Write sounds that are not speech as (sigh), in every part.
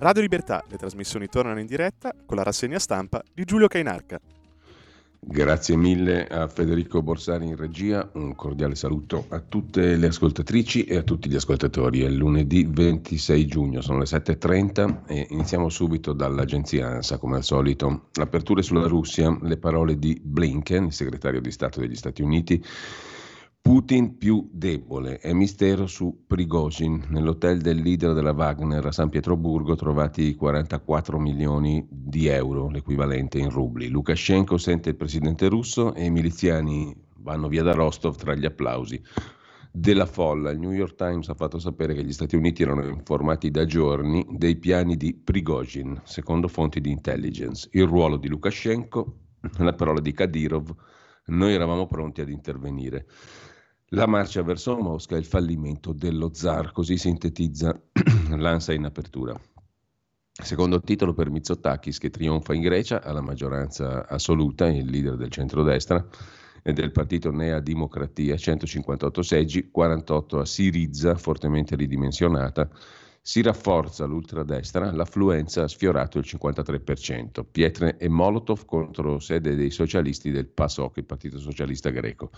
Radio Libertà, le trasmissioni tornano in diretta con la rassegna stampa di Giulio Cainarca. Grazie mille a Federico Borsari in regia, un cordiale saluto a tutte le ascoltatrici e a tutti gli ascoltatori. È lunedì 26 giugno, sono le 7.30 e iniziamo subito dall'agenzia ANSA come al solito. L'apertura sulla Russia, le parole di Blinken, il segretario di Stato degli Stati Uniti, Putin più debole è mistero su Prigozhin. Nell'hotel del leader della Wagner a San Pietroburgo trovati 44 milioni di euro, l'equivalente in rubli. Lukashenko sente il presidente russo e i miliziani vanno via da Rostov tra gli applausi della folla. Il New York Times ha fatto sapere che gli Stati Uniti erano informati da giorni dei piani di Prigozhin, secondo fonti di intelligence. Il ruolo di Lukashenko, la parola di Kadyrov, noi eravamo pronti ad intervenire. La marcia verso Mosca e il fallimento dello zar, così sintetizza (clears throat) l'ANSA in apertura. Secondo titolo per Mitsotakis che trionfa in Grecia alla maggioranza assoluta, il leader del centrodestra e del partito Nea Dimocratia, 158 seggi, 48 a Siriza, fortemente ridimensionata, si rafforza l'ultradestra, l'affluenza ha sfiorato il 53%. Pietre e Molotov contro sede dei socialisti del PASOK, il Partito Socialista Greco.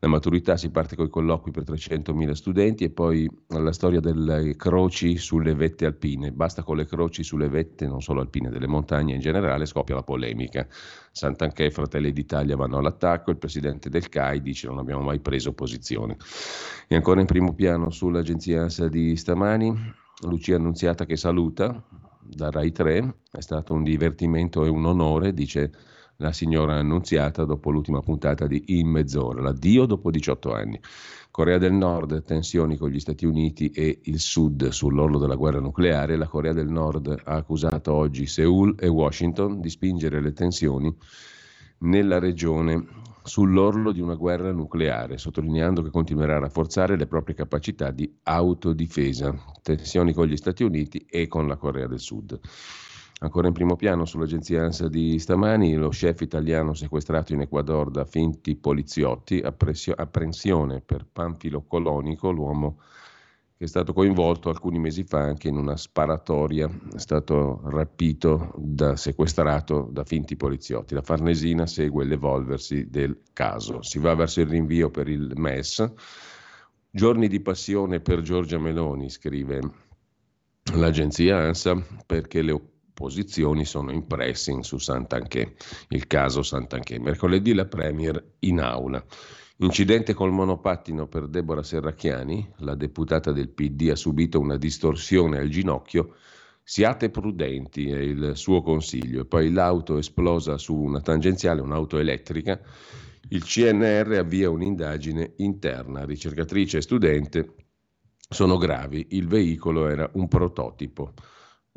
La maturità si parte con i colloqui per 300.000 studenti e poi la storia delle croci sulle vette alpine. Basta con le croci sulle vette, non solo alpine, delle montagne in generale, scoppia la polemica. Sant'Anché e Fratelli d'Italia vanno all'attacco, il presidente del CAI dice non abbiamo mai preso posizione. E ancora in primo piano sull'agenzia ANSA di stamani, Lucia Annunziata che saluta da Rai 3, è stato un divertimento e un onore, dice la signora Annunziata dopo l'ultima puntata di In mezz'ora, l'addio dopo 18 anni. Corea del Nord, tensioni con gli Stati Uniti e il Sud sull'orlo della guerra nucleare. La Corea del Nord ha accusato oggi Seoul e Washington di spingere le tensioni nella regione sull'orlo di una guerra nucleare, sottolineando che continuerà a rafforzare le proprie capacità di autodifesa, tensioni con gli Stati Uniti e con la Corea del Sud. Ancora in primo piano sull'agenzia ANSA di stamani, lo chef italiano sequestrato in Ecuador da finti poliziotti, apprensione per Panfilo Colonico, l'uomo che è stato coinvolto alcuni mesi fa anche in una sparatoria, è stato rapito, da, sequestrato da finti poliziotti. La Farnesina segue l'evolversi del caso. Si va verso il rinvio per il MES. Giorni di passione per Giorgia Meloni, scrive l'agenzia ANSA, perché le opposizioni sono in pressing su Sant'Anché, il caso Sant'Anché. Mercoledì la Premier in aula. Incidente col monopattino per Deborah Serracchiani, la deputata del PD ha subito una distorsione al ginocchio. Siate prudenti, è il suo consiglio. E poi l'auto esplosa su una tangenziale, un'auto elettrica. Il CNR avvia un'indagine interna. Ricercatrice e studente sono gravi. Il veicolo era un prototipo.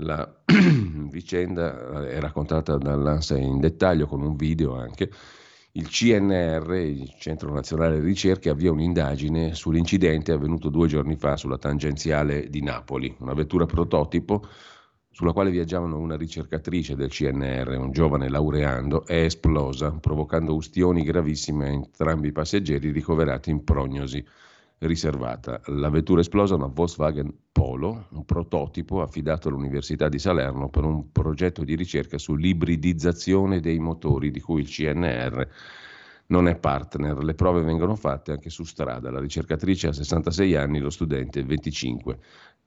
La (clears throat) vicenda è raccontata dall'ANSA in dettaglio con un video anche. Il CNR, il Centro Nazionale di Ricerche, avvia un'indagine sull'incidente avvenuto due giorni fa sulla tangenziale di Napoli, una vettura prototipo sulla quale viaggiavano una ricercatrice del CNR, un giovane laureando, è esplosa, provocando ustioni gravissime a entrambi i passeggeri ricoverati in prognosi riservata. La vettura esplosa è una Volkswagen Polo, un prototipo affidato all'Università di Salerno per un progetto di ricerca sull'ibridizzazione dei motori di cui il CNR non è partner. Le prove vengono fatte anche su strada. La ricercatrice ha 66 anni, lo studente 25.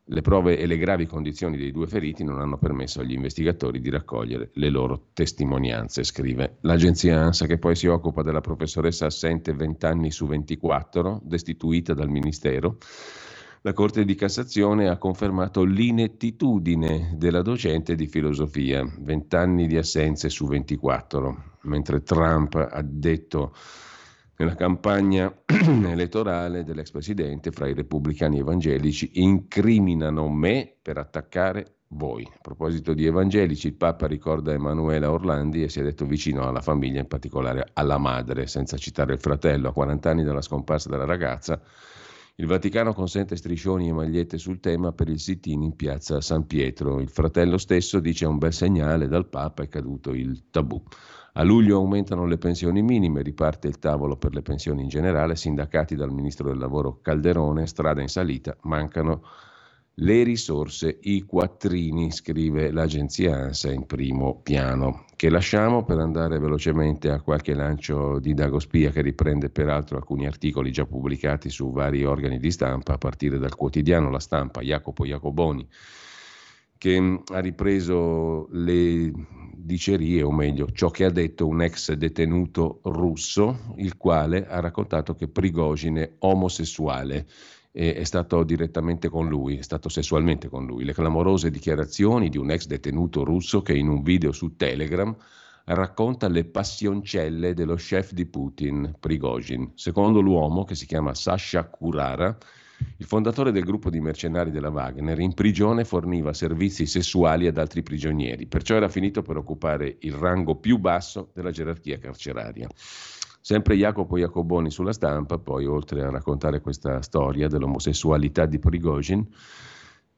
Le prove e le gravi condizioni dei due feriti non hanno permesso agli investigatori di raccogliere le loro testimonianze, scrive l'agenzia ANSA che poi si occupa della professoressa assente 20 anni su 24, destituita dal Ministero. La Corte di Cassazione ha confermato l'inettitudine della docente di filosofia, 20 anni di assenze su 24, mentre Trump ha detto nella campagna (clears throat) elettorale dell'ex presidente fra i repubblicani evangelici incriminano me per attaccare voi. A proposito di evangelici, il Papa ricorda Emanuela Orlandi e si è detto vicino alla famiglia, in particolare alla madre, senza citare il fratello. A 40 anni dalla scomparsa della ragazza, il Vaticano consente striscioni e magliette sul tema per il sit-in in piazza San Pietro. Il fratello stesso dice un bel segnale, dal Papa è caduto il tabù. A luglio aumentano le pensioni minime, riparte il tavolo per le pensioni in generale, sindacati dal ministro del lavoro Calderone, strada in salita, mancano le risorse, i quattrini, scrive l'agenzia ANSA in primo piano, che lasciamo per andare velocemente a qualche lancio di Dagospia che riprende peraltro alcuni articoli già pubblicati su vari organi di stampa, a partire dal quotidiano La Stampa, Jacopo Jacoboni, che ha ripreso le dicerie, o meglio, ciò che ha detto un ex detenuto russo, il quale ha raccontato che Prigogine omosessuale è stato direttamente con lui, è stato sessualmente con lui. Le clamorose dichiarazioni di un ex detenuto russo che in un video su Telegram racconta le passioncelle dello chef di Putin, Prigozhin. Secondo l'uomo, che si chiama Sasha Kurara, il fondatore del gruppo di mercenari della Wagner, in prigione forniva servizi sessuali ad altri prigionieri, perciò era finito per occupare il rango più basso della gerarchia carceraria. Sempre Jacopo Jacoboni sulla stampa, poi oltre a raccontare questa storia dell'omosessualità di Prigozhin,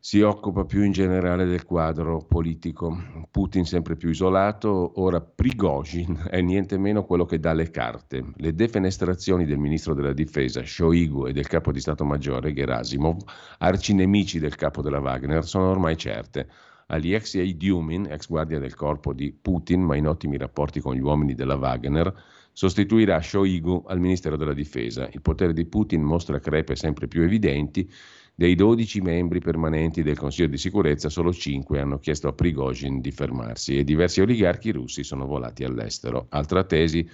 si occupa più in generale del quadro politico. Putin sempre più isolato, ora Prigozhin è niente meno quello che dà le carte. Le defenestrazioni del ministro della difesa Shoigu e del capo di Stato Maggiore Gerasimov, arcinemici del capo della Wagner, sono ormai certe. Alexei Dumin, ex guardia del corpo di Putin, ma in ottimi rapporti con gli uomini della Wagner, sostituirà Shoigu al Ministero della Difesa. Il potere di Putin mostra crepe sempre più evidenti. Dei 12 membri permanenti del Consiglio di sicurezza, solo 5 hanno chiesto a Prigozhin di fermarsi e diversi oligarchi russi sono volati all'estero. Altra tesi,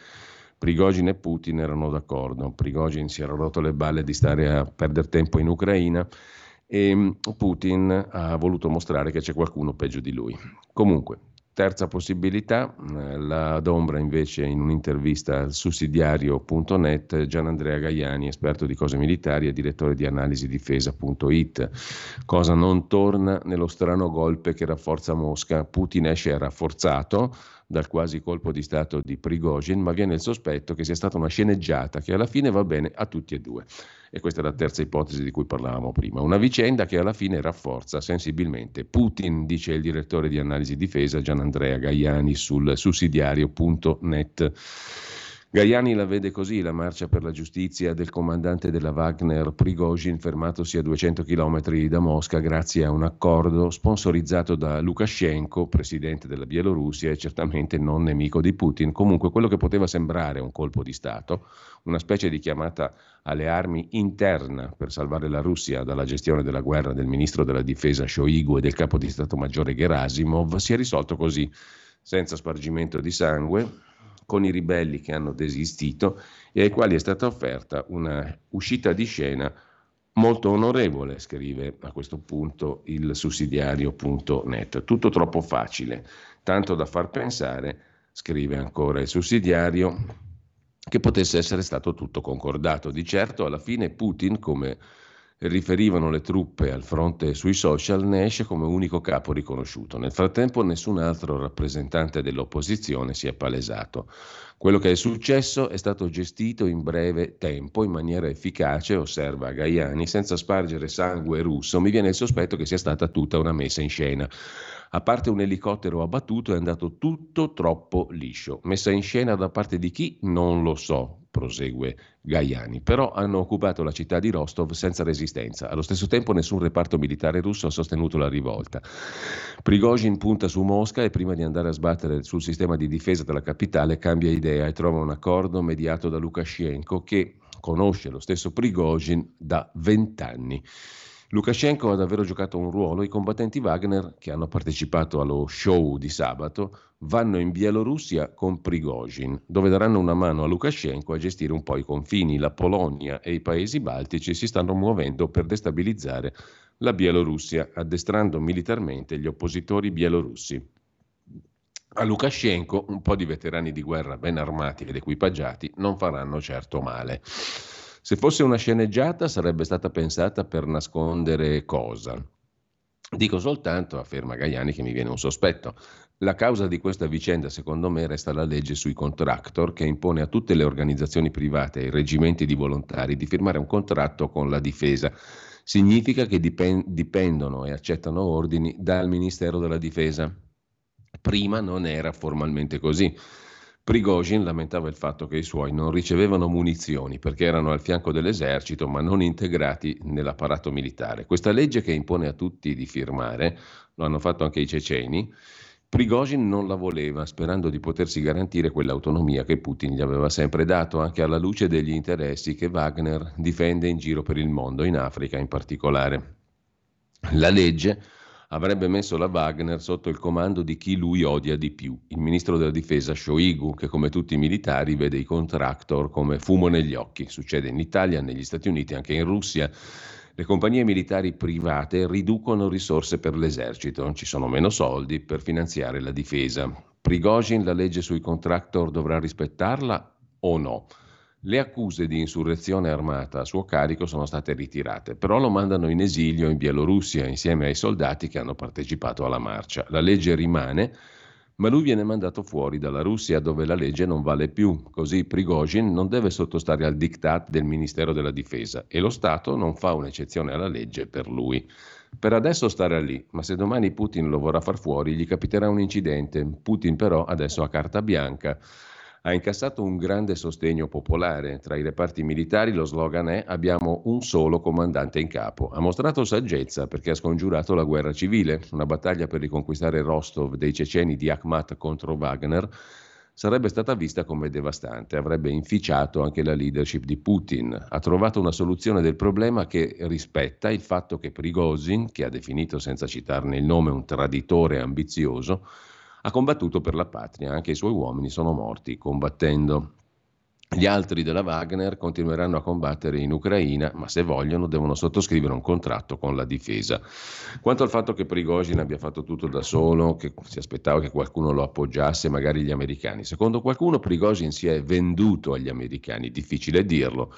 Prigozhin e Putin erano d'accordo. Prigozhin si era rotto le balle di stare a perdere tempo in Ucraina e Putin ha voluto mostrare che c'è qualcuno peggio di lui. Comunque, Terza possibilità, eh, la Dombra invece in un'intervista al sussidiario.net, Gianandrea Gaiani, esperto di cose militari e direttore di analisi difesa.it. Cosa non torna nello strano golpe che rafforza Mosca? Putin esce rafforzato dal quasi colpo di Stato di Prigozhin, ma viene il sospetto che sia stata una sceneggiata che alla fine va bene a tutti e due. E questa è la terza ipotesi di cui parlavamo prima. Una vicenda che alla fine rafforza sensibilmente Putin, dice il direttore di analisi difesa Gian Andrea Gaiani sul sussidiario.net. Gaiani la vede così la marcia per la giustizia del comandante della Wagner Prigozhin fermatosi a 200 km da Mosca grazie a un accordo sponsorizzato da Lukashenko, presidente della Bielorussia e certamente non nemico di Putin. Comunque quello che poteva sembrare un colpo di Stato, una specie di chiamata alle armi interna per salvare la Russia dalla gestione della guerra del ministro della difesa Shoigu e del capo di Stato Maggiore Gerasimov, si è risolto così, senza spargimento di sangue con i ribelli che hanno desistito e ai quali è stata offerta una uscita di scena molto onorevole, scrive a questo punto il sussidiario.net. Tutto troppo facile, tanto da far pensare, scrive ancora il sussidiario, che potesse essere stato tutto concordato. Di certo, alla fine Putin, come riferivano le truppe al fronte sui social, ne esce come unico capo riconosciuto. Nel frattempo nessun altro rappresentante dell'opposizione si è palesato. Quello che è successo è stato gestito in breve tempo, in maniera efficace, osserva Gaiani, senza spargere sangue russo. Mi viene il sospetto che sia stata tutta una messa in scena. A parte un elicottero abbattuto è andato tutto troppo liscio. Messa in scena da parte di chi? Non lo so, prosegue Gaiani, però hanno occupato la città di Rostov senza resistenza. Allo stesso tempo nessun reparto militare russo ha sostenuto la rivolta. Prigozhin punta su Mosca e prima di andare a sbattere sul sistema di difesa della capitale cambia idea e trova un accordo mediato da Lukashenko che conosce lo stesso Prigozhin da vent'anni. Lukashenko ha davvero giocato un ruolo, i combattenti Wagner che hanno partecipato allo show di sabato vanno in Bielorussia con Prigozhin, dove daranno una mano a Lukashenko a gestire un po' i confini. La Polonia e i paesi baltici si stanno muovendo per destabilizzare la Bielorussia, addestrando militarmente gli oppositori bielorussi. A Lukashenko un po' di veterani di guerra ben armati ed equipaggiati non faranno certo male. Se fosse una sceneggiata sarebbe stata pensata per nascondere cosa? Dico soltanto, afferma Gaiani, che mi viene un sospetto. La causa di questa vicenda, secondo me, resta la legge sui contractor che impone a tutte le organizzazioni private e ai reggimenti di volontari di firmare un contratto con la difesa. Significa che dipen- dipendono e accettano ordini dal Ministero della Difesa. Prima non era formalmente così. Prigozhin lamentava il fatto che i suoi non ricevevano munizioni perché erano al fianco dell'esercito ma non integrati nell'apparato militare. Questa legge che impone a tutti di firmare, lo hanno fatto anche i ceceni, Prigozhin non la voleva, sperando di potersi garantire quell'autonomia che Putin gli aveva sempre dato, anche alla luce degli interessi che Wagner difende in giro per il mondo, in Africa in particolare. La legge avrebbe messo la Wagner sotto il comando di chi lui odia di più, il ministro della difesa Shoigu, che come tutti i militari vede i contractor come fumo negli occhi. Succede in Italia, negli Stati Uniti, anche in Russia. Le compagnie militari private riducono risorse per l'esercito, ci sono meno soldi per finanziare la difesa. Prigozhin la legge sui contractor dovrà rispettarla o no? Le accuse di insurrezione armata a suo carico sono state ritirate, però lo mandano in esilio in Bielorussia insieme ai soldati che hanno partecipato alla marcia. La legge rimane, ma lui viene mandato fuori dalla Russia dove la legge non vale più, così Prigozhin non deve sottostare al diktat del Ministero della Difesa e lo Stato non fa un'eccezione alla legge per lui. Per adesso starà lì, ma se domani Putin lo vorrà far fuori gli capiterà un incidente. Putin però adesso ha carta bianca ha incassato un grande sostegno popolare. Tra i reparti militari lo slogan è abbiamo un solo comandante in capo. Ha mostrato saggezza perché ha scongiurato la guerra civile, una battaglia per riconquistare Rostov dei ceceni di Akhmat contro Wagner sarebbe stata vista come devastante, avrebbe inficiato anche la leadership di Putin. Ha trovato una soluzione del problema che rispetta il fatto che Prigozhin, che ha definito senza citarne il nome un traditore ambizioso, ha combattuto per la patria, anche i suoi uomini sono morti combattendo. Gli altri della Wagner continueranno a combattere in Ucraina, ma se vogliono devono sottoscrivere un contratto con la difesa. Quanto al fatto che Prigozhin abbia fatto tutto da solo, che si aspettava che qualcuno lo appoggiasse, magari gli americani, secondo qualcuno Prigozhin si è venduto agli americani, difficile dirlo.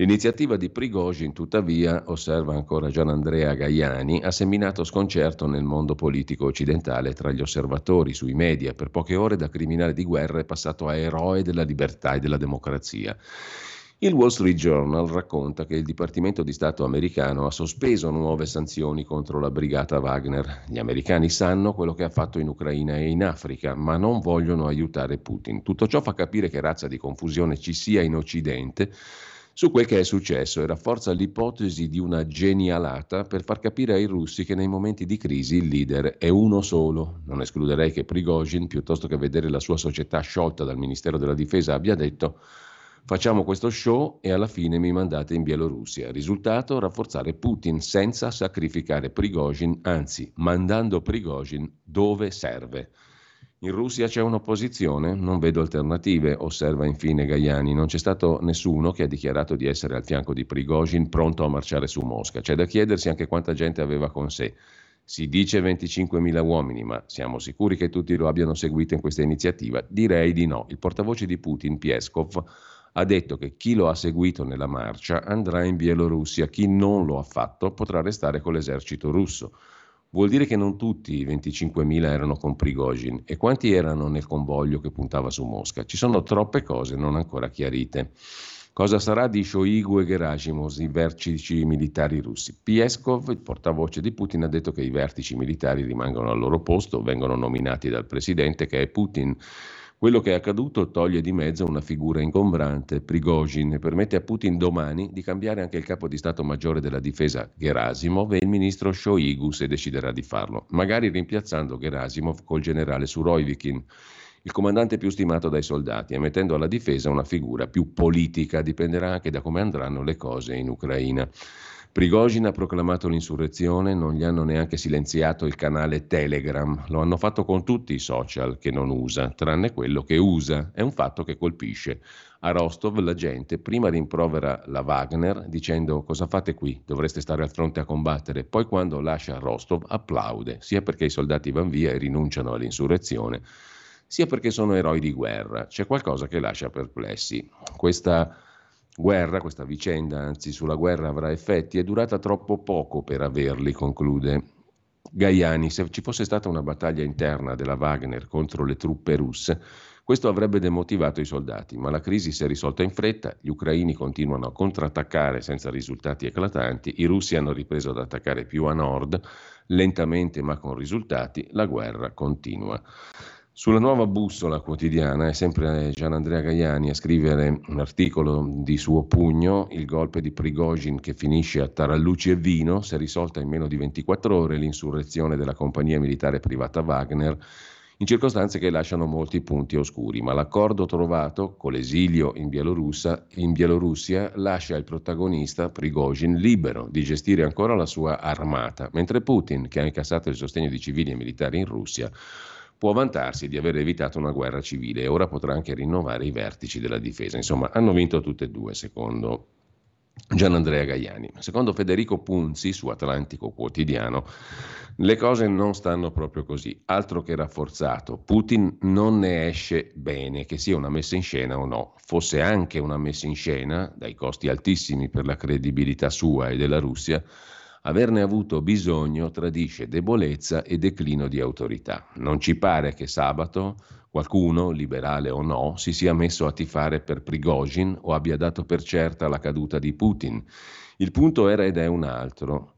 L'iniziativa di Prigozhin, tuttavia, osserva ancora Gianandrea Gaiani, ha seminato sconcerto nel mondo politico occidentale tra gli osservatori sui media. Per poche ore da criminale di guerra è passato a eroe della libertà e della democrazia. Il Wall Street Journal racconta che il Dipartimento di Stato americano ha sospeso nuove sanzioni contro la brigata Wagner. Gli americani sanno quello che ha fatto in Ucraina e in Africa, ma non vogliono aiutare Putin. Tutto ciò fa capire che razza di confusione ci sia in Occidente su quel che è successo e rafforza l'ipotesi di una genialata per far capire ai russi che nei momenti di crisi il leader è uno solo. Non escluderei che Prigozhin, piuttosto che vedere la sua società sciolta dal Ministero della Difesa, abbia detto facciamo questo show e alla fine mi mandate in Bielorussia. Risultato rafforzare Putin senza sacrificare Prigozhin, anzi mandando Prigozhin dove serve. In Russia c'è un'opposizione? Non vedo alternative, osserva infine Gaiani. Non c'è stato nessuno che ha dichiarato di essere al fianco di Prigozhin pronto a marciare su Mosca. C'è da chiedersi anche quanta gente aveva con sé. Si dice 25.000 uomini, ma siamo sicuri che tutti lo abbiano seguito in questa iniziativa? Direi di no. Il portavoce di Putin, Pieskov, ha detto che chi lo ha seguito nella marcia andrà in Bielorussia, chi non lo ha fatto potrà restare con l'esercito russo. Vuol dire che non tutti i 25.000 erano con Prigozhin e quanti erano nel convoglio che puntava su Mosca? Ci sono troppe cose non ancora chiarite. Cosa sarà di Shoigu e Gerasimov, i vertici militari russi? Pieskov, il portavoce di Putin, ha detto che i vertici militari rimangono al loro posto, vengono nominati dal presidente che è Putin quello che è accaduto toglie di mezzo una figura ingombrante, Prigozhin, e permette a Putin domani di cambiare anche il capo di Stato Maggiore della Difesa Gerasimov e il ministro Shoigu se deciderà di farlo, magari rimpiazzando Gerasimov col generale Surovikin, il comandante più stimato dai soldati, e mettendo alla difesa una figura più politica, dipenderà anche da come andranno le cose in Ucraina. Prigozhin ha proclamato l'insurrezione, non gli hanno neanche silenziato il canale Telegram, lo hanno fatto con tutti i social che non usa, tranne quello che usa. È un fatto che colpisce. A Rostov la gente prima rimprovera la Wagner dicendo cosa fate qui, dovreste stare al fronte a combattere, poi quando lascia Rostov applaude, sia perché i soldati vanno via e rinunciano all'insurrezione, sia perché sono eroi di guerra. C'è qualcosa che lascia perplessi. Questa guerra, questa vicenda, anzi sulla guerra avrà effetti, è durata troppo poco per averli, conclude. Gaiani, se ci fosse stata una battaglia interna della Wagner contro le truppe russe, questo avrebbe demotivato i soldati, ma la crisi si è risolta in fretta, gli ucraini continuano a contrattaccare senza risultati eclatanti, i russi hanno ripreso ad attaccare più a nord, lentamente ma con risultati, la guerra continua. Sulla nuova bussola quotidiana è sempre Gian Andrea Gaiani a scrivere un articolo di suo pugno, il golpe di Prigozhin che finisce a taralluci e vino, si è risolta in meno di 24 ore l'insurrezione della compagnia militare privata Wagner in circostanze che lasciano molti punti oscuri, ma l'accordo trovato con l'esilio in, in Bielorussia lascia il protagonista Prigozhin libero di gestire ancora la sua armata, mentre Putin, che ha incassato il sostegno di civili e militari in Russia, può vantarsi di aver evitato una guerra civile e ora potrà anche rinnovare i vertici della difesa. Insomma, hanno vinto tutte e due, secondo Gian Andrea Gaiani. Secondo Federico Punzi su Atlantico Quotidiano, le cose non stanno proprio così, altro che rafforzato. Putin non ne esce bene, che sia una messa in scena o no. Fosse anche una messa in scena, dai costi altissimi per la credibilità sua e della Russia, averne avuto bisogno tradisce debolezza e declino di autorità. Non ci pare che sabato qualcuno, liberale o no, si sia messo a tifare per Prigozhin o abbia dato per certa la caduta di Putin. Il punto era ed è un altro.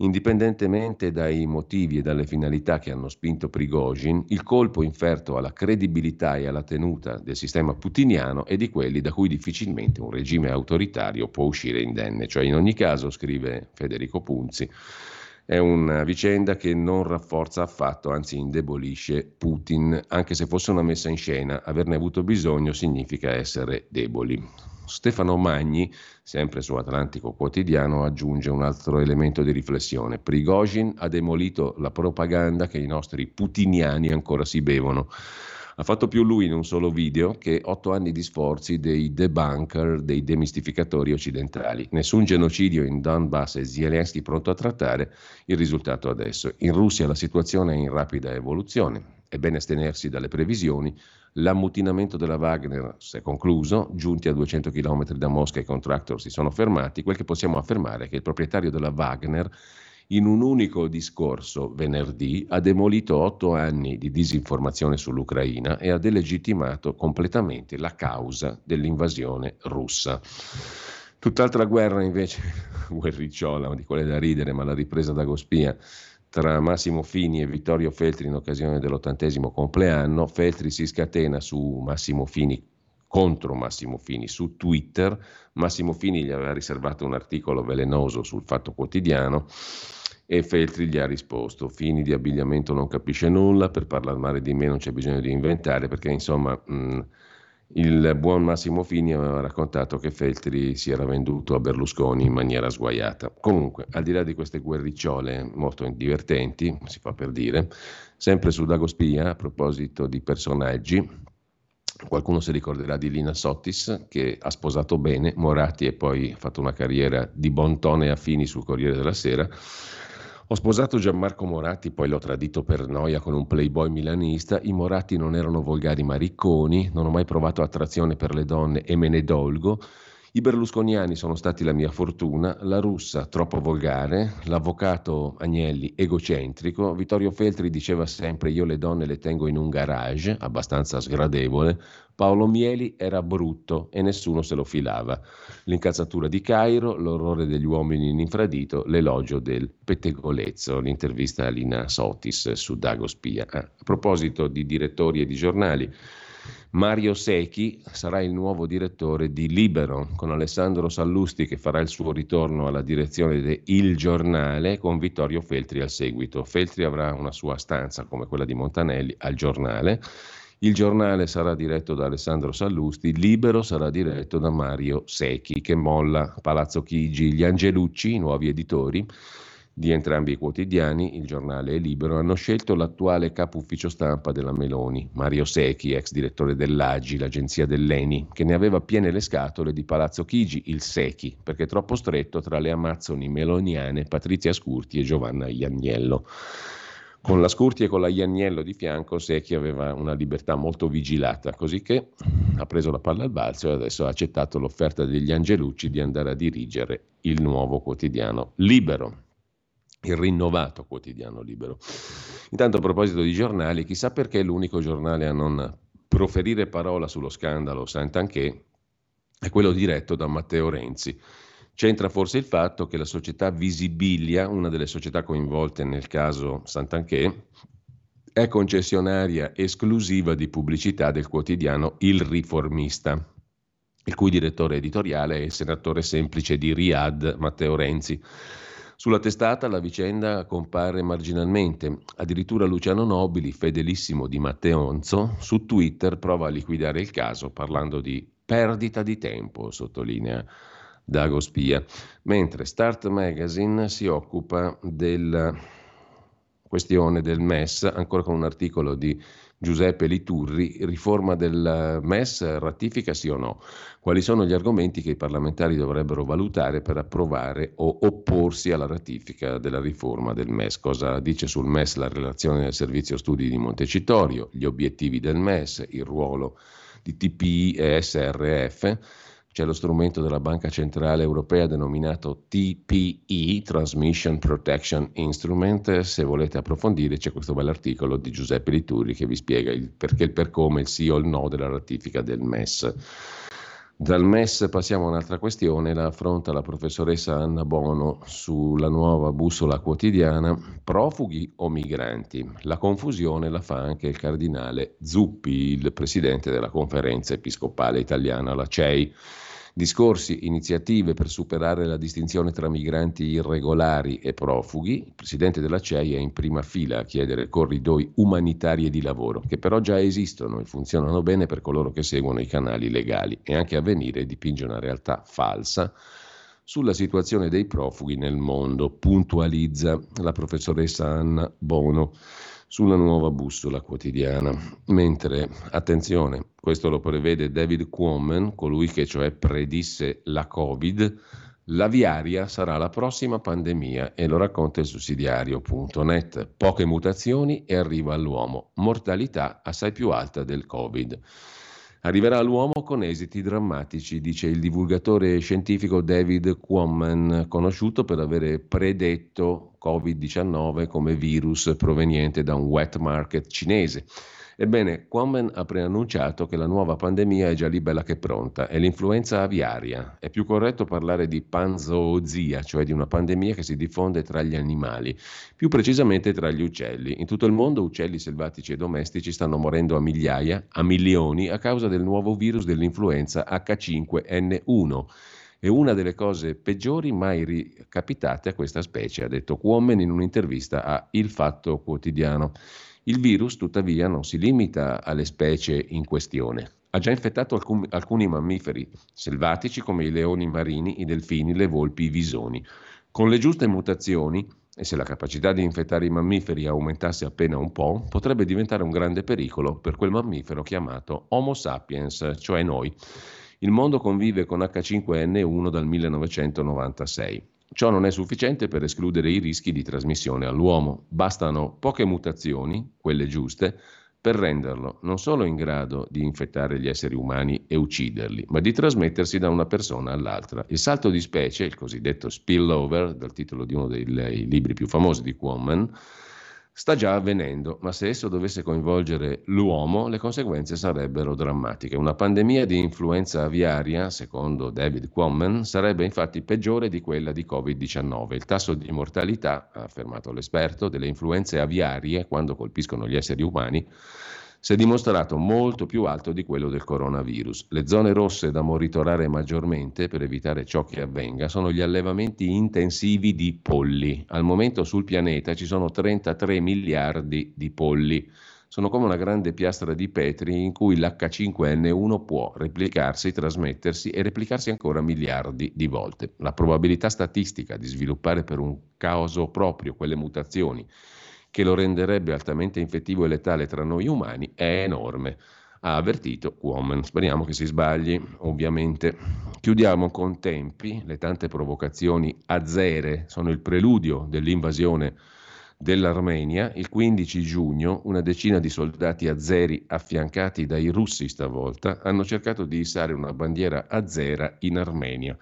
Indipendentemente dai motivi e dalle finalità che hanno spinto Prigozhin, il colpo inferto alla credibilità e alla tenuta del sistema putiniano è di quelli da cui difficilmente un regime autoritario può uscire indenne. Cioè, in ogni caso, scrive Federico Punzi, è una vicenda che non rafforza affatto, anzi indebolisce Putin, anche se fosse una messa in scena, averne avuto bisogno significa essere deboli. Stefano Magni, sempre su Atlantico Quotidiano, aggiunge un altro elemento di riflessione. Prigozhin ha demolito la propaganda che i nostri putiniani ancora si bevono. Ha fatto più lui in un solo video che otto anni di sforzi dei debunker, dei demistificatori occidentali. Nessun genocidio in Donbass e Zelensky pronto a trattare, il risultato adesso. In Russia la situazione è in rapida evoluzione. È bene astenersi dalle previsioni, L'ammutinamento della Wagner si è concluso, giunti a 200 km da Mosca i contractor si sono fermati, quel che possiamo affermare è che il proprietario della Wagner in un unico discorso venerdì ha demolito otto anni di disinformazione sull'Ucraina e ha delegittimato completamente la causa dell'invasione russa. Tutt'altra guerra invece, (laughs) guerricciola, di quelle da ridere, ma la ripresa da Gospia, tra Massimo Fini e Vittorio Feltri in occasione dell'ottantesimo compleanno. Feltri si scatena su Massimo Fini contro Massimo Fini su Twitter. Massimo Fini gli aveva riservato un articolo velenoso sul Fatto Quotidiano e Feltri gli ha risposto: Fini di abbigliamento non capisce nulla, per parlare male di me non c'è bisogno di inventare, perché insomma. Mh, il buon Massimo Fini aveva raccontato che Feltri si era venduto a Berlusconi in maniera sguaiata. Comunque, al di là di queste guerricciole molto divertenti, si fa per dire, sempre su Dagospia, a proposito di personaggi, qualcuno si ricorderà di Lina Sottis che ha sposato bene Moratti e poi ha fatto una carriera di bontone a fini sul Corriere della Sera ho sposato Gianmarco Moratti, poi l'ho tradito per noia con un playboy milanista. I Moratti non erano volgari ma ricconi, non ho mai provato attrazione per le donne e me ne dolgo. I berlusconiani sono stati la mia fortuna, la russa troppo volgare, l'avvocato Agnelli egocentrico, Vittorio Feltri diceva sempre io le donne le tengo in un garage, abbastanza sgradevole, Paolo Mieli era brutto e nessuno se lo filava. L'incazzatura di Cairo, l'orrore degli uomini in infradito, l'elogio del pettegolezzo, l'intervista a Lina Sotis su Dago Spia. Ah, a proposito di direttori e di giornali, Mario Secchi sarà il nuovo direttore di Libero, con Alessandro Sallusti che farà il suo ritorno alla direzione di Il Giornale con Vittorio Feltri al seguito. Feltri avrà una sua stanza come quella di Montanelli al giornale. Il giornale sarà diretto da Alessandro Sallusti, Libero sarà diretto da Mario Secchi che molla Palazzo Chigi, gli Angelucci, i nuovi editori di entrambi i quotidiani, il giornale e Libero, hanno scelto l'attuale capo ufficio stampa della Meloni, Mario Secchi, ex direttore dell'Agi, l'agenzia dell'Eni, che ne aveva piene le scatole di Palazzo Chigi, il Secchi, perché troppo stretto tra le amazzoni meloniane Patrizia Scurti e Giovanna Ianiello. Con la Scurti e con la Ianiello di fianco, Secchi aveva una libertà molto vigilata, così che ha preso la palla al balzo e adesso ha accettato l'offerta degli Angelucci di andare a dirigere il nuovo quotidiano Libero. il rinnovato quotidiano libero. Intanto a proposito di giornali, chissà perché è l'unico giornale a non proferire parola sullo scandalo Sant'Anché è quello diretto da Matteo Renzi. C'entra forse il fatto che la società Visibilia, una delle società coinvolte nel caso Sant'Anché, è concessionaria esclusiva di pubblicità del quotidiano Il Riformista, il cui direttore editoriale è il senatore semplice di Riyadh, Matteo Renzi. Sulla testata la vicenda compare marginalmente, addirittura Luciano Nobili, fedelissimo di Matteonzo, su Twitter prova a liquidare il caso parlando di perdita di tempo, sottolinea Dago Spia, mentre Start Magazine si occupa della questione del MES, ancora con un articolo di Giuseppe Liturri, riforma del MES, ratifica sì o no? Quali sono gli argomenti che i parlamentari dovrebbero valutare per approvare o opporsi alla ratifica della riforma del MES? Cosa dice sul MES la relazione del servizio studi di Montecitorio, gli obiettivi del MES, il ruolo di TPI e SRF? C'è lo strumento della Banca Centrale Europea denominato TPE, Transmission Protection Instrument. Se volete approfondire c'è questo bell'articolo di Giuseppe Lituri che vi spiega il perché, il per come, il sì o il no della ratifica del MES. Dal MES passiamo a un'altra questione, la affronta la professoressa Anna Bono sulla nuova bussola quotidiana, profughi o migranti. La confusione la fa anche il cardinale Zuppi, il presidente della conferenza episcopale italiana, la CEI. Discorsi, iniziative per superare la distinzione tra migranti irregolari e profughi. Il presidente della CEI è in prima fila a chiedere corridoi umanitari e di lavoro, che però già esistono e funzionano bene per coloro che seguono i canali legali e anche a venire dipinge una realtà falsa sulla situazione dei profughi nel mondo, puntualizza la professoressa Anna Bono sulla nuova bussola quotidiana. Mentre, attenzione, questo lo prevede David Quammen, colui che cioè predisse la Covid, l'aviaria sarà la prossima pandemia e lo racconta il sussidiario.net. Poche mutazioni e arriva all'uomo, mortalità assai più alta del Covid. Arriverà all'uomo con esiti drammatici, dice il divulgatore scientifico David Quammen, conosciuto per avere predetto Covid-19 come virus proveniente da un wet market cinese. Ebbene, Quammen ha preannunciato che la nuova pandemia è già lì bella che pronta, è l'influenza aviaria. È più corretto parlare di panzoozia, cioè di una pandemia che si diffonde tra gli animali, più precisamente tra gli uccelli. In tutto il mondo uccelli selvatici e domestici stanno morendo a migliaia, a milioni, a causa del nuovo virus dell'influenza H5N1 è una delle cose peggiori mai ricapitate a questa specie, ha detto Quammen in un'intervista a Il Fatto Quotidiano. Il virus, tuttavia, non si limita alle specie in questione. Ha già infettato alcun, alcuni mammiferi selvatici come i leoni marini, i delfini, le volpi, i visoni. Con le giuste mutazioni, e se la capacità di infettare i mammiferi aumentasse appena un po', potrebbe diventare un grande pericolo per quel mammifero chiamato Homo sapiens, cioè noi. Il mondo convive con H5N1 dal 1996. Ciò non è sufficiente per escludere i rischi di trasmissione all'uomo. Bastano poche mutazioni, quelle giuste, per renderlo non solo in grado di infettare gli esseri umani e ucciderli, ma di trasmettersi da una persona all'altra. Il salto di specie, il cosiddetto spillover, dal titolo di uno dei libri più famosi di Quammen, sta già avvenendo, ma se esso dovesse coinvolgere l'uomo, le conseguenze sarebbero drammatiche. Una pandemia di influenza aviaria, secondo David Quammen, sarebbe infatti peggiore di quella di Covid-19. Il tasso di mortalità, ha affermato l'esperto, delle influenze aviarie, quando colpiscono gli esseri umani, si è dimostrato molto più alto di quello del coronavirus. Le zone rosse da monitorare maggiormente per evitare ciò che avvenga sono gli allevamenti intensivi di polli. Al momento sul pianeta ci sono 33 miliardi di polli. Sono come una grande piastra di Petri in cui l'H5N1 può replicarsi, trasmettersi e replicarsi ancora miliardi di volte. La probabilità statistica di sviluppare per un caso proprio quelle mutazioni che lo renderebbe altamente infettivo e letale tra noi umani è enorme, ha avvertito Woman. Speriamo che si sbagli, ovviamente. Chiudiamo con tempi, le tante provocazioni azere sono il preludio dell'invasione dell'Armenia. Il 15 giugno una decina di soldati azeri affiancati dai russi stavolta hanno cercato di issare una bandiera azera in Armenia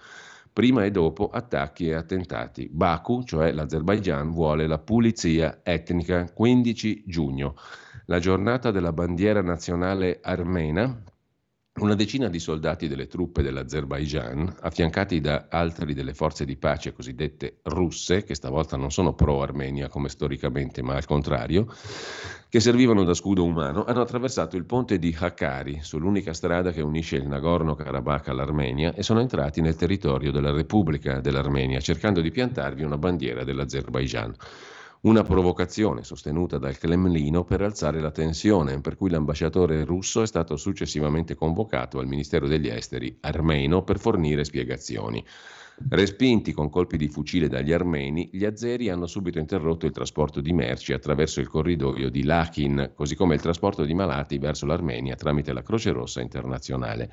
prima e dopo attacchi e attentati. Baku, cioè l'Azerbaigian, vuole la pulizia etnica 15 giugno, la giornata della bandiera nazionale armena una decina di soldati delle truppe dell'Azerbaigian, affiancati da altri delle forze di pace cosiddette russe, che stavolta non sono pro-Armenia come storicamente, ma al contrario, che servivano da scudo umano, hanno attraversato il ponte di Hakkari, sull'unica strada che unisce il Nagorno-Karabakh all'Armenia, e sono entrati nel territorio della Repubblica dell'Armenia, cercando di piantarvi una bandiera dell'Azerbaigian una provocazione sostenuta dal Cremlino per alzare la tensione, per cui l'ambasciatore russo è stato successivamente convocato al Ministero degli Esteri armeno per fornire spiegazioni. Respinti con colpi di fucile dagli armeni, gli azeri hanno subito interrotto il trasporto di merci attraverso il corridoio di Lakin, così come il trasporto di malati verso l'Armenia tramite la Croce Rossa internazionale.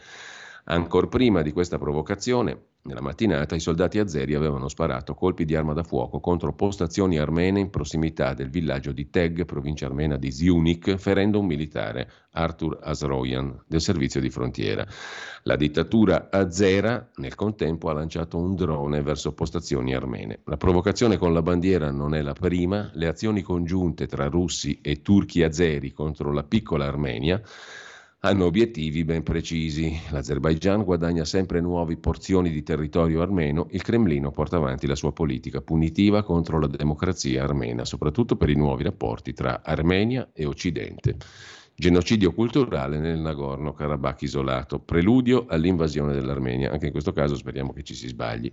Ancora prima di questa provocazione, nella mattinata, i soldati azeri avevano sparato colpi di arma da fuoco contro postazioni armene in prossimità del villaggio di Teg, provincia armena di Ziunik, ferendo un militare, Artur Asroyan, del servizio di frontiera. La dittatura azera, nel contempo, ha lanciato un drone verso postazioni armene. La provocazione con la bandiera non è la prima, le azioni congiunte tra russi e turchi azeri contro la piccola Armenia hanno obiettivi ben precisi. L'Azerbaigian guadagna sempre nuove porzioni di territorio armeno, il Cremlino porta avanti la sua politica punitiva contro la democrazia armena, soprattutto per i nuovi rapporti tra Armenia e Occidente. Genocidio culturale nel Nagorno-Karabakh isolato, preludio all'invasione dell'Armenia. Anche in questo caso speriamo che ci si sbagli.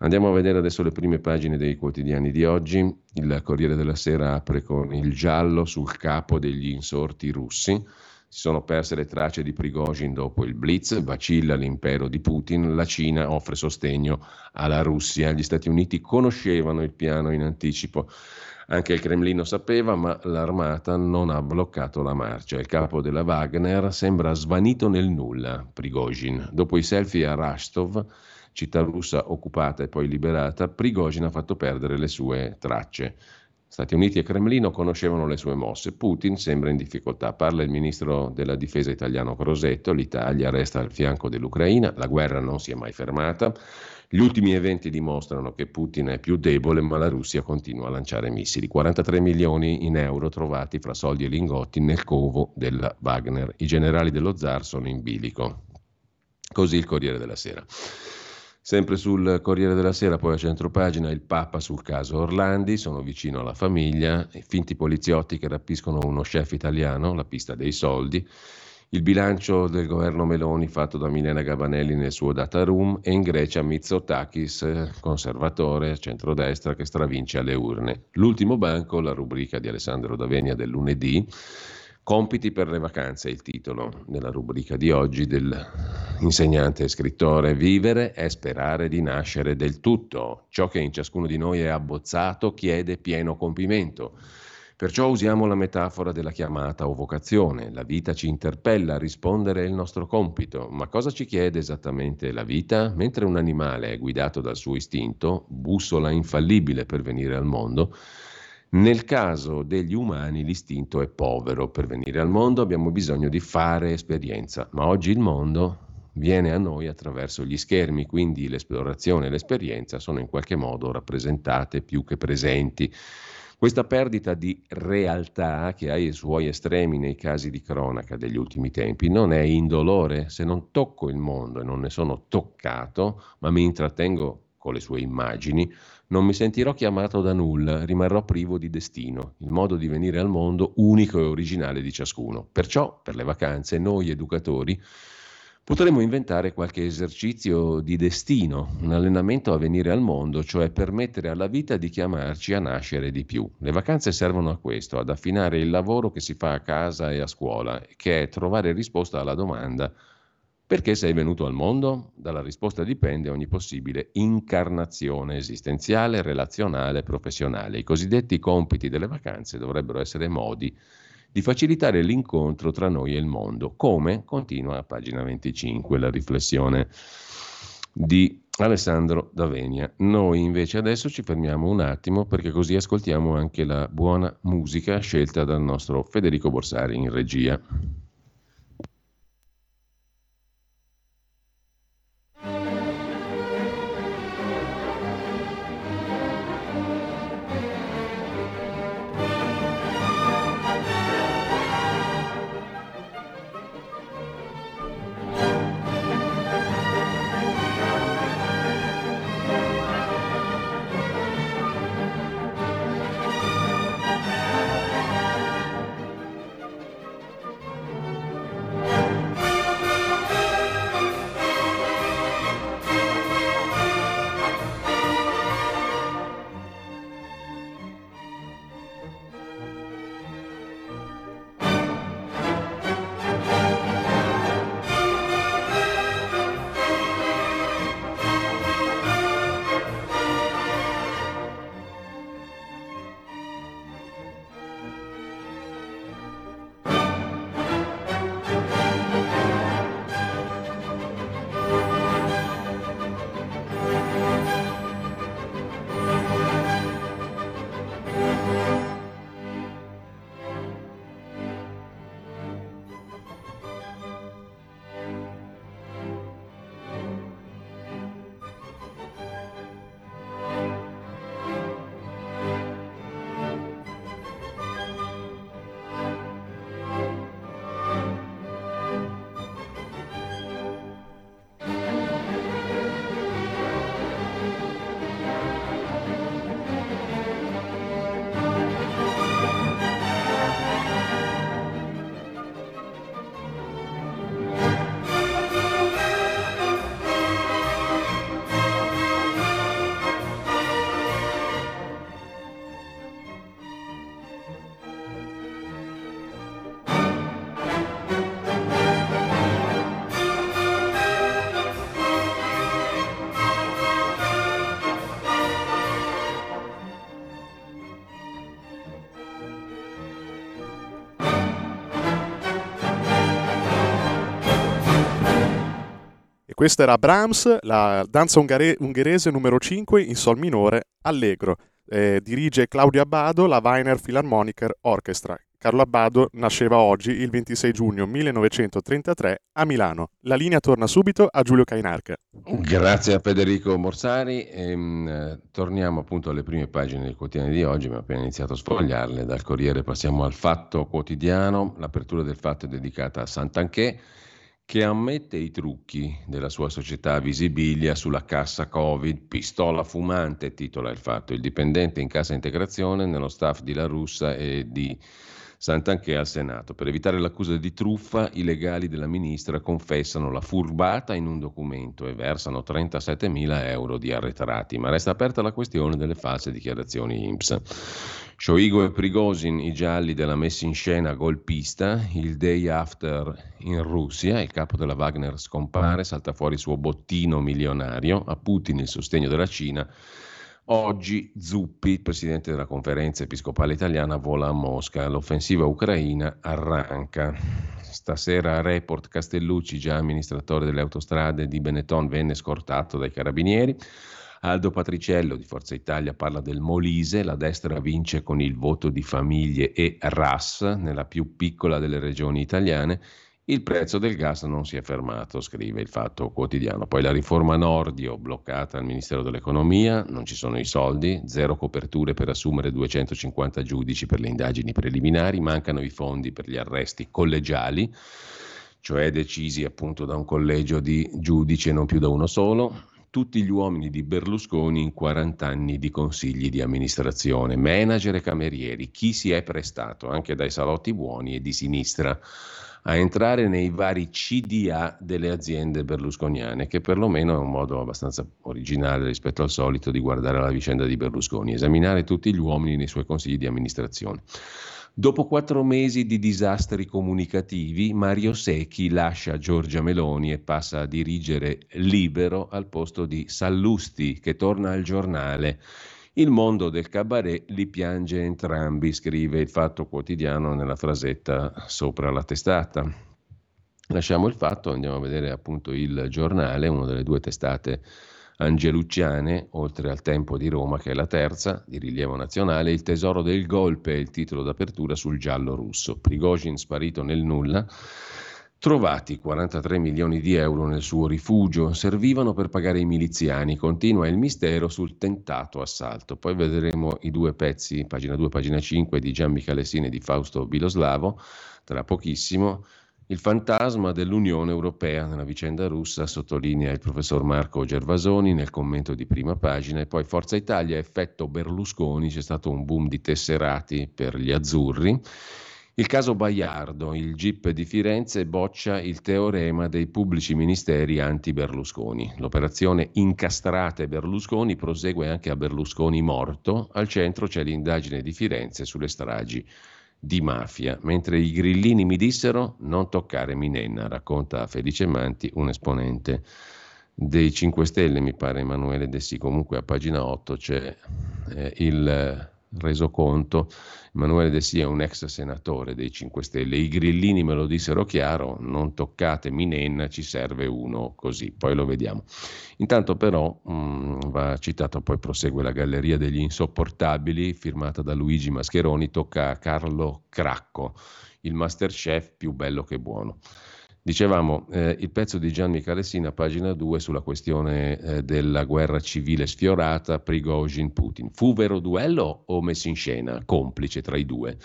Andiamo a vedere adesso le prime pagine dei quotidiani di oggi. Il Corriere della Sera apre con il giallo sul capo degli insorti russi. Si sono perse le tracce di Prigozhin dopo il blitz, vacilla l'impero di Putin, la Cina offre sostegno alla Russia, gli Stati Uniti conoscevano il piano in anticipo. Anche il Cremlino sapeva, ma l'armata non ha bloccato la marcia. Il capo della Wagner sembra svanito nel nulla, Prigozhin. Dopo i selfie a Rastov, città russa occupata e poi liberata, Prigozhin ha fatto perdere le sue tracce. Stati Uniti e Cremlino conoscevano le sue mosse. Putin sembra in difficoltà. Parla il ministro della difesa italiano Crosetto. L'Italia resta al fianco dell'Ucraina. La guerra non si è mai fermata. Gli ultimi eventi dimostrano che Putin è più debole, ma la Russia continua a lanciare missili. 43 milioni in euro trovati fra soldi e lingotti nel covo della Wagner. I generali dello zar sono in bilico. Così il Corriere della Sera. Sempre sul Corriere della Sera, poi a centropagina, il Papa sul caso Orlandi, sono vicino alla famiglia, i finti poliziotti che rapiscono uno chef italiano, la pista dei soldi, il bilancio del governo Meloni fatto da Milena Gabanelli nel suo data room e in Grecia Mitsotakis, conservatore, centrodestra, che stravince alle urne. L'ultimo banco, la rubrica di Alessandro Davenia del lunedì, Compiti per le vacanze il titolo della rubrica di oggi dell'insegnante e scrittore. Vivere è sperare di nascere del tutto. Ciò che in ciascuno di noi è abbozzato chiede pieno compimento. Perciò usiamo la metafora della chiamata o vocazione. La vita ci interpella, a rispondere è il nostro compito. Ma cosa ci chiede esattamente la vita? Mentre un animale è guidato dal suo istinto, bussola infallibile per venire al mondo, nel caso degli umani l'istinto è povero, per venire al mondo abbiamo bisogno di fare esperienza, ma oggi il mondo viene a noi attraverso gli schermi, quindi l'esplorazione e l'esperienza sono in qualche modo rappresentate più che presenti. Questa perdita di realtà che ha i suoi estremi nei casi di cronaca degli ultimi tempi non è indolore. Se non tocco il mondo e non ne sono toccato, ma mi intrattengo con le sue immagini, non mi sentirò chiamato da nulla, rimarrò privo di destino, il modo di venire al mondo unico e originale di ciascuno. Perciò, per le vacanze, noi educatori potremmo inventare qualche esercizio di destino, un allenamento a venire al mondo, cioè permettere alla vita di chiamarci a nascere di più. Le vacanze servono a questo, ad affinare il lavoro che si fa a casa e a scuola, che è trovare risposta alla domanda perché sei venuto al mondo? Dalla risposta dipende ogni possibile incarnazione esistenziale, relazionale, professionale. I cosiddetti compiti delle vacanze dovrebbero essere modi di facilitare l'incontro tra noi e il mondo. Come? Continua a pagina 25 la riflessione di Alessandro Davenia. Noi invece adesso ci fermiamo un attimo perché così ascoltiamo anche la buona musica scelta dal nostro Federico Borsari in regia. Questa era Brahms, la danza ungare- ungherese numero 5 in sol minore, Allegro. Eh, dirige Claudio Abbado, la Weiner Philharmoniker Orchestra. Carlo Abbado nasceva oggi, il 26 giugno 1933, a Milano. La linea torna subito a Giulio Cainarca. Grazie a Federico Morsari. E, mh, torniamo appunto alle prime pagine del quotidiano di oggi, abbiamo appena iniziato a sfogliarle. Dal Corriere passiamo al Fatto Quotidiano. L'apertura del Fatto è dedicata a Sant'Anché che ammette i trucchi della sua società Visibilia sulla cassa Covid, pistola fumante, titola il fatto. Il dipendente in cassa integrazione nello staff di La Russa e di Sant'Anché al Senato. Per evitare l'accusa di truffa, i legali della ministra confessano la furbata in un documento e versano 37 mila euro di arretrati, ma resta aperta la questione delle false dichiarazioni INPS. Shoigo e Prigozhin, i gialli della messa in scena golpista, il day after in Russia, il capo della Wagner scompare, salta fuori il suo bottino milionario, a Putin il sostegno della Cina Oggi Zuppi, presidente della conferenza episcopale italiana, vola a Mosca. L'offensiva ucraina arranca. Stasera Report Castellucci, già amministratore delle autostrade di Benetton, venne scortato dai carabinieri. Aldo Patriciello di Forza Italia parla del Molise, la destra vince con il voto di famiglie e RAS nella più piccola delle regioni italiane il prezzo del gas non si è fermato, scrive il Fatto Quotidiano. Poi la riforma Nordio bloccata al Ministero dell'Economia, non ci sono i soldi, zero coperture per assumere 250 giudici per le indagini preliminari, mancano i fondi per gli arresti collegiali, cioè decisi appunto da un collegio di giudici e non più da uno solo. Tutti gli uomini di Berlusconi in 40 anni di consigli di amministrazione, manager e camerieri, chi si è prestato anche dai salotti buoni e di sinistra a entrare nei vari CDA delle aziende berlusconiane, che perlomeno è un modo abbastanza originale rispetto al solito di guardare la vicenda di Berlusconi, esaminare tutti gli uomini nei suoi consigli di amministrazione. Dopo quattro mesi di disastri comunicativi, Mario Secchi lascia Giorgia Meloni e passa a dirigere Libero al posto di Sallusti, che torna al giornale il mondo del cabaret li piange entrambi, scrive il Fatto Quotidiano nella frasetta sopra la testata. Lasciamo il fatto, andiamo a vedere appunto il giornale, una delle due testate angelucciane, oltre al Tempo di Roma, che è la terza, di rilievo nazionale, Il tesoro del golpe è il titolo d'apertura sul giallo russo. Prigozhin sparito nel nulla Trovati 43 milioni di euro nel suo rifugio, servivano per pagare i miliziani. Continua il mistero sul tentato assalto. Poi vedremo i due pezzi, pagina 2, pagina 5, di Gian Michalesini e di Fausto Biloslavo, tra pochissimo. Il fantasma dell'Unione Europea nella vicenda russa sottolinea il professor Marco Gervasoni nel commento di prima pagina e poi Forza Italia, effetto Berlusconi, c'è stato un boom di tesserati per gli azzurri. Il caso Baiardo, il GIP di Firenze boccia il teorema dei pubblici ministeri anti-Berlusconi. L'operazione Incastrate Berlusconi prosegue anche a Berlusconi morto. Al centro c'è l'indagine di Firenze sulle stragi di mafia. Mentre i grillini mi dissero non toccare Minenna, racconta Felice Manti, un esponente dei 5 Stelle, mi pare Emanuele Dessi. Comunque a pagina 8 c'è eh, il resoconto. Emanuele De Sia è un ex senatore dei 5 Stelle. I grillini me lo dissero chiaro, non toccate Minenna, ci serve uno così, poi lo vediamo. Intanto però mh, mm, va citato, poi prosegue la Galleria degli Insopportabili, firmata da Luigi Mascheroni, tocca a Carlo Cracco, il masterchef più bello che buono. Dicevamo, eh, il pezzo di Gianni Calessina, pagina 2, sulla questione eh, della guerra civile sfiorata, Prigozhin-Putin. Fu vero duello o messo in scena, complice tra i due?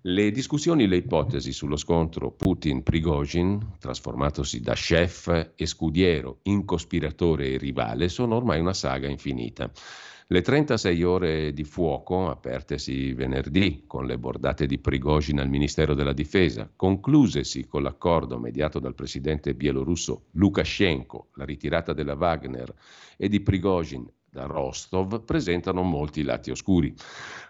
Le discussioni, le ipotesi sullo scontro Putin-Prigozhin, trasformatosi da chef e scudiero in cospiratore e rivale, sono ormai una saga infinita. Le 36 ore di fuoco, apertesi venerdì con le bordate di Prigozhin al Ministero della Difesa, conclusesi con l'accordo mediato dal presidente bielorusso Lukashenko, la ritirata della Wagner e di Prigozhin da Rostov presentano molti lati oscuri,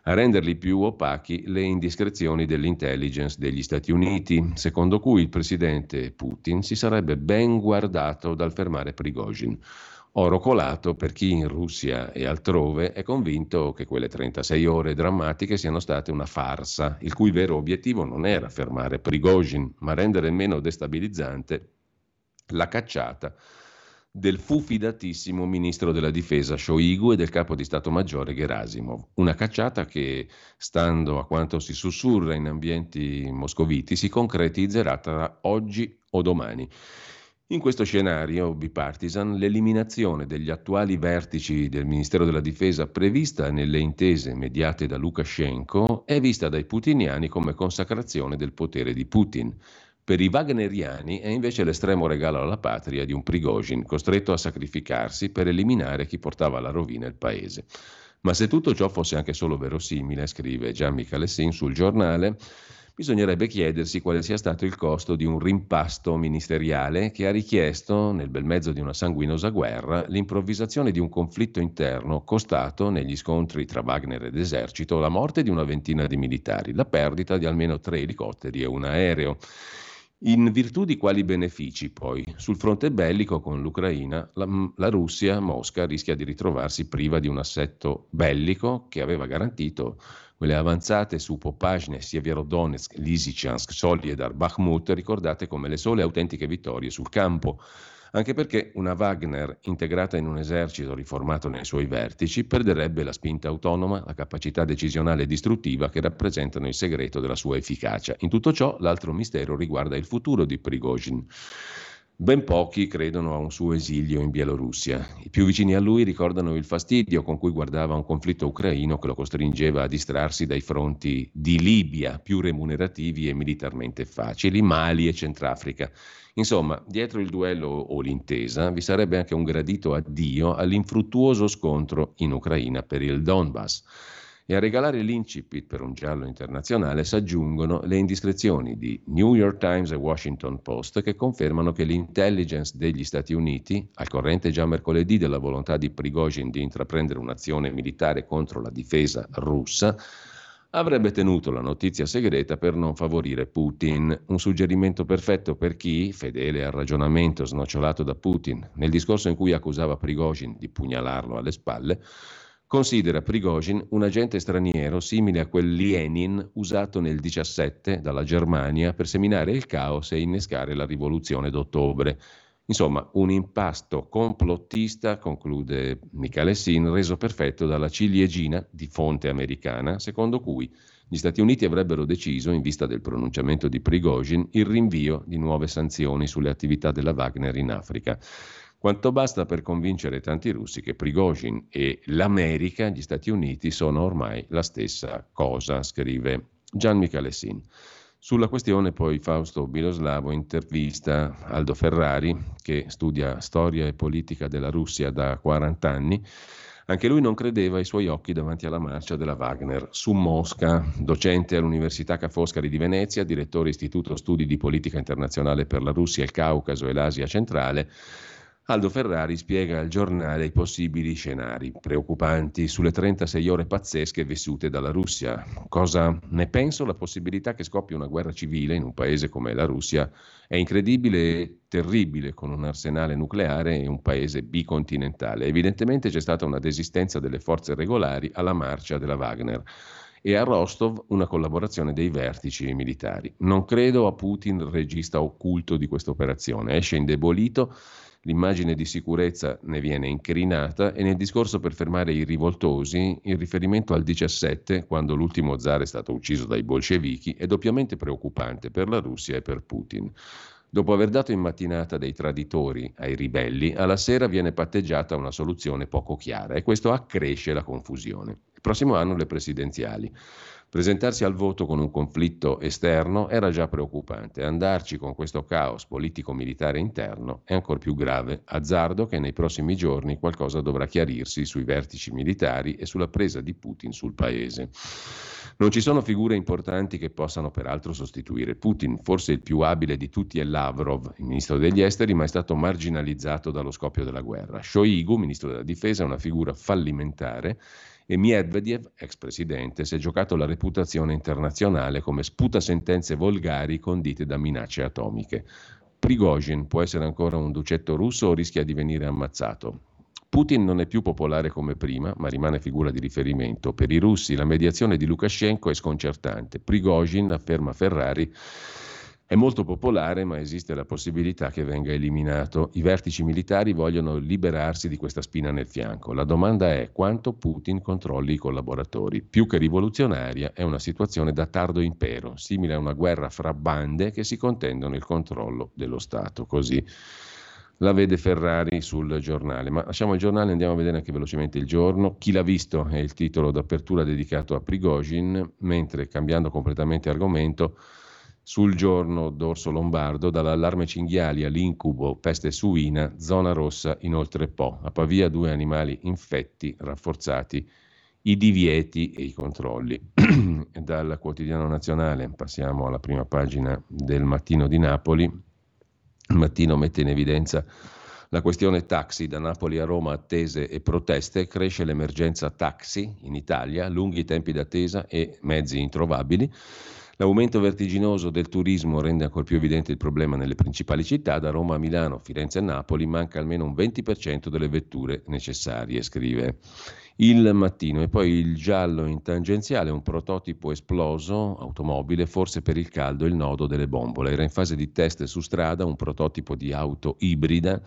a renderli più opachi le indiscrezioni dell'intelligence degli Stati Uniti, secondo cui il presidente Putin si sarebbe ben guardato dal fermare Prigozhin oro colato per chi in Russia e altrove è convinto che quelle 36 ore drammatiche siano state una farsa, il cui vero obiettivo non era fermare Prigozhin, ma rendere meno destabilizzante la cacciata del fu fidatissimo ministro della difesa Shoigu e del capo di Stato Maggiore Gerasimov. Una cacciata che, stando a quanto si sussurra in ambienti moscoviti, si concretizzerà tra oggi o domani. In questo scenario bipartisan, l'eliminazione degli attuali vertici del Ministero della Difesa prevista nelle intese mediate da Lukashenko è vista dai putiniani come consacrazione del potere di Putin. Per i wagneriani è invece l'estremo regalo alla patria di un Prigozhin costretto a sacrificarsi per eliminare chi portava alla rovina il paese. Ma se tutto ciò fosse anche solo verosimile, scrive Gian Michalessin sul giornale, bisognerebbe chiedersi quale sia stato il costo di un rimpasto ministeriale che ha richiesto, nel bel mezzo di una sanguinosa guerra, l'improvvisazione di un conflitto interno costato, negli scontri tra Wagner ed esercito, la morte di una ventina di militari, la perdita di almeno tre elicotteri e un aereo. In virtù di quali benefici poi? Sul fronte bellico con l'Ucraina, la, la, Russia, Mosca, rischia di ritrovarsi priva di un assetto bellico che aveva garantito quelle avanzate su Popasne, Sievierodonetsk, Lysychansk, Soledar, Bakhmut, ricordate come le sole autentiche vittorie sul campo anche perché una Wagner integrata in un esercito riformato nei suoi vertici perderebbe la spinta autonoma, la capacità decisionale e distruttiva che rappresentano il segreto della sua efficacia. In tutto ciò l'altro mistero riguarda il futuro di Prigozhin. Ben pochi credono a un suo esilio in Bielorussia. I più vicini a lui ricordano il fastidio con cui guardava un conflitto ucraino che lo costringeva a distrarsi dai fronti di Libia, più remunerativi e militarmente facili, Mali e Centrafrica. Insomma, dietro il duello o l'intesa vi sarebbe anche un gradito addio all'infruttuoso scontro in Ucraina per il Donbass e a regalare l'incipit per un giallo internazionale si aggiungono le indiscrezioni di New York Times e Washington Post che confermano che l'intelligence degli Stati Uniti, al corrente già mercoledì della volontà di Prigozhin di intraprendere un'azione militare contro la difesa russa, avrebbe tenuto la notizia segreta per non favorire Putin. Un suggerimento perfetto per chi, fedele al ragionamento snocciolato da Putin, nel discorso in cui accusava Prigozhin di pugnalarlo alle spalle, considera Prigozhin un agente straniero simile a quel Lenin usato nel 17 dalla Germania per seminare il caos e innescare la rivoluzione d'ottobre. Insomma, un impasto complottista, conclude Michele Sin, reso perfetto dalla ciliegina di fonte americana, secondo cui gli Stati Uniti avrebbero deciso, in vista del pronunciamento di Prigozhin, il rinvio di nuove sanzioni sulle attività della Wagner in Africa. Quanto basta per convincere tanti russi che Prigozhin e l'America, gli Stati Uniti, sono ormai la stessa cosa, scrive Gian Michalessin. Sulla questione poi Fausto Biloslavo intervista Aldo Ferrari, che studia storia e politica della Russia da 40 anni. Anche lui non credeva ai suoi occhi davanti alla marcia della Wagner su Mosca, docente all'Università Ca' Foscari di Venezia, direttore Istituto Studi di Politica Internazionale per la Russia, il Caucaso e l'Asia centrale Aldo Ferrari spiega al giornale i possibili scenari preoccupanti sulle 36 ore pazzesche vissute dalla Russia. Cosa ne penso? La possibilità che scoppi una guerra civile in un paese come la Russia è incredibile e terribile con un arsenale nucleare e un paese bicontinentale. Evidentemente c'è stata una desistenza delle forze regolari alla marcia della Wagner e a Rostov una collaborazione dei vertici militari. Non credo a Putin, regista occulto di questa operazione. Esce indebolito L'immagine di sicurezza ne viene incrinata e nel discorso per fermare i rivoltosi il riferimento al 17, quando l'ultimo zar è stato ucciso dai bolscevichi, è doppiamente preoccupante per la Russia e per Putin. Dopo aver dato in mattinata dei traditori ai ribelli, alla sera viene patteggiata una soluzione poco chiara e questo accresce la confusione. Il prossimo anno le presidenziali. Presentarsi al voto con un conflitto esterno era già preoccupante. Andarci con questo caos politico-militare interno è ancora più grave. Azzardo che nei prossimi giorni qualcosa dovrà chiarirsi sui vertici militari e sulla presa di Putin sul paese. Non ci sono figure importanti che possano peraltro sostituire Putin. Forse il più abile di tutti è Lavrov, il ministro degli esteri, ma è stato marginalizzato dallo scoppio della guerra. Shoigu, ministro della difesa, è una figura fallimentare e Medvedev, ex presidente, si è giocato la reputazione internazionale come sputa sentenze volgari condite da minacce atomiche. Prigozhin può essere ancora un ducetto russo o rischia di venire ammazzato. Putin non è più popolare come prima, ma rimane figura di riferimento. Per i russi la mediazione di Lukashenko è sconcertante. Prigozhin, afferma Ferrari, È molto popolare, ma esiste la possibilità che venga eliminato. I vertici militari vogliono liberarsi di questa spina nel fianco. La domanda è quanto Putin controlli i collaboratori. Più che rivoluzionaria è una situazione da tardo impero, simile a una guerra fra bande che si contendono il controllo dello Stato. Così la vede Ferrari sul giornale. Ma lasciamo il giornale e andiamo a vedere anche velocemente il giorno. Chi l'ha visto è il titolo d'apertura dedicato a Prigozhin, mentre cambiando completamente argomento sul giorno d'orso lombardo, dall'allarme cinghiali all'incubo peste suina, zona rossa inoltre Po. A Pavia due animali infetti, rafforzati i divieti e i controlli. (clears throat) Dal quotidiano nazionale passiamo alla prima pagina del mattino di Napoli. Il mattino mette in evidenza la questione taxi da Napoli a Roma, attese e proteste, cresce l'emergenza taxi in Italia, lunghi tempi d'attesa e mezzi introvabili. L'aumento vertiginoso del turismo rende ancora più evidente il problema nelle principali città, da Roma a Milano, Firenze e Napoli manca almeno un 20% delle vetture necessarie, scrive il mattino. E poi il giallo in tangenziale, un prototipo esploso, automobile, forse per il caldo il nodo delle bombole. Era in fase di test su strada un prototipo di auto ibrida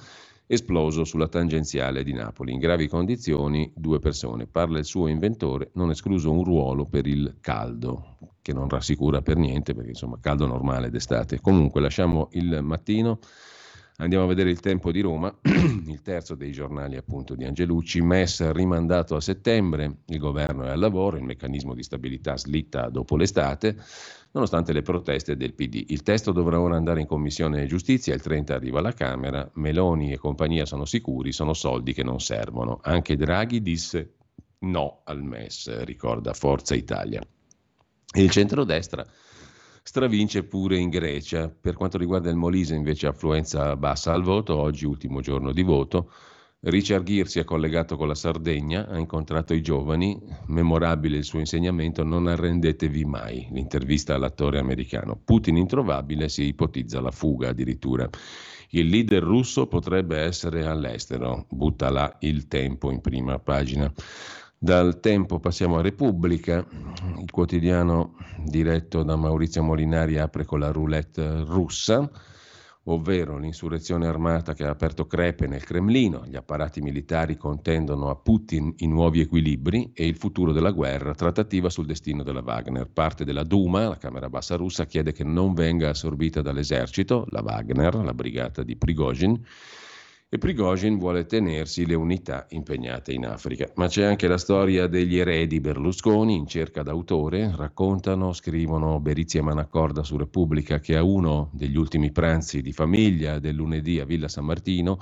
esploso sulla tangenziale di Napoli. In gravi condizioni due persone. Parla il suo inventore, non escluso un ruolo per il caldo, che non rassicura per niente perché insomma caldo normale d'estate. Comunque lasciamo il mattino. Andiamo a vedere il tempo di Roma, (clears throat) il terzo dei giornali appunto di Angelucci, MES rimandato a settembre, il governo è al lavoro, il meccanismo di stabilità slitta dopo l'estate, nonostante le proteste del PD. Il testo dovrà ora andare in Commissione Giustizia, il 30 arriva alla Camera, Meloni e compagnia sono sicuri, sono soldi che non servono. Anche Draghi disse no al MES, ricorda Forza Italia. E il centrodestra stravince pure in Grecia. Per quanto riguarda il Molise invece affluenza bassa al voto, oggi ultimo giorno di voto. Richard Gere si è collegato con la Sardegna, ha incontrato i giovani, memorabile il suo insegnamento, non arrendetevi mai, l'intervista all'attore americano. Putin introvabile, si ipotizza la fuga addirittura. Il leader russo potrebbe essere all'estero, butta là il tempo in prima pagina. Dal tempo passiamo a Repubblica, il quotidiano diretto da Maurizio Molinari apre con la roulette russa ovvero l'insurrezione armata che ha aperto crepe nel Cremlino, gli apparati militari contendono a Putin i nuovi equilibri e il futuro della guerra, trattativa sul destino della Wagner. Parte della Duma, la Camera Bassa russa, chiede che non venga assorbita dall'esercito, la Wagner, la brigata di Prigozhin, e Prigozhin vuole tenersi le unità impegnate in Africa. Ma c'è anche la storia degli eredi Berlusconi in cerca d'autore, raccontano, scrivono Berizzi e Manaccorda su Repubblica che a uno degli ultimi pranzi di famiglia del lunedì a Villa San Martino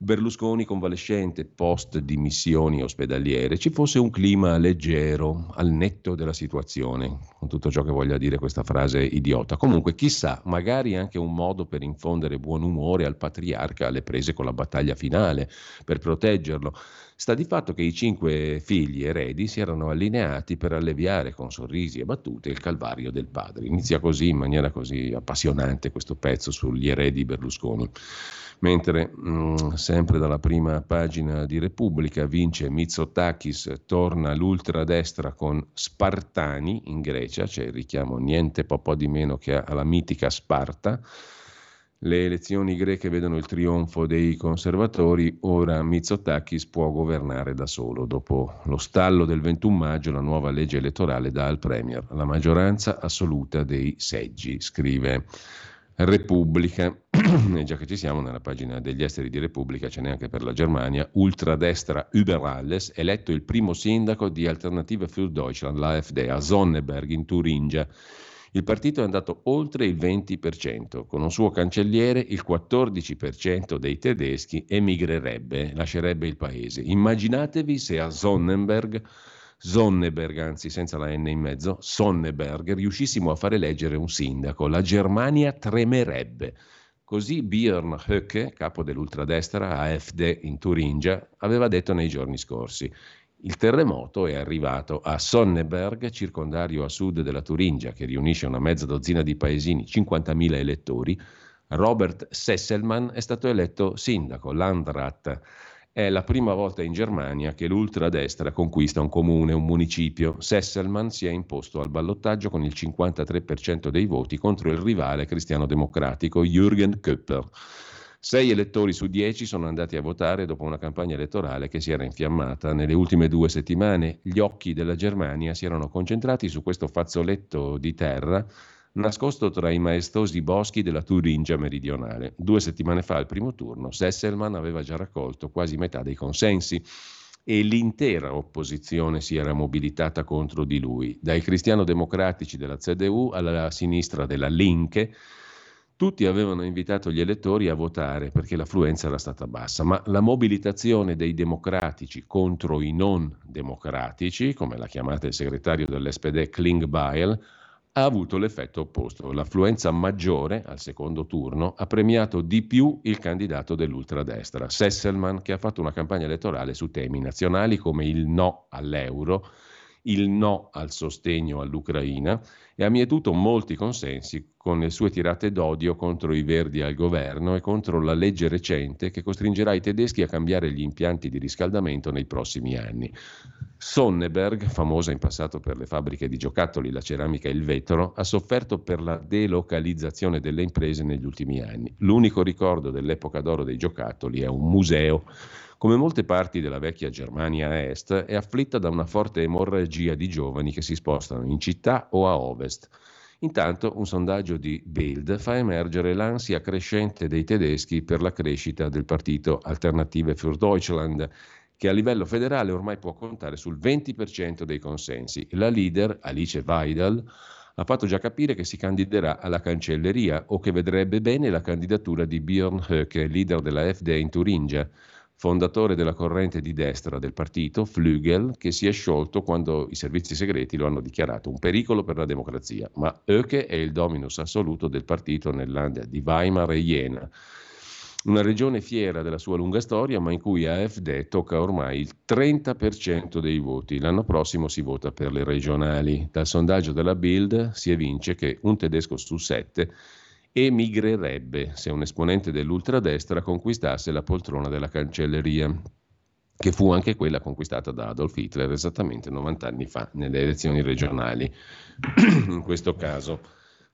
Berlusconi convalescente post dimissioni ospedaliere, ci fosse un clima leggero, al netto della situazione, con tutto ciò che voglia dire questa frase idiota. Comunque, chissà, magari anche un modo per infondere buon umore al patriarca alle prese con la battaglia finale, per proteggerlo. Sta di fatto che i cinque figli eredi si erano allineati per alleviare con sorrisi e battute il calvario del padre. Inizia così, in maniera così appassionante, questo pezzo sugli eredi Berlusconi mentre mh, mm, sempre dalla prima pagina di Repubblica vince Mitsotakis, torna l'ultradestra con Spartani in Grecia, c'è il richiamo niente po', po di meno che alla mitica Sparta. Le elezioni greche vedono il trionfo dei conservatori, ora Mitsotakis può governare da solo. Dopo lo stallo del 21 maggio la nuova legge elettorale dà al Premier la maggioranza assoluta dei seggi, scrive Repubblica. (clears throat) e già che ci siamo nella pagina degli esteri di Repubblica, ce n'è anche per la Germania, ultradestra Überalles, eletto il primo sindaco di Alternative für Deutschland, l'AfD, a Sonneberg in Turingia. Il partito è andato oltre il 20%, con un suo cancelliere il 14% dei tedeschi emigrerebbe, lascerebbe il paese. Immaginatevi se a Sonnenberg Sonneberg, anzi senza la N in mezzo, Sonneberg, riuscissimo a fare leggere un sindaco, la Germania tremerebbe. Così Björn Höcke, capo dell'ultradestra AfD in Turingia, aveva detto nei giorni scorsi. Il terremoto è arrivato a Sonneberg, circondario a sud della Turingia, che riunisce una mezza dozzina di paesini, 50.000 elettori. Robert Sesselman è stato eletto sindaco, Landrat È la prima volta in Germania che l'ultradestra conquista un comune, un municipio. Sesselman si è imposto al ballottaggio con il 53% dei voti contro il rivale cristiano-democratico Jürgen Köpper. Sei elettori su dieci sono andati a votare dopo una campagna elettorale che si era infiammata. Nelle ultime due settimane gli occhi della Germania si erano concentrati su questo fazzoletto di terra nascosto tra i maestosi boschi della Turingia meridionale. Due settimane fa, al primo turno, Sesselman aveva già raccolto quasi metà dei consensi e l'intera opposizione si era mobilitata contro di lui, dai cristiano-democratici della CDU alla sinistra della Linke. Tutti avevano invitato gli elettori a votare perché l'affluenza era stata bassa, ma la mobilitazione dei democratici contro i non democratici, come la chiamata il segretario dell'SPD Klingbeil, ha avuto l'effetto opposto. L'affluenza maggiore al secondo turno ha premiato di più il candidato dell'ultradestra, Sesselman, che ha fatto una campagna elettorale su temi nazionali come il no all'euro, il no al sostegno all'Ucraina e ha mietuto molti consensi con le sue tirate d'odio contro i verdi al governo e contro la legge recente che costringerà i tedeschi a cambiare gli impianti di riscaldamento nei prossimi anni. Sonneberg, famosa in passato per le fabbriche di giocattoli, la ceramica e il vetro, ha sofferto per la delocalizzazione delle imprese negli ultimi anni. L'unico ricordo dell'epoca d'oro dei giocattoli è un museo come molte parti della vecchia Germania Est, è afflitta da una forte emorragia di giovani che si spostano in città o a ovest. Intanto un sondaggio di Bild fa emergere l'ansia crescente dei tedeschi per la crescita del partito Alternative für Deutschland, che a livello federale ormai può contare sul 20% dei consensi. La leader, Alice Weidel, ha fatto già capire che si candiderà alla cancelleria o che vedrebbe bene la candidatura di Björn Höcke, leader della FD in Turingia fondatore della corrente di destra del partito, Flügel, che si è sciolto quando i servizi segreti lo hanno dichiarato un pericolo per la democrazia. Ma Höcke è il dominus assoluto del partito nell'Andia di Weimar e Jena, una regione fiera della sua lunga storia, ma in cui AfD tocca ormai il 30% dei voti. L'anno prossimo si vota per le regionali. Dal sondaggio della Bild si evince che un tedesco su sette emigrerebbe se un esponente dell'ultradestra conquistasse la poltrona della cancelleria, che fu anche quella conquistata da Adolf Hitler esattamente 90 anni fa nelle elezioni regionali, (clears throat) in questo caso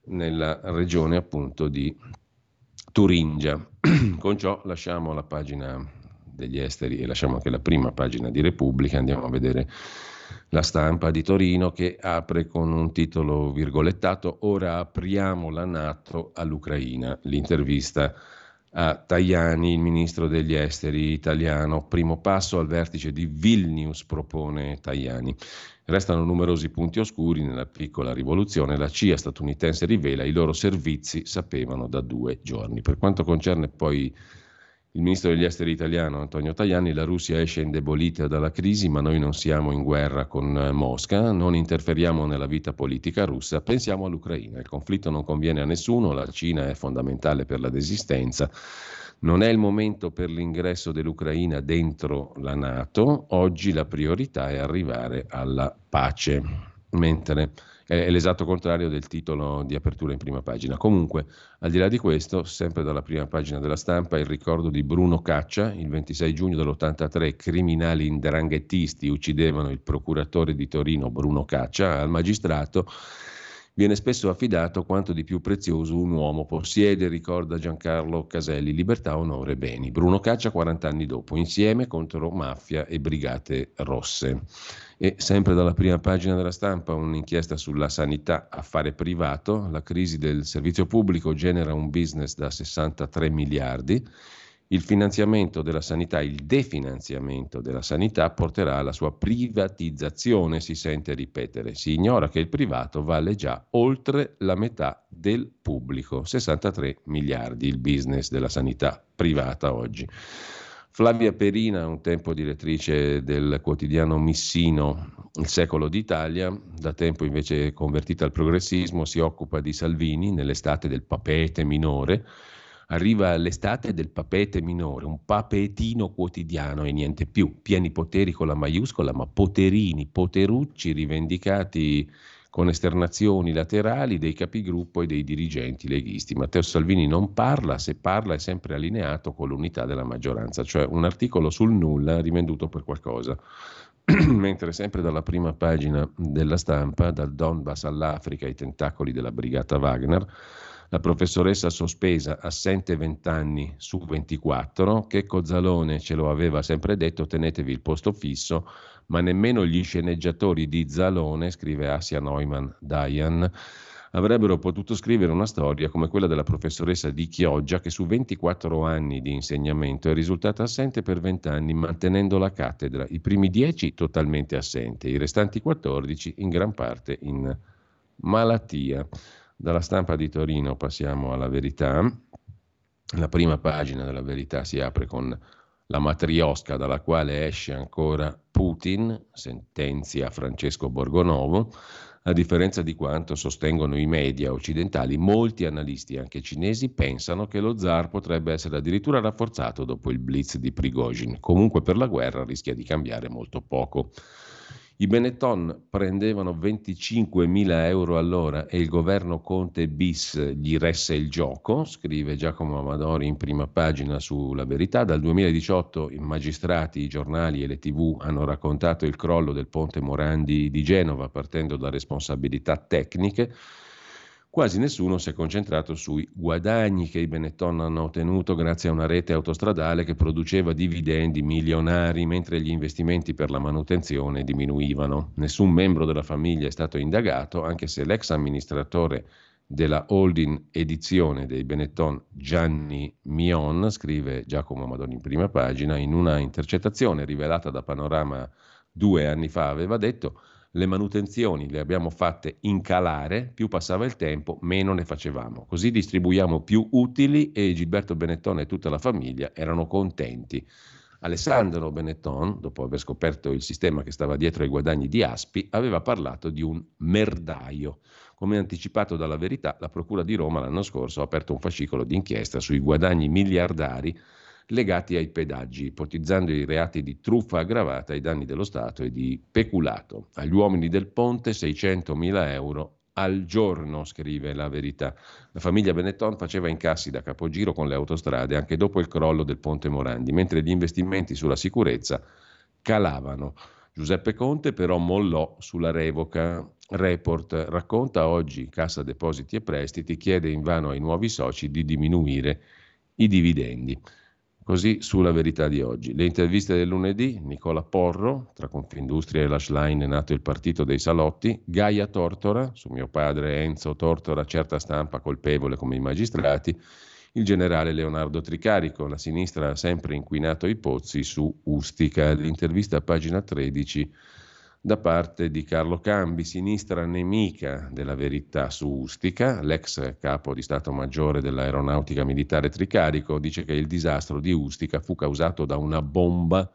nella regione appunto di Turingia. (clears throat) Con ciò lasciamo la pagina degli esteri e lasciamo anche la prima pagina di Repubblica, andiamo a vedere la stampa di Torino che apre con un titolo virgolettato Ora apriamo la Nato all'Ucraina. L'intervista a Tajani, il ministro degli esteri italiano. Primo passo al vertice di Vilnius, propone Tajani. Restano numerosi punti oscuri nella piccola rivoluzione. La CIA statunitense rivela i loro servizi sapevano da due giorni. Per quanto concerne poi il ministro degli esteri italiano Antonio Tajani, la Russia esce indebolita dalla crisi, ma noi non siamo in guerra con eh, Mosca, non interferiamo nella vita politica russa, pensiamo all'Ucraina. Il conflitto non conviene a nessuno, la Cina è fondamentale per la desistenza. Non è il momento per l'ingresso dell'Ucraina dentro la Nato, oggi la priorità è arrivare alla pace. Mentre è l'esatto contrario del titolo di apertura in prima pagina. Comunque, al di là di questo, sempre dalla prima pagina della stampa, il ricordo di Bruno Caccia, il 26 giugno dell'83 criminali indranghettisti uccidevano il procuratore di Torino Bruno Caccia al magistrato viene spesso affidato quanto di più prezioso un uomo possiede, ricorda Giancarlo Caselli, libertà, onore e beni. Bruno Caccia 40 anni dopo, insieme contro mafia e brigate rosse. E sempre dalla prima pagina della stampa un'inchiesta sulla sanità, affare privato, la crisi del servizio pubblico genera un business da 63 miliardi il finanziamento della sanità, il definanziamento della sanità porterà alla sua privatizzazione, si sente ripetere. Si ignora che il privato vale già oltre la metà del pubblico, 63 miliardi il business della sanità privata oggi. Flavia Perina, un tempo direttrice del quotidiano Missino, Il secolo d'Italia, da tempo invece convertita al progressismo, si occupa di Salvini nell'estate del papete minore. Arriva l'estate del papete minore, un papetino quotidiano e niente più, pieni poteri con la maiuscola, ma poterini, poterucci rivendicati con esternazioni laterali dei capigruppo e dei dirigenti leghisti. Matteo Salvini non parla, se parla è sempre allineato con l'unità della maggioranza, cioè un articolo sul nulla rivenduto per qualcosa. (clears throat) Mentre sempre dalla prima pagina della stampa, dal Donbass all'Africa, i tentacoli della brigata Wagner, la professoressa sospesa assente 20 anni su 24, che Cozzalone ce lo aveva sempre detto, tenetevi il posto fisso, ma nemmeno gli sceneggiatori di Zalone, scrive Asia Neumann Dayan, avrebbero potuto scrivere una storia come quella della professoressa di Chioggia che su 24 anni di insegnamento è risultata assente per 20 anni mantenendo la cattedra, i primi 10 totalmente assente, i restanti 14 in gran parte in malattia. Dalla stampa di Torino passiamo alla verità. La prima pagina della verità si apre con la matriosca dalla quale esce ancora Putin, sentenzia Francesco Borgonovo, a differenza di quanto sostengono i media occidentali, molti analisti, anche cinesi, pensano che lo zar potrebbe essere addirittura rafforzato dopo il blitz di Prigozhin. Comunque per la guerra rischia di cambiare molto poco. I Benetton prendevano 25.000 euro all'ora e il governo Conte bis gli resse il gioco, scrive Giacomo Amadori in prima pagina sulla verità. Dal 2018 i magistrati, i giornali e le tv hanno raccontato il crollo del ponte Morandi di Genova partendo da responsabilità tecniche Quasi nessuno si è concentrato sui guadagni che i Benetton hanno ottenuto grazie a una rete autostradale che produceva dividendi milionari mentre gli investimenti per la manutenzione diminuivano. Nessun membro della famiglia è stato indagato, anche se l'ex amministratore della holding edizione dei Benetton Gianni Mion, scrive Giacomo Madoni in prima pagina, in una intercettazione rivelata da Panorama due anni fa aveva detto le manutenzioni le abbiamo fatte incalare, più passava il tempo, meno ne facevamo. Così distribuiamo più utili e Gilberto Benetton e tutta la famiglia erano contenti. Alessandro Benetton, dopo aver scoperto il sistema che stava dietro ai guadagni di Aspi, aveva parlato di un merdaio. Come anticipato dalla verità, la Procura di Roma l'anno scorso ha aperto un fascicolo d'inchiesta sui guadagni miliardari legati ai pedaggi, ipotizzando i reati di truffa aggravata ai danni dello Stato e di peculato. Agli uomini del ponte 600.000 euro al giorno, scrive la verità. La famiglia Benetton faceva incassi da capogiro con le autostrade anche dopo il crollo del ponte Morandi, mentre gli investimenti sulla sicurezza calavano. Giuseppe Conte però mollò sulla revoca. Report racconta oggi Cassa Depositi e Prestiti chiede invano ai nuovi soci di diminuire i dividendi. Così sulla verità di oggi. Le interviste del lunedì, Nicola Porro, tra Confindustria e Lashline è nato il partito dei salotti, Gaia Tortora, su mio padre Enzo Tortora, certa stampa colpevole come i magistrati, il generale Leonardo Tricarico, la sinistra ha sempre inquinato i pozzi su Ustica. L'intervista a pagina 13 da parte di Carlo Cambi, sinistra nemica della verità su Ustica, l'ex capo di Stato Maggiore dell'Aeronautica Militare Tricarico, dice che il disastro di Ustica fu causato da una bomba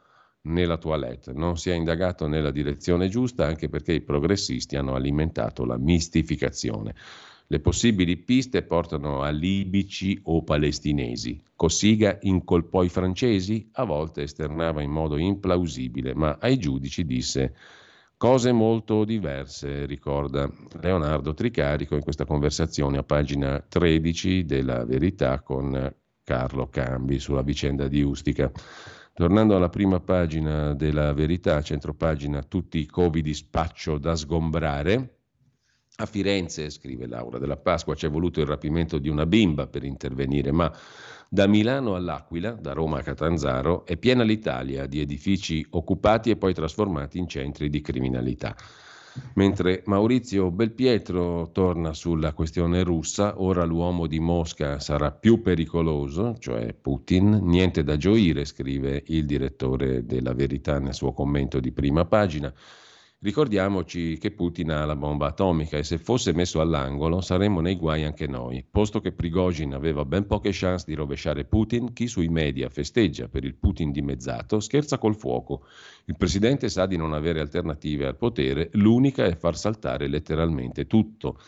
nella toilette. Non si è indagato nella direzione giusta anche perché i progressisti hanno alimentato la mistificazione. Le possibili piste portano a libici o palestinesi. Cossiga incolpò i francesi? A volte esternava in modo implausibile, ma ai giudici disse Cose molto diverse, ricorda Leonardo Tricarico in questa conversazione a pagina 13 della Verità con Carlo Cambi sulla vicenda di Ustica. Tornando alla prima pagina della Verità, centropagina tutti i covi di spaccio da sgombrare. A Firenze, scrive Laura della Pasqua, c'è voluto il rapimento di una bimba per intervenire, ma da Milano all'Aquila, da Roma a Catanzaro, è piena l'Italia di edifici occupati e poi trasformati in centri di criminalità. Mentre Maurizio Belpietro torna sulla questione russa, ora l'uomo di Mosca sarà più pericoloso, cioè Putin, niente da gioire, scrive il direttore della Verità nel suo commento di prima pagina. Ricordiamoci che Putin ha la bomba atomica e se fosse messo all'angolo saremmo nei guai anche noi. Posto che Prigozhin aveva ben poche chance di rovesciare Putin, chi sui media festeggia per il Putin dimezzato scherza col fuoco. Il presidente sa di non avere alternative al potere, l'unica è far saltare letteralmente tutto.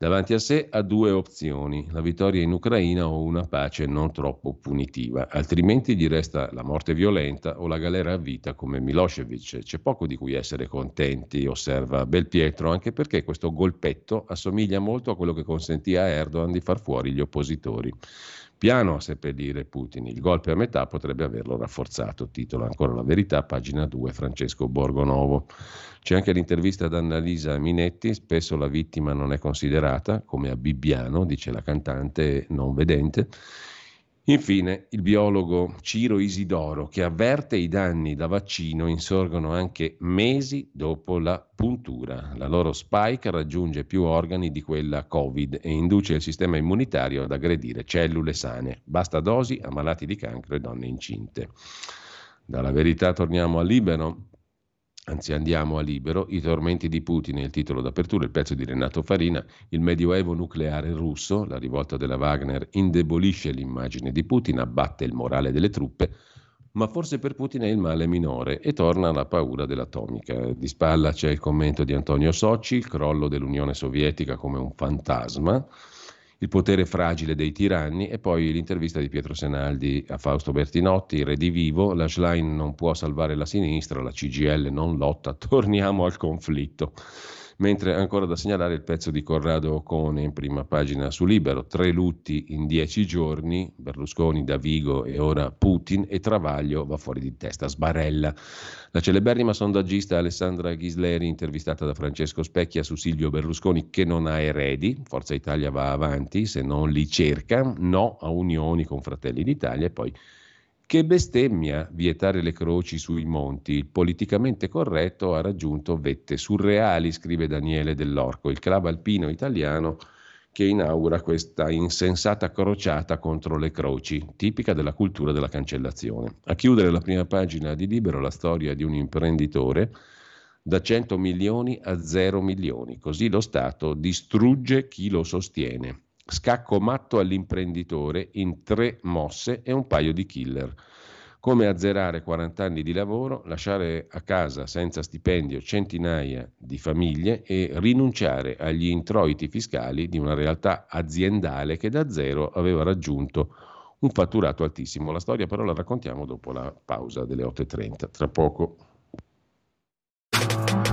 Davanti a sé ha due opzioni, la vittoria in Ucraina o una pace non troppo punitiva, altrimenti gli resta la morte violenta o la galera a vita come Milosevic. C'è poco di cui essere contenti, osserva Belpietro, anche perché questo golpetto assomiglia molto a quello che consentì a Erdogan di far fuori gli oppositori. Piano a seppellire Putin, il golpe a metà potrebbe averlo rafforzato, titola ancora la verità, pagina 2, Francesco Borgonovo. C'è anche l'intervista ad Annalisa Minetti, spesso la vittima non è considerata, come a Bibbiano, dice la cantante non vedente, Infine, il biologo Ciro Isidoro, che avverte i danni da vaccino insorgono anche mesi dopo la puntura. La loro spike raggiunge più organi di quella Covid e induce il sistema immunitario ad aggredire cellule sane. Basta dosi a malati di cancro e donne incinte. Dalla verità torniamo al Libero. Anzi, andiamo a libero. I tormenti di Putin il titolo d'apertura, il pezzo di Renato Farina. Il medioevo nucleare russo, la rivolta della Wagner, indebolisce l'immagine di Putin, abbatte il morale delle truppe, ma forse per Putin è il male minore e torna la paura dell'atomica. Di spalla c'è il commento di Antonio Socci, il crollo dell'Unione Sovietica come un fantasma il potere fragile dei tiranni e poi l'intervista di Pietro Senaldi a Fausto Bertinotti, redivivo, la Schlein non può salvare la sinistra, la CGL non lotta, (laughs) torniamo al conflitto mentre ancora da segnalare il pezzo di Corrado Ocone in prima pagina su Libero, tre lutti in dieci giorni, Berlusconi, Davigo e ora Putin e Travaglio va fuori di testa, sbarella. La celeberrima sondaggista Alessandra Ghisleri, intervistata da Francesco Specchia su Silvio Berlusconi che non ha eredi, Forza Italia va avanti se non li cerca, no a unioni con Fratelli d'Italia e poi che bestemmia vietare le croci sui monti. Il politicamente corretto ha raggiunto vette surreali, scrive Daniele Dell'Orco, il club alpino italiano che inaugura questa insensata crociata contro le croci, tipica della cultura della cancellazione. A chiudere la prima pagina di Libero la storia di un imprenditore da 100 milioni a 0 milioni, così lo Stato distrugge chi lo sostiene. Scacco matto all'imprenditore in tre mosse e un paio di killer. Come azzerare 40 anni di lavoro, lasciare a casa senza stipendio centinaia di famiglie e rinunciare agli introiti fiscali di una realtà aziendale che da zero aveva raggiunto un fatturato altissimo. La storia però la raccontiamo dopo la pausa delle 8.30. Tra poco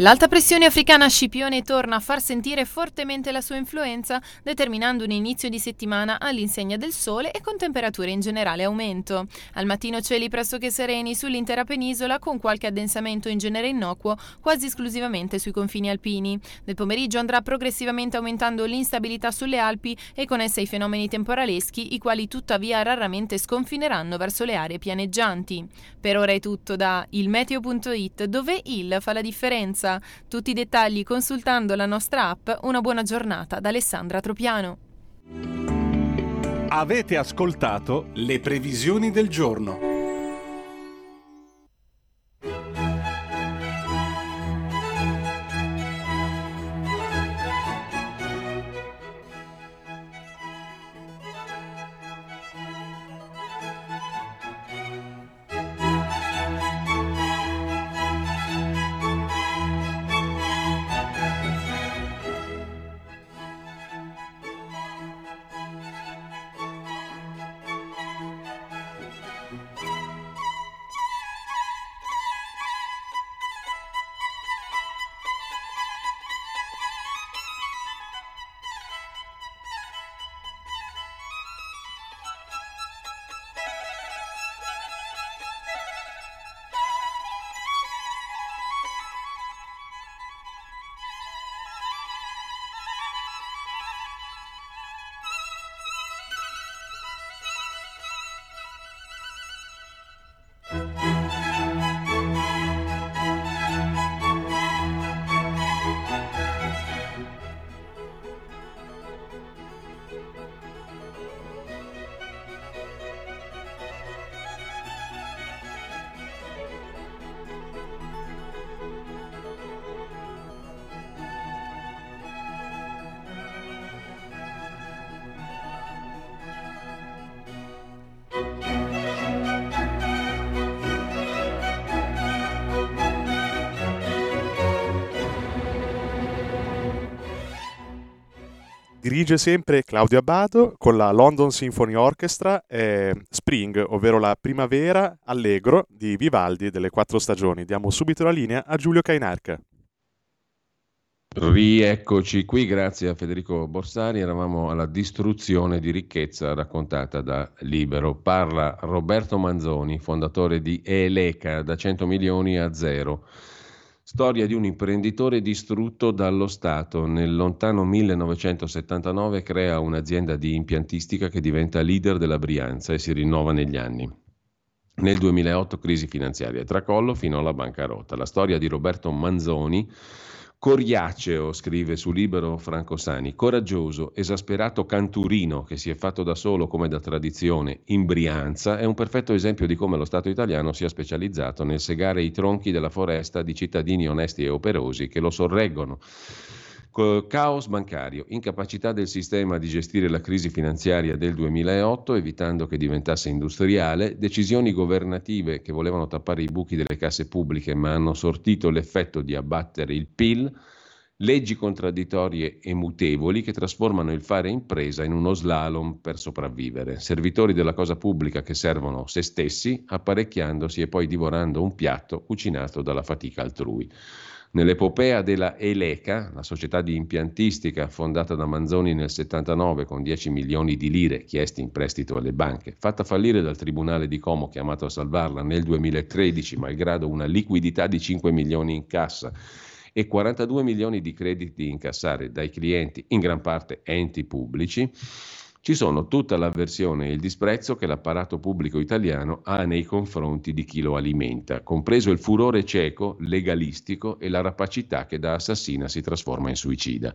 L'alta pressione africana Scipione torna a far sentire fortemente la sua influenza, determinando un inizio di settimana all'insegna del sole e con temperature in generale aumento. Al mattino cieli pressoché sereni sull'intera penisola, con qualche addensamento in genere innocuo, quasi esclusivamente sui confini alpini. Nel pomeriggio andrà progressivamente aumentando l'instabilità sulle Alpi e con essa i fenomeni temporaleschi, i quali tuttavia raramente sconfineranno verso le aree pianeggianti. Per ora è tutto da ilmeteo.it, dove il fa la differenza. Tutti i dettagli consultando la nostra app. Una buona giornata da Alessandra Tropiano. Avete ascoltato le previsioni del giorno. Dirige sempre Claudio Abbado con la London Symphony Orchestra e Spring, ovvero la primavera allegro di Vivaldi delle quattro stagioni. Diamo subito la linea a Giulio Cainarca. Rieccoci qui, grazie a Federico Borsari, eravamo alla distruzione di ricchezza raccontata da Libero. Parla Roberto Manzoni, fondatore di Eleca, da 100 milioni a zero. Storia di un imprenditore distrutto dallo Stato. Nel lontano 1979 crea un'azienda di impiantistica che diventa leader della Brianza e si rinnova negli anni. Nel 2008 crisi finanziaria, tracollo fino alla bancarotta. La storia di Roberto Manzoni Coriaceo, scrive su Libero Franco Sani, coraggioso, esasperato canturino che si è fatto da solo come da tradizione in Brianza, è un perfetto esempio di come lo Stato italiano sia specializzato nel segare i tronchi della foresta di cittadini onesti e operosi che lo sorreggono. Caos bancario, incapacità del sistema di gestire la crisi finanziaria del 2008 evitando che diventasse industriale, decisioni governative che volevano tappare i buchi delle casse pubbliche ma hanno sortito l'effetto di abbattere il PIL, leggi contraddittorie e mutevoli che trasformano il fare impresa in uno slalom per sopravvivere, servitori della cosa pubblica che servono se stessi, apparecchiandosi e poi divorando un piatto cucinato dalla fatica altrui. Nell'epopea della Eleca, la società di impiantistica fondata da Manzoni nel 79 con 10 milioni di lire chiesti in prestito alle banche, fatta fallire dal Tribunale di Como chiamato a salvarla nel 2013 malgrado una liquidità di 5 milioni in cassa e 42 milioni di crediti incassare dai clienti, in gran parte enti pubblici, ci sono tutta l'avversione e il disprezzo che l'apparato pubblico italiano ha nei confronti di chi lo alimenta, compreso il furore cieco, legalistico e la rapacità che da assassina si trasforma in suicida.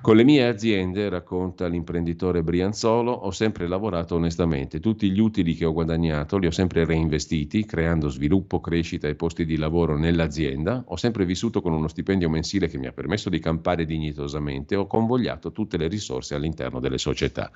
Con le mie aziende, racconta l'imprenditore Brianzolo, ho sempre lavorato onestamente. Tutti gli utili che ho guadagnato li ho sempre reinvestiti, creando sviluppo, crescita e posti di lavoro nell'azienda. Ho sempre vissuto con uno stipendio mensile che mi ha permesso di campare dignitosamente. Ho convogliato tutte le risorse all'interno delle società.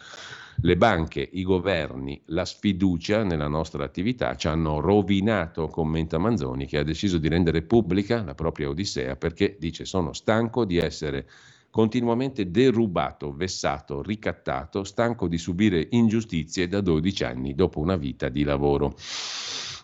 Le banche, i governi, la sfiducia nella nostra attività ci hanno rovinato, commenta Manzoni, che ha deciso di rendere pubblica la propria odissea perché dice sono stanco di essere continuamente derubato, vessato, ricattato, stanco di subire ingiustizie da 12 anni dopo una vita di lavoro.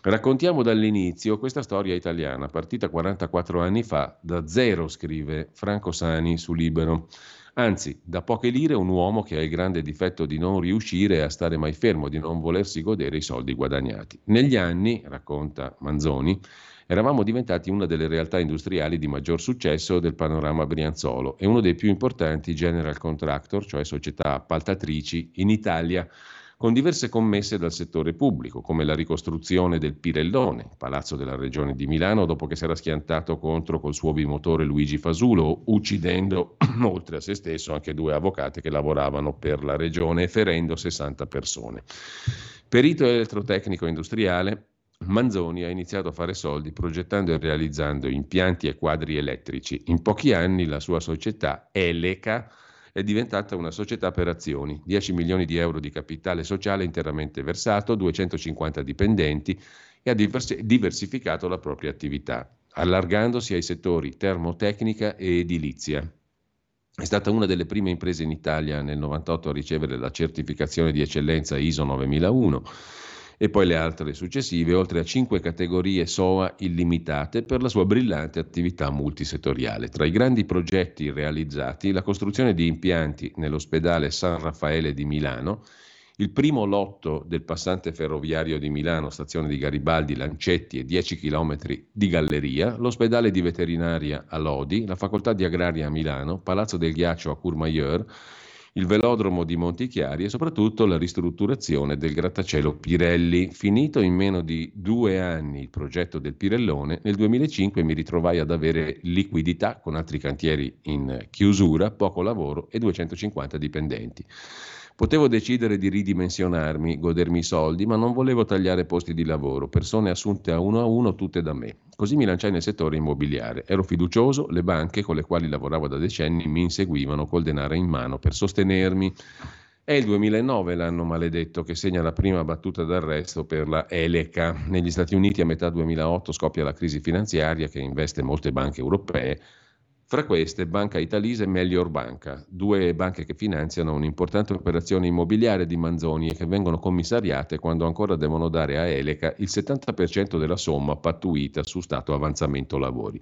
Raccontiamo dall'inizio questa storia italiana, partita 44 anni fa, da zero, scrive Franco Sani su Libero. Anzi, da poche lire un uomo che ha il grande difetto di non riuscire a stare mai fermo, di non volersi godere i soldi guadagnati. Negli anni, racconta Manzoni, eravamo diventati una delle realtà industriali di maggior successo del panorama brianzolo e uno dei più importanti general contractor, cioè società appaltatrici, in Italia con diverse commesse dal settore pubblico, come la ricostruzione del Pirellone, palazzo della regione di Milano, dopo che si era schiantato contro col suo bimotore Luigi Fasulo, uccidendo (clears throat) oltre a se stesso anche due avvocati che lavoravano per la regione e ferendo 60 persone. Perito elettrotecnico industriale, Manzoni ha iniziato a fare soldi progettando e realizzando impianti e quadri elettrici. In pochi anni la sua società, Eleca, è diventata una società per azioni, 10 milioni di euro di capitale sociale interamente versato, 250 dipendenti e ha diversificato la propria attività, allargandosi ai settori termotecnica e edilizia. È stata una delle prime imprese in Italia nel 98 a ricevere la certificazione di eccellenza ISO 9001 e poi le altre successive, oltre a cinque categorie SOA illimitate per la sua brillante attività multisettoriale. Tra i grandi progetti realizzati, la costruzione di impianti nell'ospedale San Raffaele di Milano, il primo lotto del passante ferroviario di Milano, stazione di Garibaldi, Lancetti e 10 km di galleria, l'ospedale di veterinaria a Lodi, la facoltà di agraria a Milano, Palazzo del Ghiaccio a Courmayeur, il velodromo di Montichiari e soprattutto la ristrutturazione del grattacielo Pirelli. Finito in meno di due anni il progetto del Pirellone, nel 2005 mi ritrovai ad avere liquidità con altri cantieri in chiusura, poco lavoro e 250 dipendenti. Potevo decidere di ridimensionarmi, godermi i soldi, ma non volevo tagliare posti di lavoro, persone assunte a uno a uno tutte da me. Così mi lanciai nel settore immobiliare. Ero fiducioso, le banche con le quali lavoravo da decenni mi inseguivano col denaro in mano per sostenermi. È il 2009 l'anno maledetto che segna la prima battuta d'arresto per la Eleca. Negli Stati Uniti a metà 2008 scoppia la crisi finanziaria che investe molte banche europee fra queste Banca Italisa e Melior Banca, due banche che finanziano un'importante operazione immobiliare di Manzoni e che vengono commissariate quando ancora devono dare a Eleca il 70% della somma pattuita su stato avanzamento lavori.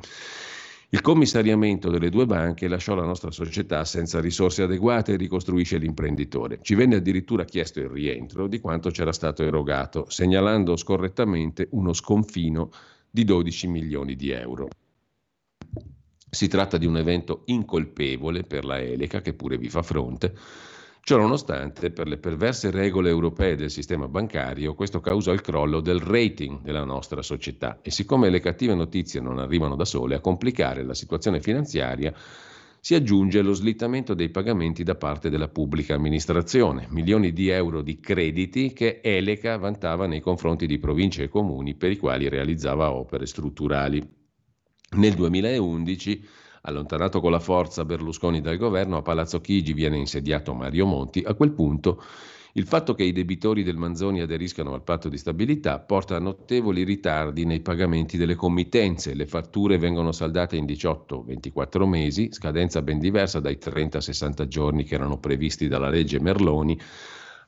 Il commissariamento delle due banche lasciò la nostra società senza risorse adeguate e ricostruisce l'imprenditore. Ci venne addirittura chiesto il rientro di quanto c'era stato erogato, segnalando scorrettamente uno sconfino di 12 milioni di euro. Si tratta di un evento incolpevole per la Eleca, che pure vi fa fronte. Ciononostante, per le perverse regole europee del sistema bancario, questo causa il crollo del rating della nostra società e siccome le cattive notizie non arrivano da sole, a complicare la situazione finanziaria si aggiunge lo slittamento dei pagamenti da parte della pubblica amministrazione, milioni di euro di crediti che Eleca vantava nei confronti di province e comuni per i quali realizzava opere strutturali. Nel 2011, allontanato con la forza Berlusconi dal governo, a Palazzo Chigi viene insediato Mario Monti. A quel punto il fatto che i debitori del Manzoni aderiscano al patto di stabilità porta a notevoli ritardi nei pagamenti delle committenze. Le fatture vengono saldate in 18-24 mesi, scadenza ben diversa dai 30-60 giorni che erano previsti dalla legge Merloni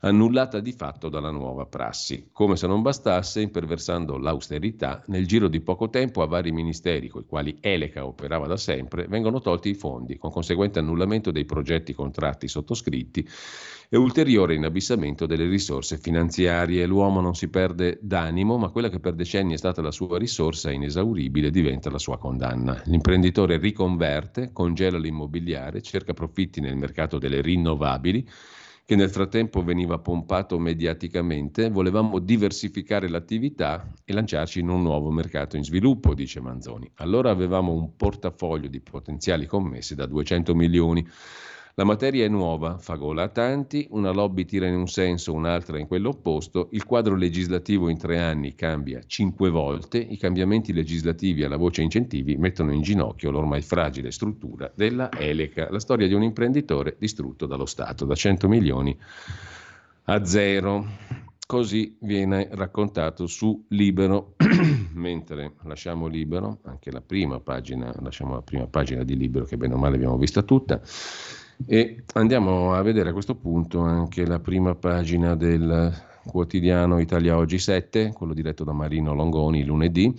annullata di fatto dalla nuova prassi. Come se non bastasse, imperversando l'austerità, nel giro di poco tempo a vari ministeri, con i quali Eleca operava da sempre, vengono tolti i fondi, con conseguente annullamento dei progetti contratti sottoscritti e ulteriore inabissamento delle risorse finanziarie. L'uomo non si perde d'animo, ma quella che per decenni è stata la sua risorsa inesauribile diventa la sua condanna. L'imprenditore riconverte, congela l'immobiliare, cerca profitti nel mercato delle rinnovabili, che nel frattempo veniva pompato mediaticamente, volevamo diversificare l'attività e lanciarci in un nuovo mercato in sviluppo, dice Manzoni. Allora avevamo un portafoglio di potenziali commesse da 200 milioni. La materia è nuova, fa gola a tanti, una lobby tira in un senso, un'altra in quello opposto, il quadro legislativo in tre anni cambia cinque volte, i cambiamenti legislativi alla voce incentivi mettono in ginocchio l'ormai fragile struttura della Eleca, la storia di un imprenditore distrutto dallo Stato, da 100 milioni a zero. Così viene raccontato su Libero, (clears throat) mentre lasciamo Libero, anche la prima pagina, lasciamo la prima pagina di Libero che bene o male abbiamo vista tutta, e andiamo a vedere a questo punto anche la prima pagina del quotidiano Italia Oggi 7, quello diretto da Marino Longoni lunedì,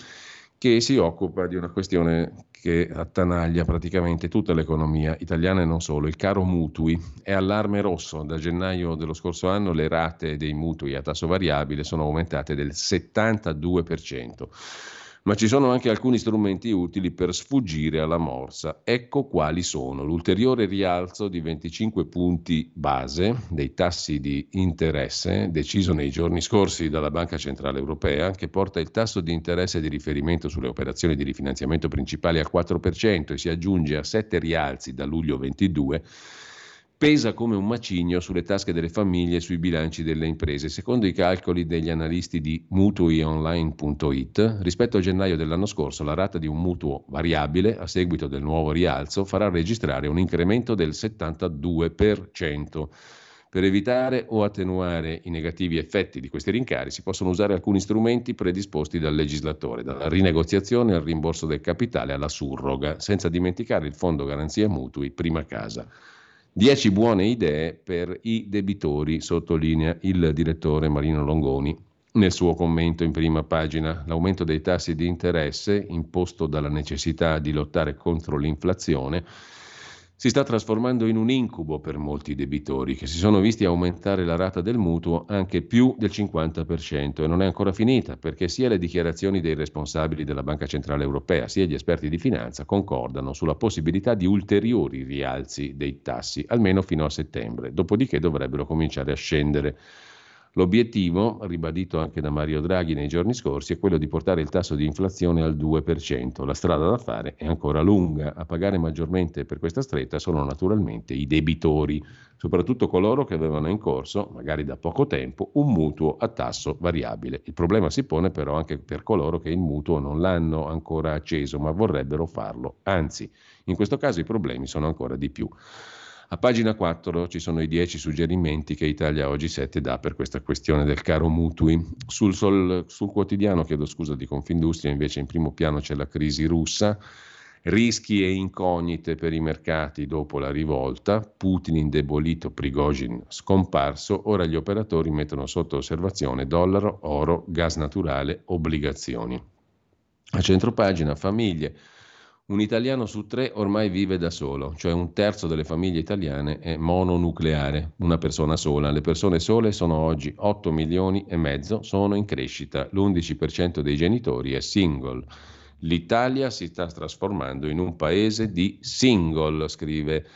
che si occupa di una questione che attanaglia praticamente tutta l'economia italiana e non solo, il caro mutui. È allarme rosso, da gennaio dello scorso anno le rate dei mutui a tasso variabile sono aumentate del 72% ma ci sono anche alcuni strumenti utili per sfuggire alla morsa. Ecco quali sono. L'ulteriore rialzo di 25 punti base dei tassi di interesse deciso nei giorni scorsi dalla Banca Centrale Europea, che porta il tasso di interesse di riferimento sulle operazioni di rifinanziamento principali al 4% e si aggiunge a 7 rialzi da luglio 22 pesa come un macigno sulle tasche delle famiglie e sui bilanci delle imprese. Secondo i calcoli degli analisti di mutuionline.it, rispetto a gennaio dell'anno scorso, la rata di un mutuo variabile a seguito del nuovo rialzo farà registrare un incremento del 72%. Per evitare o attenuare i negativi effetti di questi rincari si possono usare alcuni strumenti predisposti dal legislatore, dalla rinegoziazione al rimborso del capitale alla surroga, senza dimenticare il fondo garanzia mutui prima casa. Dieci buone idee per i debitori, sottolinea il direttore Marino Longoni nel suo commento in prima pagina. L'aumento dei tassi di interesse, imposto dalla necessità di lottare contro l'inflazione, si sta trasformando in un incubo per molti debitori che si sono visti aumentare la rata del mutuo anche più del 50% e non è ancora finita perché sia le dichiarazioni dei responsabili della Banca Centrale Europea sia gli esperti di finanza concordano sulla possibilità di ulteriori rialzi dei tassi, almeno fino a settembre, dopodiché dovrebbero cominciare a scendere. L'obiettivo, ribadito anche da Mario Draghi nei giorni scorsi, è quello di portare il tasso di inflazione al 2%. La strada da fare è ancora lunga. A pagare maggiormente per questa stretta sono naturalmente i debitori, soprattutto coloro che avevano in corso, magari da poco tempo, un mutuo a tasso variabile. Il problema si pone però anche per coloro che il mutuo non l'hanno ancora acceso, ma vorrebbero farlo. Anzi, in questo caso i problemi sono ancora di più. A pagina 4 ci sono i 10 suggerimenti che Italia Oggi 7 dà per questa questione del caro mutui. Sul, sol, sul quotidiano, chiedo scusa di Confindustria, invece in primo piano c'è la crisi russa, rischi e incognite per i mercati dopo la rivolta, Putin indebolito, Prigozhin scomparso, ora gli operatori mettono sotto osservazione dollaro, oro, gas naturale, obbligazioni. A centro pagina famiglie un italiano su tre ormai vive da solo, cioè un terzo delle famiglie italiane è mononucleare, una persona sola. Le persone sole sono oggi 8 milioni e mezzo, sono in crescita. L'11% dei genitori è single. L'Italia si sta trasformando in un paese di single, scrive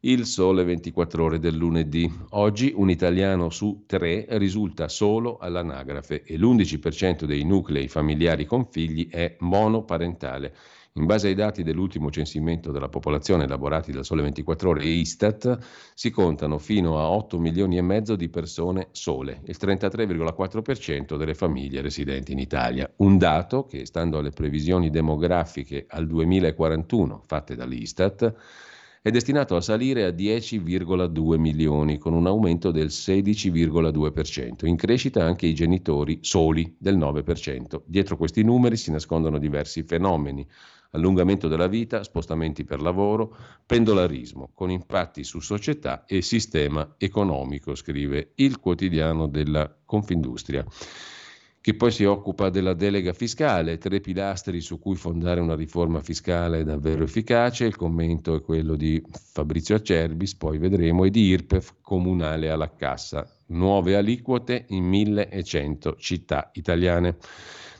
il Sole 24 ore del lunedì. Oggi un italiano su tre risulta solo all'anagrafe e l'11% dei nuclei familiari con figli è monoparentale. In base ai dati dell'ultimo censimento della popolazione elaborati dal Sole 24 Ore e Istat, si contano fino a 8 milioni e mezzo di persone sole, il 33,4% delle famiglie residenti in Italia. Un dato che, stando alle previsioni demografiche al 2041 fatte dall'Istat, è destinato a salire a 10,2 milioni, con un aumento del 16,2%. In crescita anche i genitori soli del 9%. Dietro questi numeri si nascondono diversi fenomeni allungamento della vita, spostamenti per lavoro, pendolarismo, con impatti su società e sistema economico, scrive il quotidiano della Confindustria che poi si occupa della delega fiscale, tre pilastri su cui fondare una riforma fiscale davvero efficace, il commento è quello di Fabrizio Acerbis, poi vedremo, e di IRPEF comunale alla cassa, nuove aliquote in 1100 città italiane.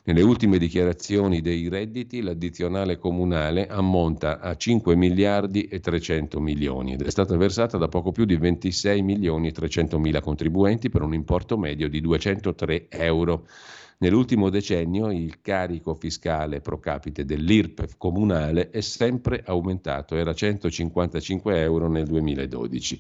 Nelle ultime dichiarazioni dei redditi l'addizionale comunale ammonta a 5 miliardi e 300 milioni ed è stata versata da poco più di 26 milioni e 300 mila contribuenti per un importo medio di 203 euro. Nell'ultimo decennio il carico fiscale pro capite dell'IRPEF comunale è sempre aumentato, era 155 euro nel 2012.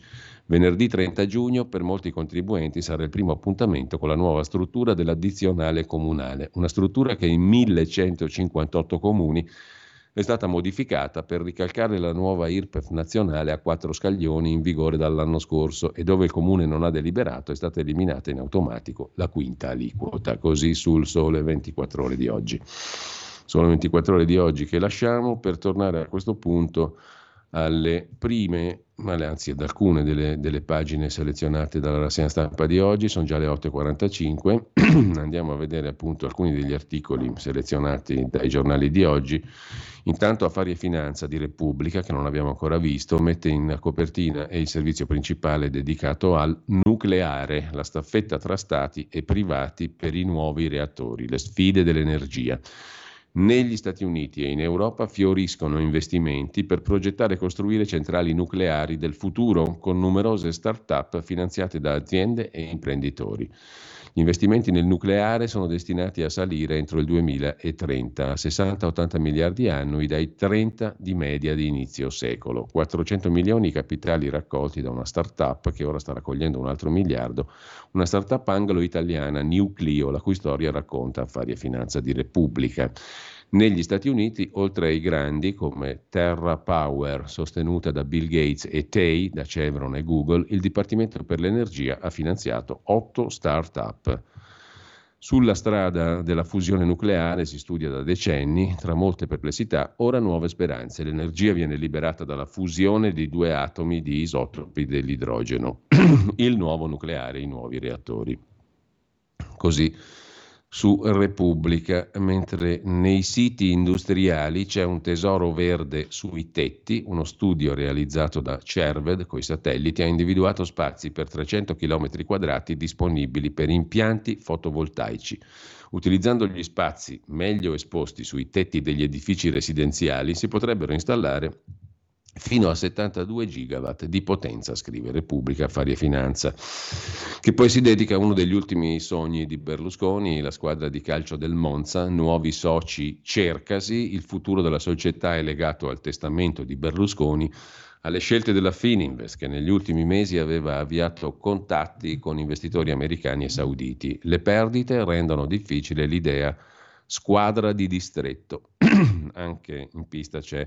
Venerdì 30 giugno per molti contribuenti sarà il primo appuntamento con la nuova struttura dell'addizionale comunale, una struttura che in 1158 comuni è stata modificata per ricalcare la nuova IRPEF nazionale a quattro scaglioni in vigore dall'anno scorso e dove il comune non ha deliberato è stata eliminata in automatico la quinta aliquota, così sul sole 24 ore di oggi. Sono 24 ore di oggi che lasciamo per tornare a questo punto alle prime, anzi ad alcune delle, delle, pagine selezionate dalla rassegna stampa di oggi, sono già le 8.45, (clears throat) andiamo a vedere appunto alcuni degli articoli selezionati dai giornali di oggi. Intanto Affari e Finanza di Repubblica, che non abbiamo ancora visto, mette in copertina e il servizio principale dedicato al nucleare, la staffetta tra stati e privati per i nuovi reattori, le sfide dell'energia. Negli Stati Uniti e in Europa fioriscono investimenti per progettare e costruire centrali nucleari del futuro con numerose start-up finanziate da aziende e imprenditori. Gli investimenti nel nucleare sono destinati a salire entro il 2030 a 60-80 miliardi annui dai 30 di media di inizio secolo. 400 milioni i capitali raccolti da una start-up che ora sta raccogliendo un altro miliardo, una start-up anglo-italiana Nucleo, la cui storia racconta Affari e Finanza di Repubblica. Negli Stati Uniti, oltre ai grandi come Terra Power, sostenuta da Bill Gates, e TEI, da Chevron e Google, il Dipartimento per l'Energia ha finanziato otto start-up. Sulla strada della fusione nucleare si studia da decenni, tra molte perplessità, ora nuove speranze. L'energia viene liberata dalla fusione di due atomi di isotopi dell'idrogeno, (clears throat) il nuovo nucleare, i nuovi reattori. Così su Repubblica, mentre nei siti industriali c'è un tesoro verde sui tetti, uno studio realizzato da Cerved con i satelliti ha individuato spazi per 300 km quadrati disponibili per impianti fotovoltaici. Utilizzando gli spazi meglio esposti sui tetti degli edifici residenziali si potrebbero installare fino a 72 gigawatt di potenza, scrive Repubblica Affari e Finanza, che poi si dedica a uno degli ultimi sogni di Berlusconi, la squadra di calcio del Monza, nuovi soci cercasi, il futuro della società è legato al testamento di Berlusconi, alle scelte della Fininvest che negli ultimi mesi aveva avviato contatti con investitori americani e sauditi. Le perdite rendono difficile l'idea squadra di distretto. (clears throat) Anche in pista c'è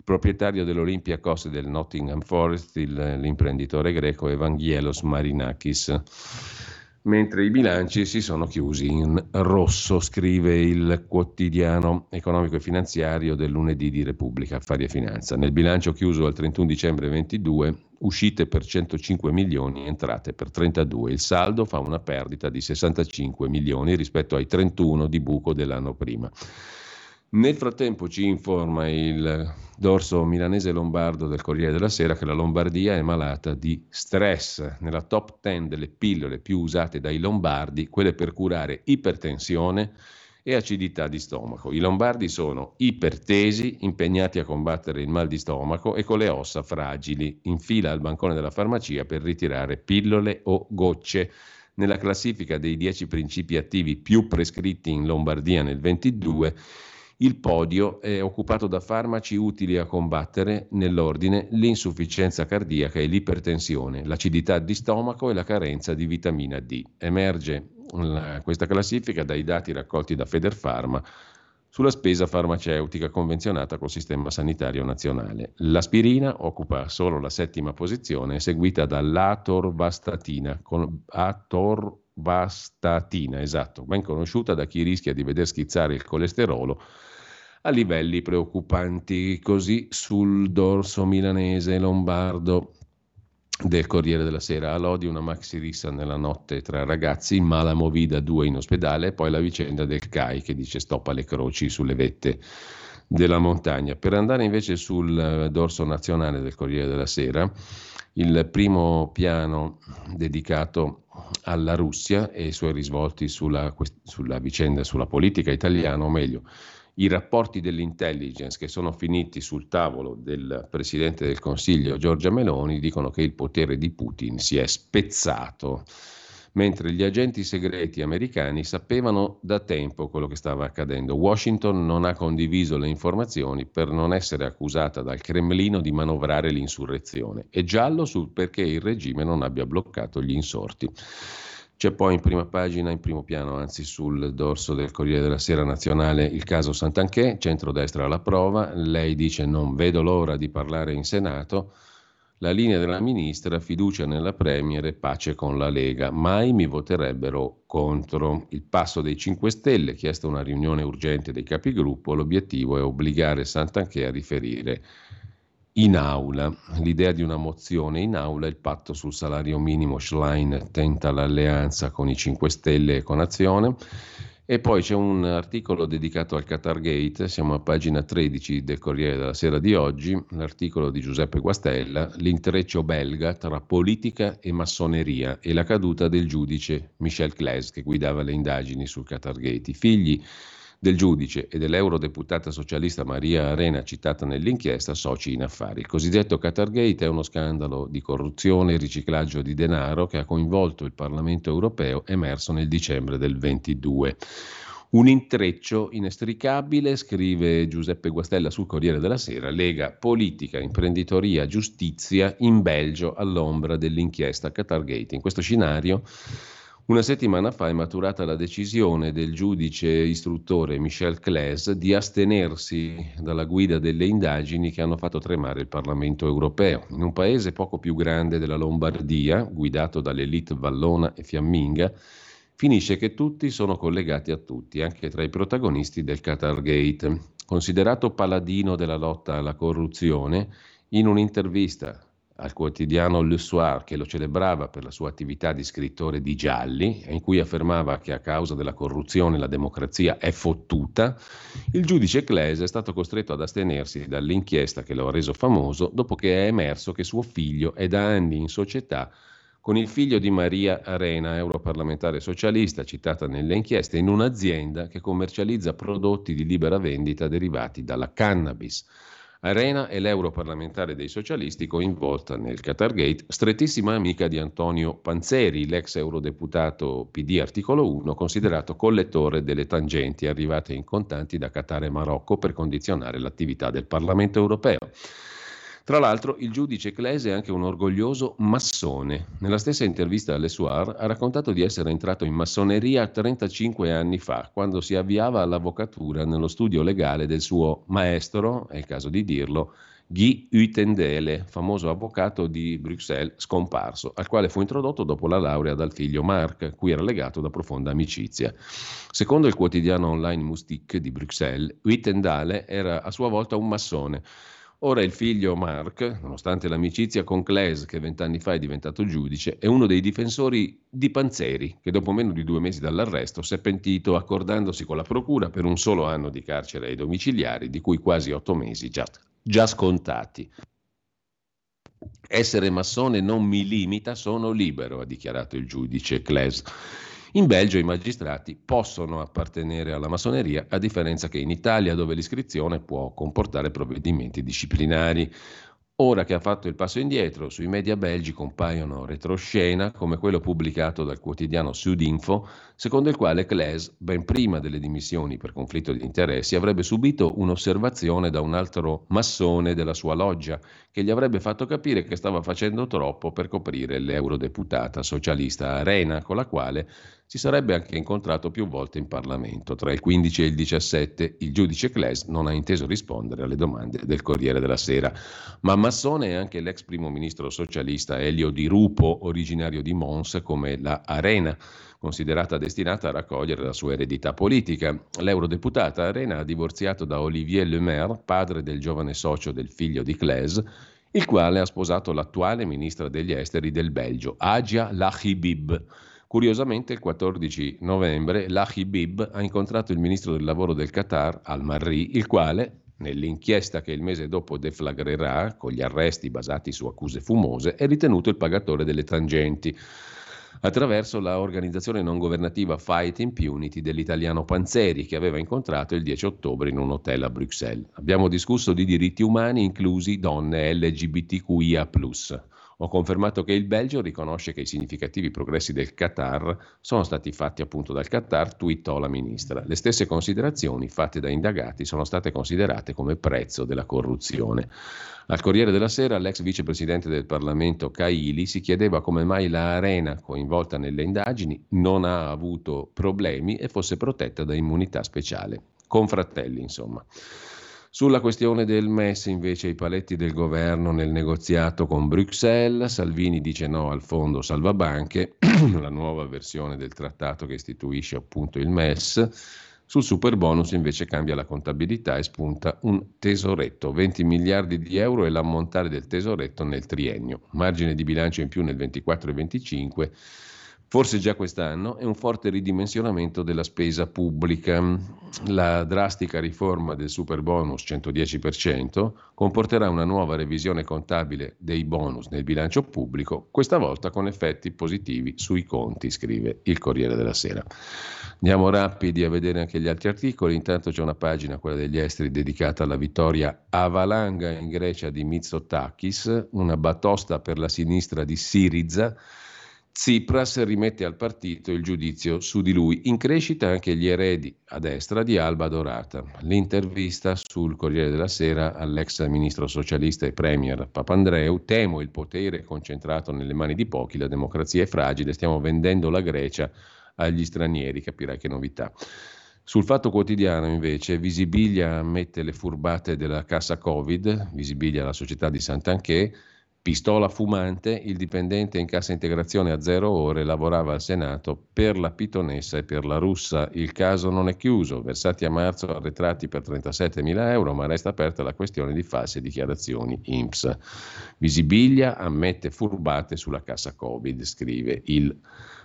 il proprietario dell'Olympiacos e del Nottingham Forest, il, l'imprenditore greco Evangelos Marinakis. Mentre i bilanci si sono chiusi in rosso, scrive il quotidiano economico e finanziario del lunedì di Repubblica Affari e Finanza. Nel bilancio chiuso al 31 dicembre 2022, uscite per 105 milioni, entrate per 32. Il saldo fa una perdita di 65 milioni rispetto ai 31 di buco dell'anno prima. Nel frattempo ci informa il dorso milanese lombardo del Corriere della Sera che la Lombardia è malata di stress. Nella top 10 delle pillole più usate dai lombardi, quelle per curare ipertensione e acidità di stomaco. I lombardi sono ipertesi, impegnati a combattere il mal di stomaco e con le ossa fragili, in fila al bancone della farmacia per ritirare pillole o gocce. Nella classifica dei 10 principi attivi più prescritti in Lombardia nel 22 il podio è occupato da farmaci utili a combattere, nell'ordine, l'insufficienza cardiaca e l'ipertensione, l'acidità di stomaco e la carenza di vitamina D. Emerge questa classifica dai dati raccolti da Federpharma sulla spesa farmaceutica convenzionata col sistema sanitario nazionale. L'aspirina occupa solo la settima posizione, seguita dall'atorvastatina, con atorvastatina, esatto, ben conosciuta da chi rischia di veder schizzare il colesterolo a livelli preoccupanti. Così sul dorso milanese lombardo del Corriere della Sera. All'Odi una maxi rissa nella notte tra ragazzi, mala movida, due in ospedale, poi la vicenda del CAI che dice stop alle croci sulle vette della montagna. Per andare invece sul dorso nazionale del Corriere della Sera, il primo piano dedicato alla Russia e i suoi risvolti sulla, sulla vicenda, sulla politica italiana, o meglio, i rapporti dell'intelligence che sono finiti sul tavolo del Presidente del Consiglio Giorgia Meloni dicono che il potere di Putin si è spezzato, mentre gli agenti segreti americani sapevano da tempo quello che stava accadendo. Washington non ha condiviso le informazioni per non essere accusata dal Cremlino di manovrare l'insurrezione. È giallo sul perché il regime non abbia bloccato gli insorti. C'è poi in prima pagina, in primo piano, anzi sul dorso del Corriere della Sera Nazionale, il caso Santanchè, centrodestra alla prova. Lei dice non vedo l'ora di parlare in Senato. La linea della ministra, fiducia nella Premier e pace con la Lega. Mai mi voterebbero contro. Il passo dei 5 Stelle, chiesta una riunione urgente dei capigruppo, l'obiettivo è obbligare Santanchè a riferire in aula. L'idea di una mozione in aula, il patto sul salario minimo, Schlein tenta l'alleanza con i 5 Stelle e con Azione. E poi c'è un articolo dedicato al Qatar Gate, siamo a pagina 13 del Corriere della Sera di oggi, l'articolo di Giuseppe Guastella, l'intreccio belga tra politica e massoneria e la caduta del giudice Michel Claes che guidava le indagini sul Qatar Gate. I figli del giudice e dell'eurodeputata socialista Maria Arena citata nell'inchiesta soci in affari. Il cosiddetto Qatargate è uno scandalo di corruzione e riciclaggio di denaro che ha coinvolto il Parlamento europeo emerso nel dicembre del 22. Un intreccio inestricabile, scrive Giuseppe Guastella sul Corriere della Sera, lega politica, imprenditoria, giustizia in Belgio all'ombra dell'inchiesta Qatargate. In questo scenario una settimana fa è maturata la decisione del giudice istruttore Michel Claes di astenersi dalla guida delle indagini che hanno fatto tremare il Parlamento europeo. In un paese poco più grande della Lombardia, guidato dall'elite vallona e fiamminga, finisce che tutti sono collegati a tutti, anche tra i protagonisti del Qatar Gate. Considerato paladino della lotta alla corruzione, in un'intervista al quotidiano Le Soir, che lo celebrava per la sua attività di scrittore di gialli, in cui affermava che a causa della corruzione la democrazia è fottuta, il giudice Claes è stato costretto ad astenersi dall'inchiesta che lo ha reso famoso dopo che è emerso che suo figlio è da anni in società con il figlio di Maria Arena, europarlamentare socialista, citata nelle inchieste, in un'azienda che commercializza prodotti di libera vendita derivati dalla cannabis. Arena è l'europarlamentare dei socialisti coinvolta nel Qatargate, strettissima amica di Antonio Panzeri, l'ex eurodeputato PD articolo 1, considerato collettore delle tangenti arrivate in contanti da Qatar e Marocco per condizionare l'attività del Parlamento europeo. Tra l'altro il giudice Clese è anche un orgoglioso massone. Nella stessa intervista alle Soir ha raccontato di essere entrato in massoneria 35 anni fa, quando si avviava all'avvocatura nello studio legale del suo maestro, è il caso di dirlo, Guy Uitendele, famoso avvocato di Bruxelles scomparso, al quale fu introdotto dopo la laurea dal figlio Marc, cui era legato da profonda amicizia. Secondo il quotidiano online Moustique di Bruxelles, Uitendale era a sua volta un massone Ora il figlio Mark, nonostante l'amicizia con Claes, che vent'anni fa è diventato giudice, è uno dei difensori di Panzeri, che dopo meno di due mesi dall'arresto si è pentito accordandosi con la procura per un solo anno di carcere ai domiciliari, di cui quasi otto mesi già, già scontati. Essere massone non mi limita, sono libero, ha dichiarato il giudice Claes. In Belgio i magistrati possono appartenere alla massoneria, a differenza che in Italia, dove l'iscrizione può comportare provvedimenti disciplinari. Ora che ha fatto il passo indietro, sui media belgi compaiono retroscena come quello pubblicato dal quotidiano Sudinfo, secondo il quale Claes, ben prima delle dimissioni per conflitto di interessi, avrebbe subito un'osservazione da un altro massone della sua loggia, che gli avrebbe fatto capire che stava facendo troppo per coprire l'eurodeputata socialista Arena, con la quale si sarebbe anche incontrato più volte in Parlamento. Tra il 15 e il 17 il giudice Claes non ha inteso rispondere alle domande del Corriere della Sera. Ma massone è anche l'ex primo ministro socialista Elio Di Rupo, originario di Mons, come la Arena considerata destinata a raccogliere la sua eredità politica. L'eurodeputata Arena ha divorziato da Olivier Le Maire, padre del giovane socio del figlio di Claes, il quale ha sposato l'attuale ministra degli esteri del Belgio, Agia Lahibib. Curiosamente, il 14 novembre, Lahibib ha incontrato il ministro del lavoro del Qatar, Al-Marri, il quale, nell'inchiesta che il mese dopo deflagrerà, con gli arresti basati su accuse fumose, è ritenuto il pagatore delle tangenti attraverso la organizzazione non governativa Fight Impunity dell'italiano Panzeri che aveva incontrato il 10 ottobre in un hotel a Bruxelles. Abbiamo discusso di diritti umani inclusi donne LGBTQIA+. Ho confermato che il Belgio riconosce che i significativi progressi del Qatar sono stati fatti appunto dal Qatar, twittò la ministra. Le stesse considerazioni fatte da indagati sono state considerate come prezzo della corruzione. Al Corriere della Sera l'ex vicepresidente del Parlamento Caili si chiedeva come mai la Arena, coinvolta nelle indagini, non ha avuto problemi e fosse protetta da immunità speciale. Con fratelli, insomma. Sulla questione del MES, invece, i paletti del governo nel negoziato con Bruxelles, Salvini dice no al fondo salvabanche, (clears throat) la nuova versione del trattato che istituisce appunto il MES. Sul super bonus invece cambia la contabilità e spunta un tesoretto, 20 miliardi di euro è l'ammontare del tesoretto nel triennio, margine di bilancio in più nel 24 e 25 forse già quest'anno, è un forte ridimensionamento della spesa pubblica. La drastica riforma del super bonus 110% comporterà una nuova revisione contabile dei bonus nel bilancio pubblico, questa volta con effetti positivi sui conti, scrive il Corriere della Sera. Andiamo rapidi a vedere anche gli altri articoli, intanto c'è una pagina, quella degli esteri, dedicata alla vittoria a valanga in Grecia di Mitsotakis, una batosta per la sinistra di Siriza, Tsipras rimette al partito il giudizio su di lui. In crescita anche gli eredi a destra di Alba Dorata. L'intervista sul Corriere della Sera all'ex ministro socialista e premier Papandreou. Temo il potere concentrato nelle mani di pochi, la democrazia è fragile, stiamo vendendo la Grecia agli stranieri, capirai che novità. Sul Fatto Quotidiano, invece, Visibilia ammette le furbate della cassa Covid, Visibilia la società di Sant'Anché, Pistola fumante, il dipendente in cassa integrazione a zero ore lavorava al Senato per la pitonessa e per la russa. Il caso non è chiuso, versati a marzo arretrati per 37 mila euro, ma resta aperta la questione di false dichiarazioni INPS. Visibilia ammette furbate sulla cassa Covid, scrive il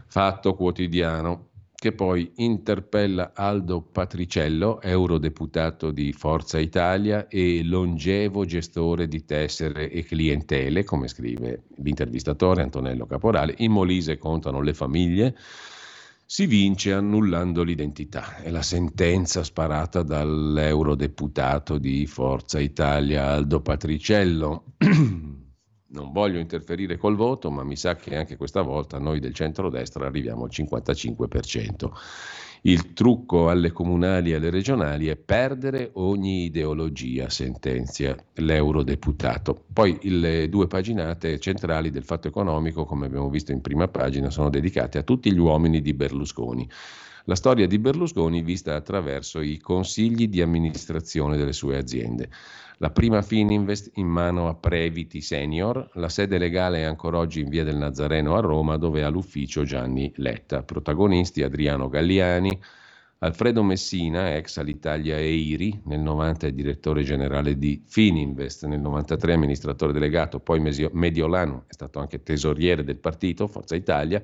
Fatto Quotidiano che poi interpella Aldo Patriciello, eurodeputato di Forza Italia e longevo gestore di tessere e clientele, come scrive l'intervistatore Antonello Caporale. In Molise contano le famiglie. Si vince annullando l'identità. È la sentenza sparata dall'eurodeputato di Forza Italia Aldo Patriciello. (clears throat) Non voglio interferire col voto, ma mi sa che anche questa volta noi del centro-destra arriviamo al 55%. Il trucco alle comunali e alle regionali è perdere ogni ideologia, sentenzia l'eurodeputato. Poi le due paginate centrali del fatto economico, come abbiamo visto in prima pagina, sono dedicate a tutti gli uomini di Berlusconi. La storia di Berlusconi vista attraverso i consigli di amministrazione delle sue aziende. La prima Fininvest in mano a Previti Senior, la sede legale è ancora oggi in via del Nazareno a Roma dove ha l'ufficio Gianni Letta. Protagonisti Adriano Galliani, Alfredo Messina, ex Alitalia Eiri, nel 90 è direttore generale di Fininvest, nel 93 amministratore delegato, poi Mediolano è stato anche tesoriere del partito Forza Italia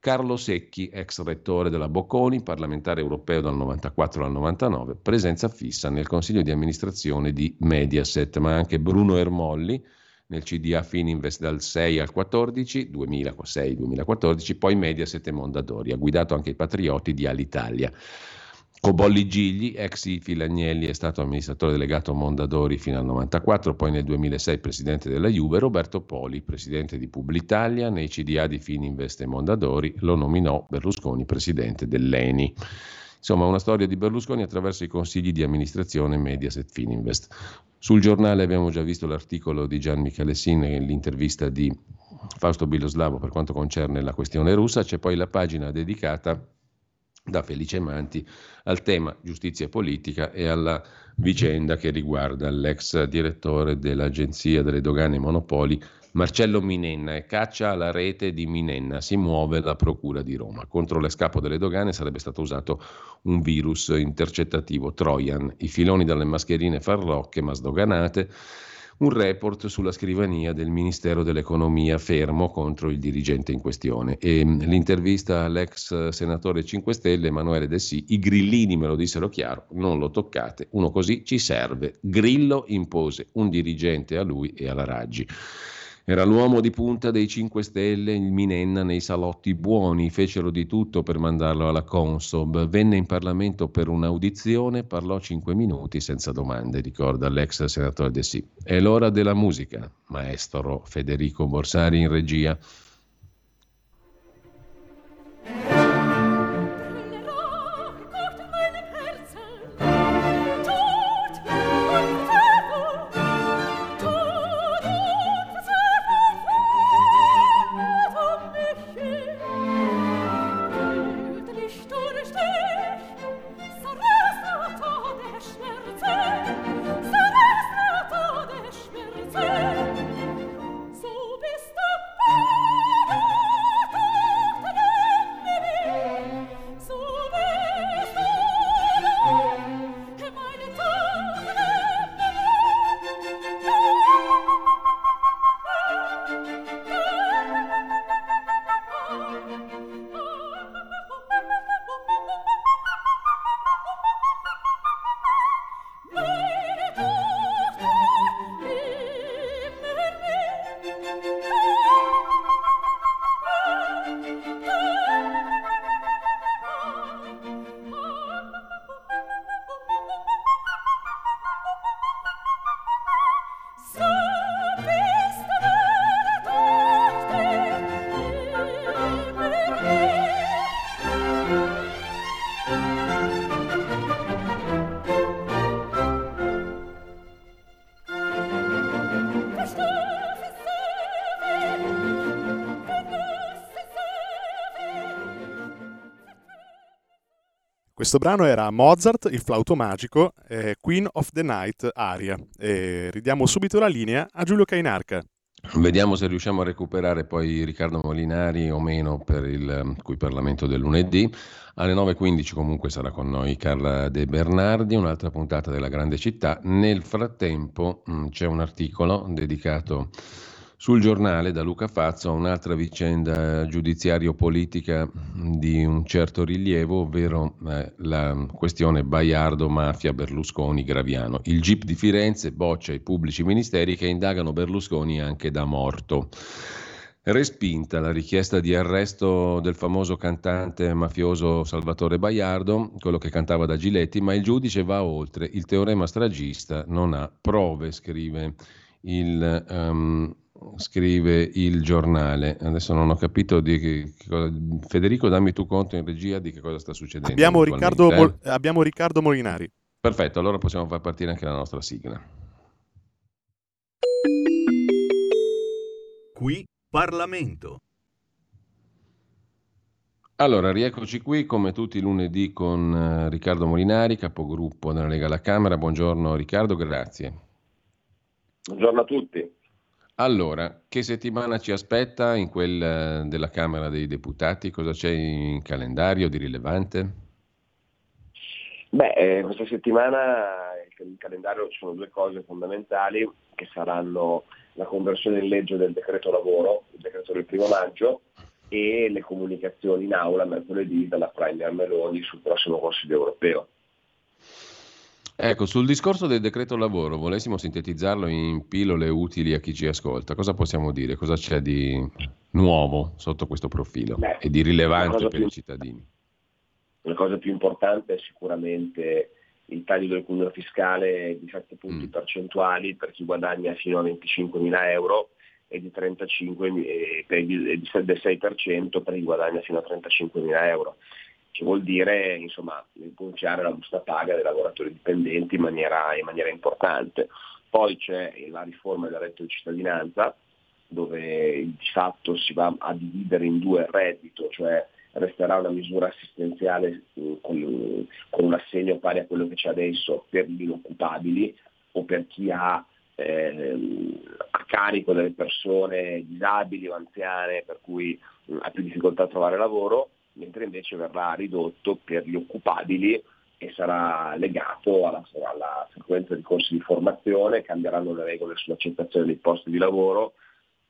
Carlo Secchi, ex rettore della Bocconi, parlamentare europeo dal 94 al 99, presenza fissa nel consiglio di amministrazione di Mediaset, ma anche Bruno Ermolli nel CDA Fininvest dal 6 al 14, 2006-2014, poi Mediaset e Mondadori, ha guidato anche i patrioti di Alitalia. Cobolli Gigli, ex Ifi Agnelli, è stato amministratore delegato Mondadori fino al 94, poi nel 2006 presidente della Juve. Roberto Poli, presidente di Publitalia, nei CDA di Fininvest e Mondadori, lo nominò Berlusconi presidente dell'ENI. Insomma, una storia di Berlusconi attraverso i consigli di amministrazione Mediaset Fininvest. Sul giornale abbiamo già visto l'articolo di Gian Michalessin e l'intervista di Fausto Biloslavo per quanto concerne la questione russa, c'è poi la pagina dedicata da Felice Manti al tema giustizia politica e alla vicenda che riguarda l'ex direttore dell'Agenzia delle Dogane e Monopoli Marcello Minenna e caccia alla rete di Minenna. Si muove la Procura di Roma. Contro l'escapo delle dogane sarebbe stato usato un virus intercettativo Trojan. I filoni dalle mascherine farlocche ma sdoganate un report sulla scrivania del Ministero dell'Economia fermo contro il dirigente in questione. E mm, l'intervista all'ex senatore 5 Stelle Emanuele De Sì, i grillini me lo dissero chiaro, non lo toccate, uno così ci serve. Grillo impose un dirigente a lui e alla Raggi. Era l'uomo di punta dei 5 Stelle, il Minenna nei salotti buoni, fecero di tutto per mandarlo alla Consob. Venne in Parlamento per un'audizione, parlò 5 minuti senza domande, ricorda l'ex senatore De Sì. È l'ora della musica, maestro Federico Borsari in regia. Questo brano era Mozart, il flauto magico, eh, Queen of the Night, aria. E ridiamo subito la linea a Giulio Cainarca. Vediamo se riusciamo a recuperare poi Riccardo Molinari o meno per il cui Parlamento del lunedì. Alle 9.15 comunque sarà con noi Carla De Bernardi, un'altra puntata della grande città. Nel frattempo mh, c'è un articolo dedicato sul giornale da Luca Fazzo un'altra vicenda giudiziario-politica di un certo rilievo, ovvero eh, la questione Baiardo-mafia-Berlusconi-Graviano. Il GIP di Firenze boccia i pubblici ministeri che indagano Berlusconi anche da morto. Respinta la richiesta di arresto del famoso cantante mafioso Salvatore Baiardo, quello che cantava da Giletti, ma il giudice va oltre. Il teorema stragista non ha prove, scrive il um, scrive il giornale. Adesso non ho capito di che, che cosa... Federico, dammi tu conto in regia di che cosa sta succedendo. Abbiamo Riccardo, Mol... abbiamo Riccardo Molinari. Perfetto, allora possiamo far partire anche la nostra sigla. Qui Parlamento. Allora, rieccoci qui come tutti i lunedì con uh, Riccardo Molinari, capogruppo della Lega alla Camera. Buongiorno Riccardo, grazie. Buongiorno a tutti. Allora, che settimana ci aspetta in quella della Camera dei Deputati? Cosa c'è in calendario di rilevante? Beh, eh, questa settimana in calendario ci sono due cose fondamentali che saranno la conversione in legge del decreto lavoro, il decreto del primo maggio, e le comunicazioni in aula mercoledì dalla Premier Meloni sul prossimo Consiglio europeo. Ecco, sul discorso del decreto lavoro, volessimo sintetizzarlo in pillole utili a chi ci ascolta, cosa possiamo dire? Cosa c'è di nuovo sotto questo profilo Beh, e di rilevante per più, i cittadini? La cosa più importante è sicuramente il taglio del cuneo fiscale di 7 punti mm. percentuali per chi guadagna fino a 25 mila euro e di 35 e del 6% per chi guadagna fino a 35 mila euro che vuol dire insomma, gonfiare la busta paga dei lavoratori dipendenti in maniera, in maniera importante. Poi c'è la riforma del reddito di cittadinanza, dove di fatto si va a dividere in due il reddito, cioè resterà una misura assistenziale mm, con, con, un assegno pari a quello che c'è adesso per gli inoccupabili o per chi ha eh, a carico delle persone disabili o anziane per cui mh, ha più difficoltà a trovare lavoro mentre invece verrà ridotto per gli occupabili e sarà legato alla, alla frequenza di corsi di formazione, cambieranno le regole sull'accettazione dei posti di lavoro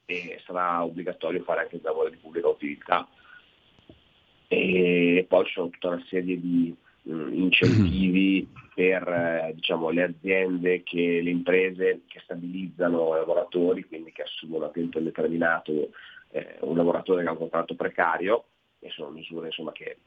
e sarà obbligatorio fare anche il lavoro di pubblica utilità. E poi ci sono tutta una serie di mh, incentivi (clears throat) per eh, diciamo, le aziende, che, le imprese che stabilizzano lavoratori, quindi che assumono a tempo indeterminato eh, un lavoratore che ha un contratto precario e sono misure insomma, che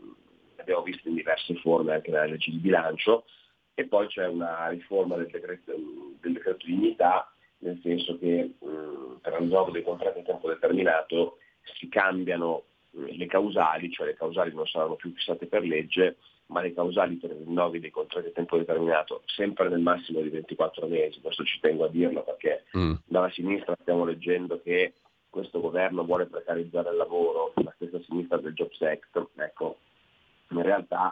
abbiamo visto in diverse forme anche nella legge di bilancio e poi c'è una riforma del decreto, del decreto dignità nel senso che mh, per il rinnovo dei contratti a tempo determinato si cambiano mh, le causali, cioè le causali non saranno più fissate per legge, ma le causali per i rinnovi dei contratti a tempo determinato, sempre nel massimo di 24 mesi, questo ci tengo a dirlo perché mm. dalla sinistra stiamo leggendo che questo governo vuole precarizzare il lavoro, la stessa sinistra del Jobs Act, ecco, in realtà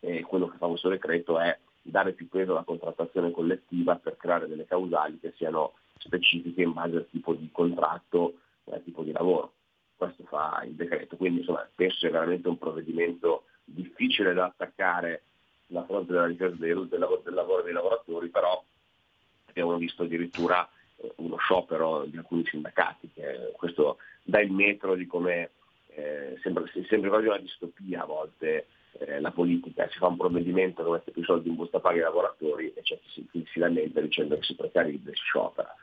eh, quello che fa questo decreto è dare più peso alla contrattazione collettiva per creare delle causali che siano specifiche in base al tipo di contratto e al tipo di lavoro. Questo fa il decreto, quindi insomma, penso sia veramente un provvedimento difficile da attaccare sulla fronte della difesa del, del lavoro dei lavoratori, però abbiamo visto addirittura uno sciopero di alcuni sindacati, che questo dà il metro di come eh, sembra, sembra quasi una distopia a volte eh, la politica, si fa un provvedimento che mette più soldi in busta paga ai lavoratori e c'è si, si lamenta dicendo che si precarizza e si sciopera.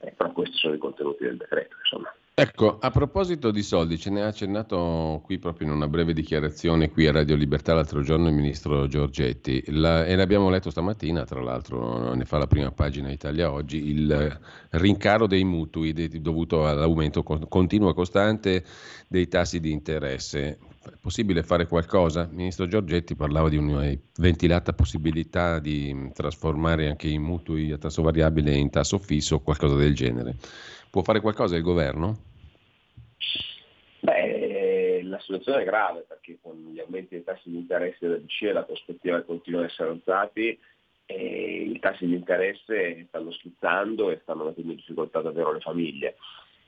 Eh, però questi sono i contenuti del decreto. Insomma. Ecco, a proposito di soldi, ce ne ha accennato qui proprio in una breve dichiarazione qui a Radio Libertà l'altro giorno il ministro Giorgetti la, e l'abbiamo letto stamattina, tra l'altro ne fa la prima pagina Italia Oggi, il rincaro dei mutui dovuto all'aumento continuo e costante dei tassi di interesse. È possibile fare qualcosa? Il ministro Giorgetti parlava di una ventilata possibilità di trasformare anche i mutui a tasso variabile in tasso fisso o qualcosa del genere. Può fare qualcosa il governo? Beh, la situazione è grave perché con gli aumenti dei tassi di interesse della BCE la prospettiva continuano ad essere alzati e i tassi di interesse stanno schizzando e stanno mettendo in difficoltà davvero le famiglie.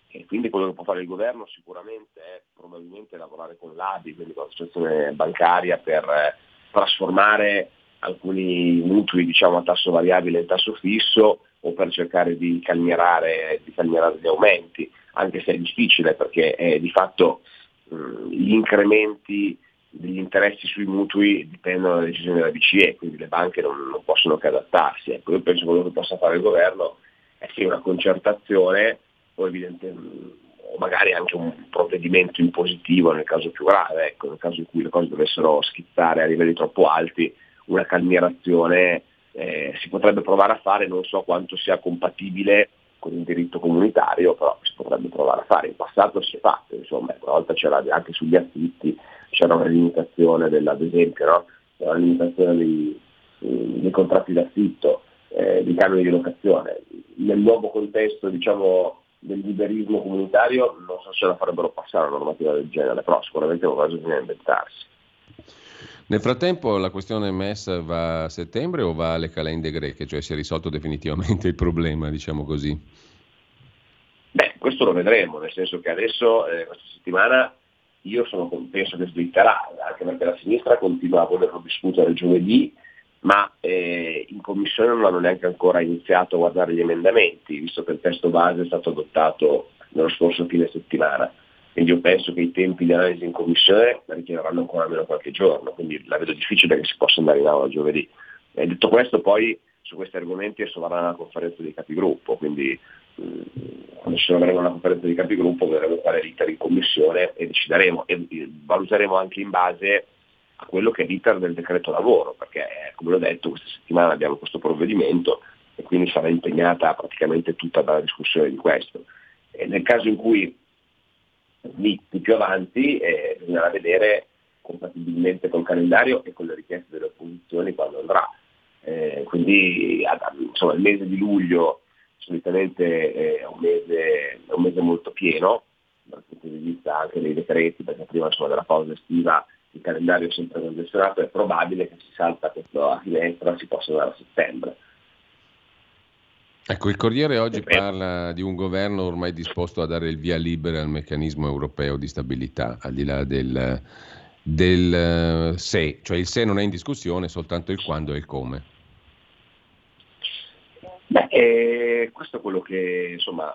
E quindi quello che può fare il governo sicuramente è probabilmente lavorare con l'ABI, quindi con l'associazione bancaria, per eh, trasformare alcuni mutui diciamo, a tasso variabile in tasso fisso o per cercare di calmierare, di calmierare gli aumenti, anche se è difficile perché eh, di fatto mh, gli incrementi degli interessi sui mutui dipendono dalle decisioni della BCE, quindi le banche non, non possono che adattarsi. Ecco, io penso che quello che possa fare il governo è sì una concertazione o, o magari anche un provvedimento impositivo nel caso più grave, ecco, nel caso in cui le cose dovessero schizzare a livelli troppo alti, una calmierazione eh, si potrebbe provare a fare, non so quanto sia compatibile con il diritto comunitario, però si potrebbe provare a fare. In passato si è fatto, insomma, una volta c'era anche sugli affitti, c'era una limitazione ad esempio, no? c'era una limitazione dei, dei contratti d'affitto, eh, di canoni di locazione. Nel nuovo contesto diciamo, del liberismo comunitario non so se la farebbero passare una normativa del genere, però sicuramente è una cosa bisogna inventarsi. Nel frattempo la questione MES va a settembre o va alle calende greche, cioè si è risolto definitivamente (laughs) il problema, diciamo così? Beh, questo lo vedremo, nel senso che adesso, eh, questa settimana, io sono, penso che slitterà, anche perché la sinistra continua a volerlo discutere giovedì, ma eh, in commissione non hanno neanche ancora iniziato a guardare gli emendamenti, visto che il testo base è stato adottato nello scorso fine settimana. Quindi io penso che i tempi di analisi in commissione richiederanno ancora almeno qualche giorno, quindi la vedo difficile che si possa andare in aula giovedì. E detto questo poi su questi argomenti adesso varrà una conferenza di capigruppo, quindi mh, quando ci troveremo una conferenza di capigruppo vedremo fare l'iter in commissione e decideremo e valuteremo anche in base a quello che è l'iter del decreto lavoro, perché come ho detto questa settimana abbiamo questo provvedimento e quindi sarà impegnata praticamente tutta dalla discussione di questo. E nel caso in cui di, più avanti e bisognerà vedere compatibilmente col calendario e con le richieste delle opposizioni quando andrà. Eh, quindi insomma, il mese di luglio solitamente è un mese, è un mese molto pieno dal punto di vista anche dei decreti, perché prima insomma, della pausa estiva il calendario è sempre congestionato, è probabile che si salta questa finestra, si possa andare a settembre. Ecco, il Corriere oggi parla di un governo ormai disposto a dare il via libera al meccanismo europeo di stabilità, al di là del, del eh, se, cioè il se non è in discussione, soltanto il quando e il come. Beh, eh, questo è quello che insomma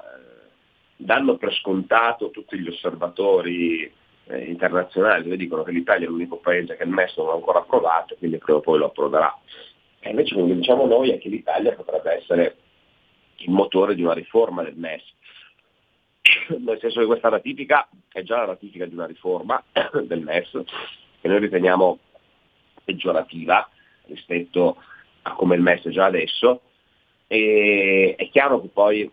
danno per scontato tutti gli osservatori eh, internazionali, dove dicono che l'Italia è l'unico paese che il MES non ha ancora approvato, quindi prima o poi lo approverà. E invece quello che diciamo noi è che l'Italia potrebbe essere il motore di una riforma del MES. Nel senso che questa ratifica è già la ratifica di una riforma (coughs) del MES che noi riteniamo peggiorativa rispetto a come il MES è già adesso. E è chiaro che poi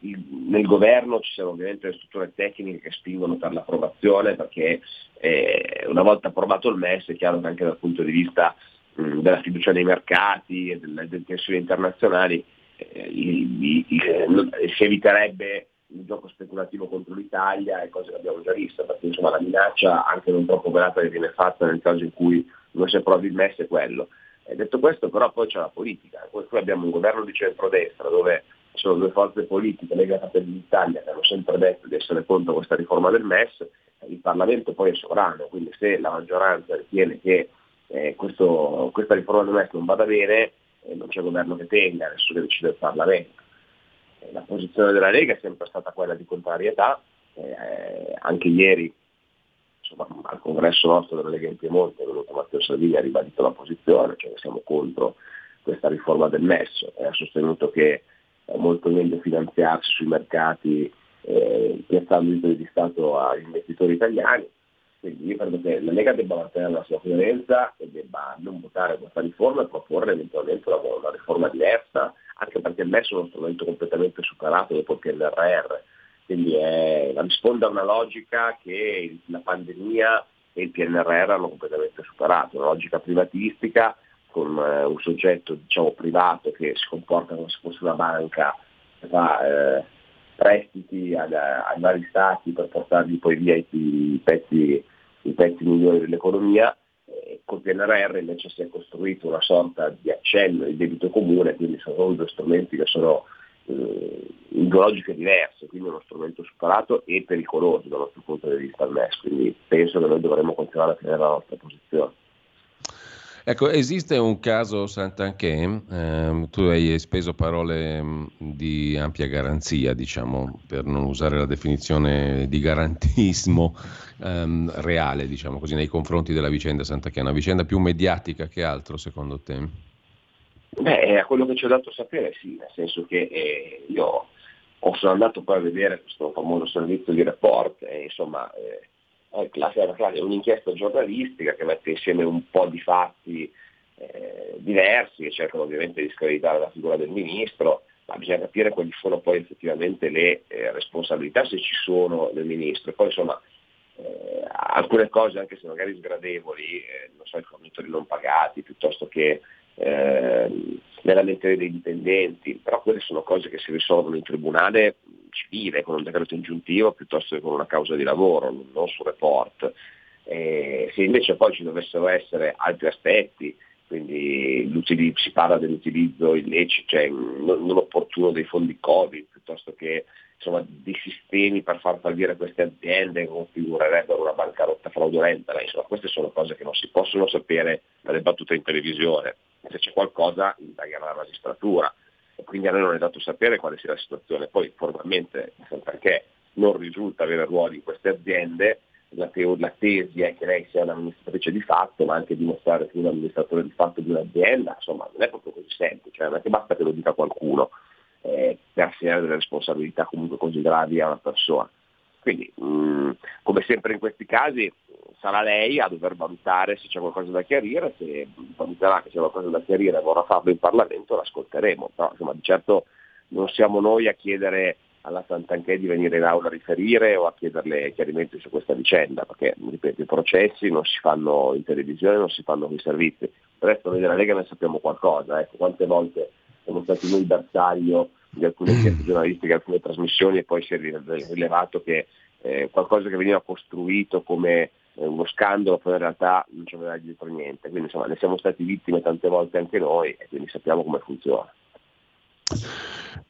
nel governo ci sono ovviamente le strutture tecniche che spingono per l'approvazione perché eh, una volta approvato il MES è chiaro che anche dal punto di vista mh, della fiducia dei mercati e delle, delle tensioni internazionali eh, si eviterebbe il gioco speculativo contro l'Italia e cose che abbiamo già visto, perché insomma la minaccia anche non troppo velata che viene fatta nel caso in cui non si approvi il MES è quello. E detto questo però poi c'è la politica, qui abbiamo un governo di centrodestra dove ci sono due forze politiche legate a l'Italia che hanno sempre detto di essere contro questa riforma del MES, il Parlamento poi è sovrano, quindi se la maggioranza ritiene che eh, questo, questa riforma del MES non vada bene, non c'è governo che tenga, che decide il Parlamento. la posizione della Lega è sempre stata quella di contrarietà, eh, anche ieri insomma, al congresso nostro della Lega in Piemonte è venuto Matteo Salvini ha ribadito la posizione, cioè che siamo contro questa riforma del MES e ha sostenuto che è molto meglio finanziarsi sui mercati eh, piazzando titoli di Stato agli investitori italiani quindi io credo che la Lega debba mantenere la sua coerenza e debba non votare questa riforma e proporre eventualmente una, una riforma diversa, anche perché il MES è uno strumento completamente superato dopo il PNRR. Quindi è, risponde a una logica che la pandemia e il PNRR hanno completamente superato, una logica privatistica con eh, un soggetto diciamo, privato che si comporta come se fosse una banca, che fa eh, prestiti ad, ai vari stati per portargli poi via i, i pezzi i pezzi migliori dell'economia, eh, col PNRR invece si è costruito una sorta di accenno di debito comune, quindi sono due strumenti che sono eh, ideologiche diverse, quindi uno strumento superato e pericoloso dal nostro punto di vista al MES, quindi penso che noi dovremmo continuare a tenere la nostra posizione. Ecco, esiste un caso Sant'Anché, ehm, tu hai speso parole mh, di ampia garanzia, diciamo, per non usare la definizione di garantismo ehm, reale, diciamo così, nei confronti della vicenda Sant'Anché, una vicenda più mediatica che altro secondo te? Beh, a quello che ci ho dato sapere sì, nel senso che eh, io sono andato poi a vedere questo famoso servizio di report e insomma... Eh, è classica, un'inchiesta giornalistica che mette insieme un po' di fatti eh, diversi che cercano ovviamente di screditare la figura del ministro, ma bisogna capire quali sono poi effettivamente le eh, responsabilità, se ci sono del ministro. Poi insomma eh, alcune cose, anche se magari sgradevoli, eh, non so, i fornitori non pagati, piuttosto che eh, nella mente dei dipendenti, però quelle sono cose che si risolvono in tribunale civile con un decreto ingiuntivo piuttosto che con una causa di lavoro, non su report. Eh, se invece poi ci dovessero essere altri aspetti, quindi si parla dell'utilizzo illecito, cioè non, non opportuno dei fondi Covid, piuttosto che insomma, dei sistemi per far fallire queste aziende che configurerebbero una bancarotta fraudolenta, insomma, queste sono cose che non si possono sapere dalle battute in televisione. Se c'è qualcosa indagherà la magistratura e quindi a noi non è dato sapere quale sia la situazione. Poi formalmente, perché non risulta avere ruoli in queste aziende, la, teo- la, tesi è che lei sia un'amministratrice di fatto, ma anche dimostrare che un amministratore di fatto di un'azienda, insomma non è proprio così semplice, non è che basta che lo dica qualcuno eh, per assegnare delle responsabilità comunque così gravi a una persona. Quindi, mh, mm, come sempre in questi casi, sarà lei a dover valutare se c'è qualcosa da chiarire, se valuterà che c'è qualcosa da chiarire e vorrà farlo in Parlamento, l'ascolteremo. Però insomma, di certo non siamo noi a chiedere alla Sant'Anché di venire in aula a riferire o a chiederle chiarimenti su questa vicenda, perché ripeto, i processi non si fanno in televisione, non si fanno con i servizi. Per resto noi della Lega ne sappiamo qualcosa, ecco, quante volte siamo stati noi bersaglio di alcune inchieste giornalistiche, alcune trasmissioni e poi si è rilevato che eh, qualcosa che veniva costruito come eh, uno scandalo, poi in realtà non ci aveva dietro niente. Quindi insomma ne siamo stati vittime tante volte anche noi e quindi sappiamo come funziona.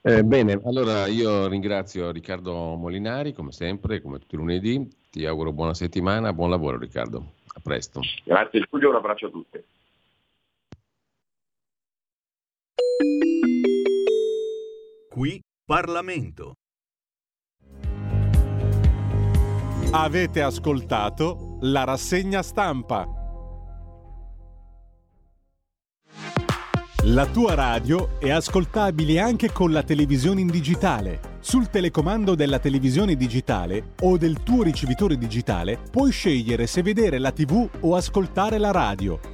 Eh, bene, allora io ringrazio Riccardo Molinari come sempre, come tutti i lunedì. Ti auguro buona settimana, buon lavoro Riccardo. A presto. Grazie Giulio, un abbraccio a tutti. Qui Parlamento. Avete ascoltato la rassegna stampa. La tua radio è ascoltabile anche con la televisione in digitale. Sul telecomando della televisione digitale o del tuo ricevitore digitale puoi scegliere se vedere la TV o ascoltare la radio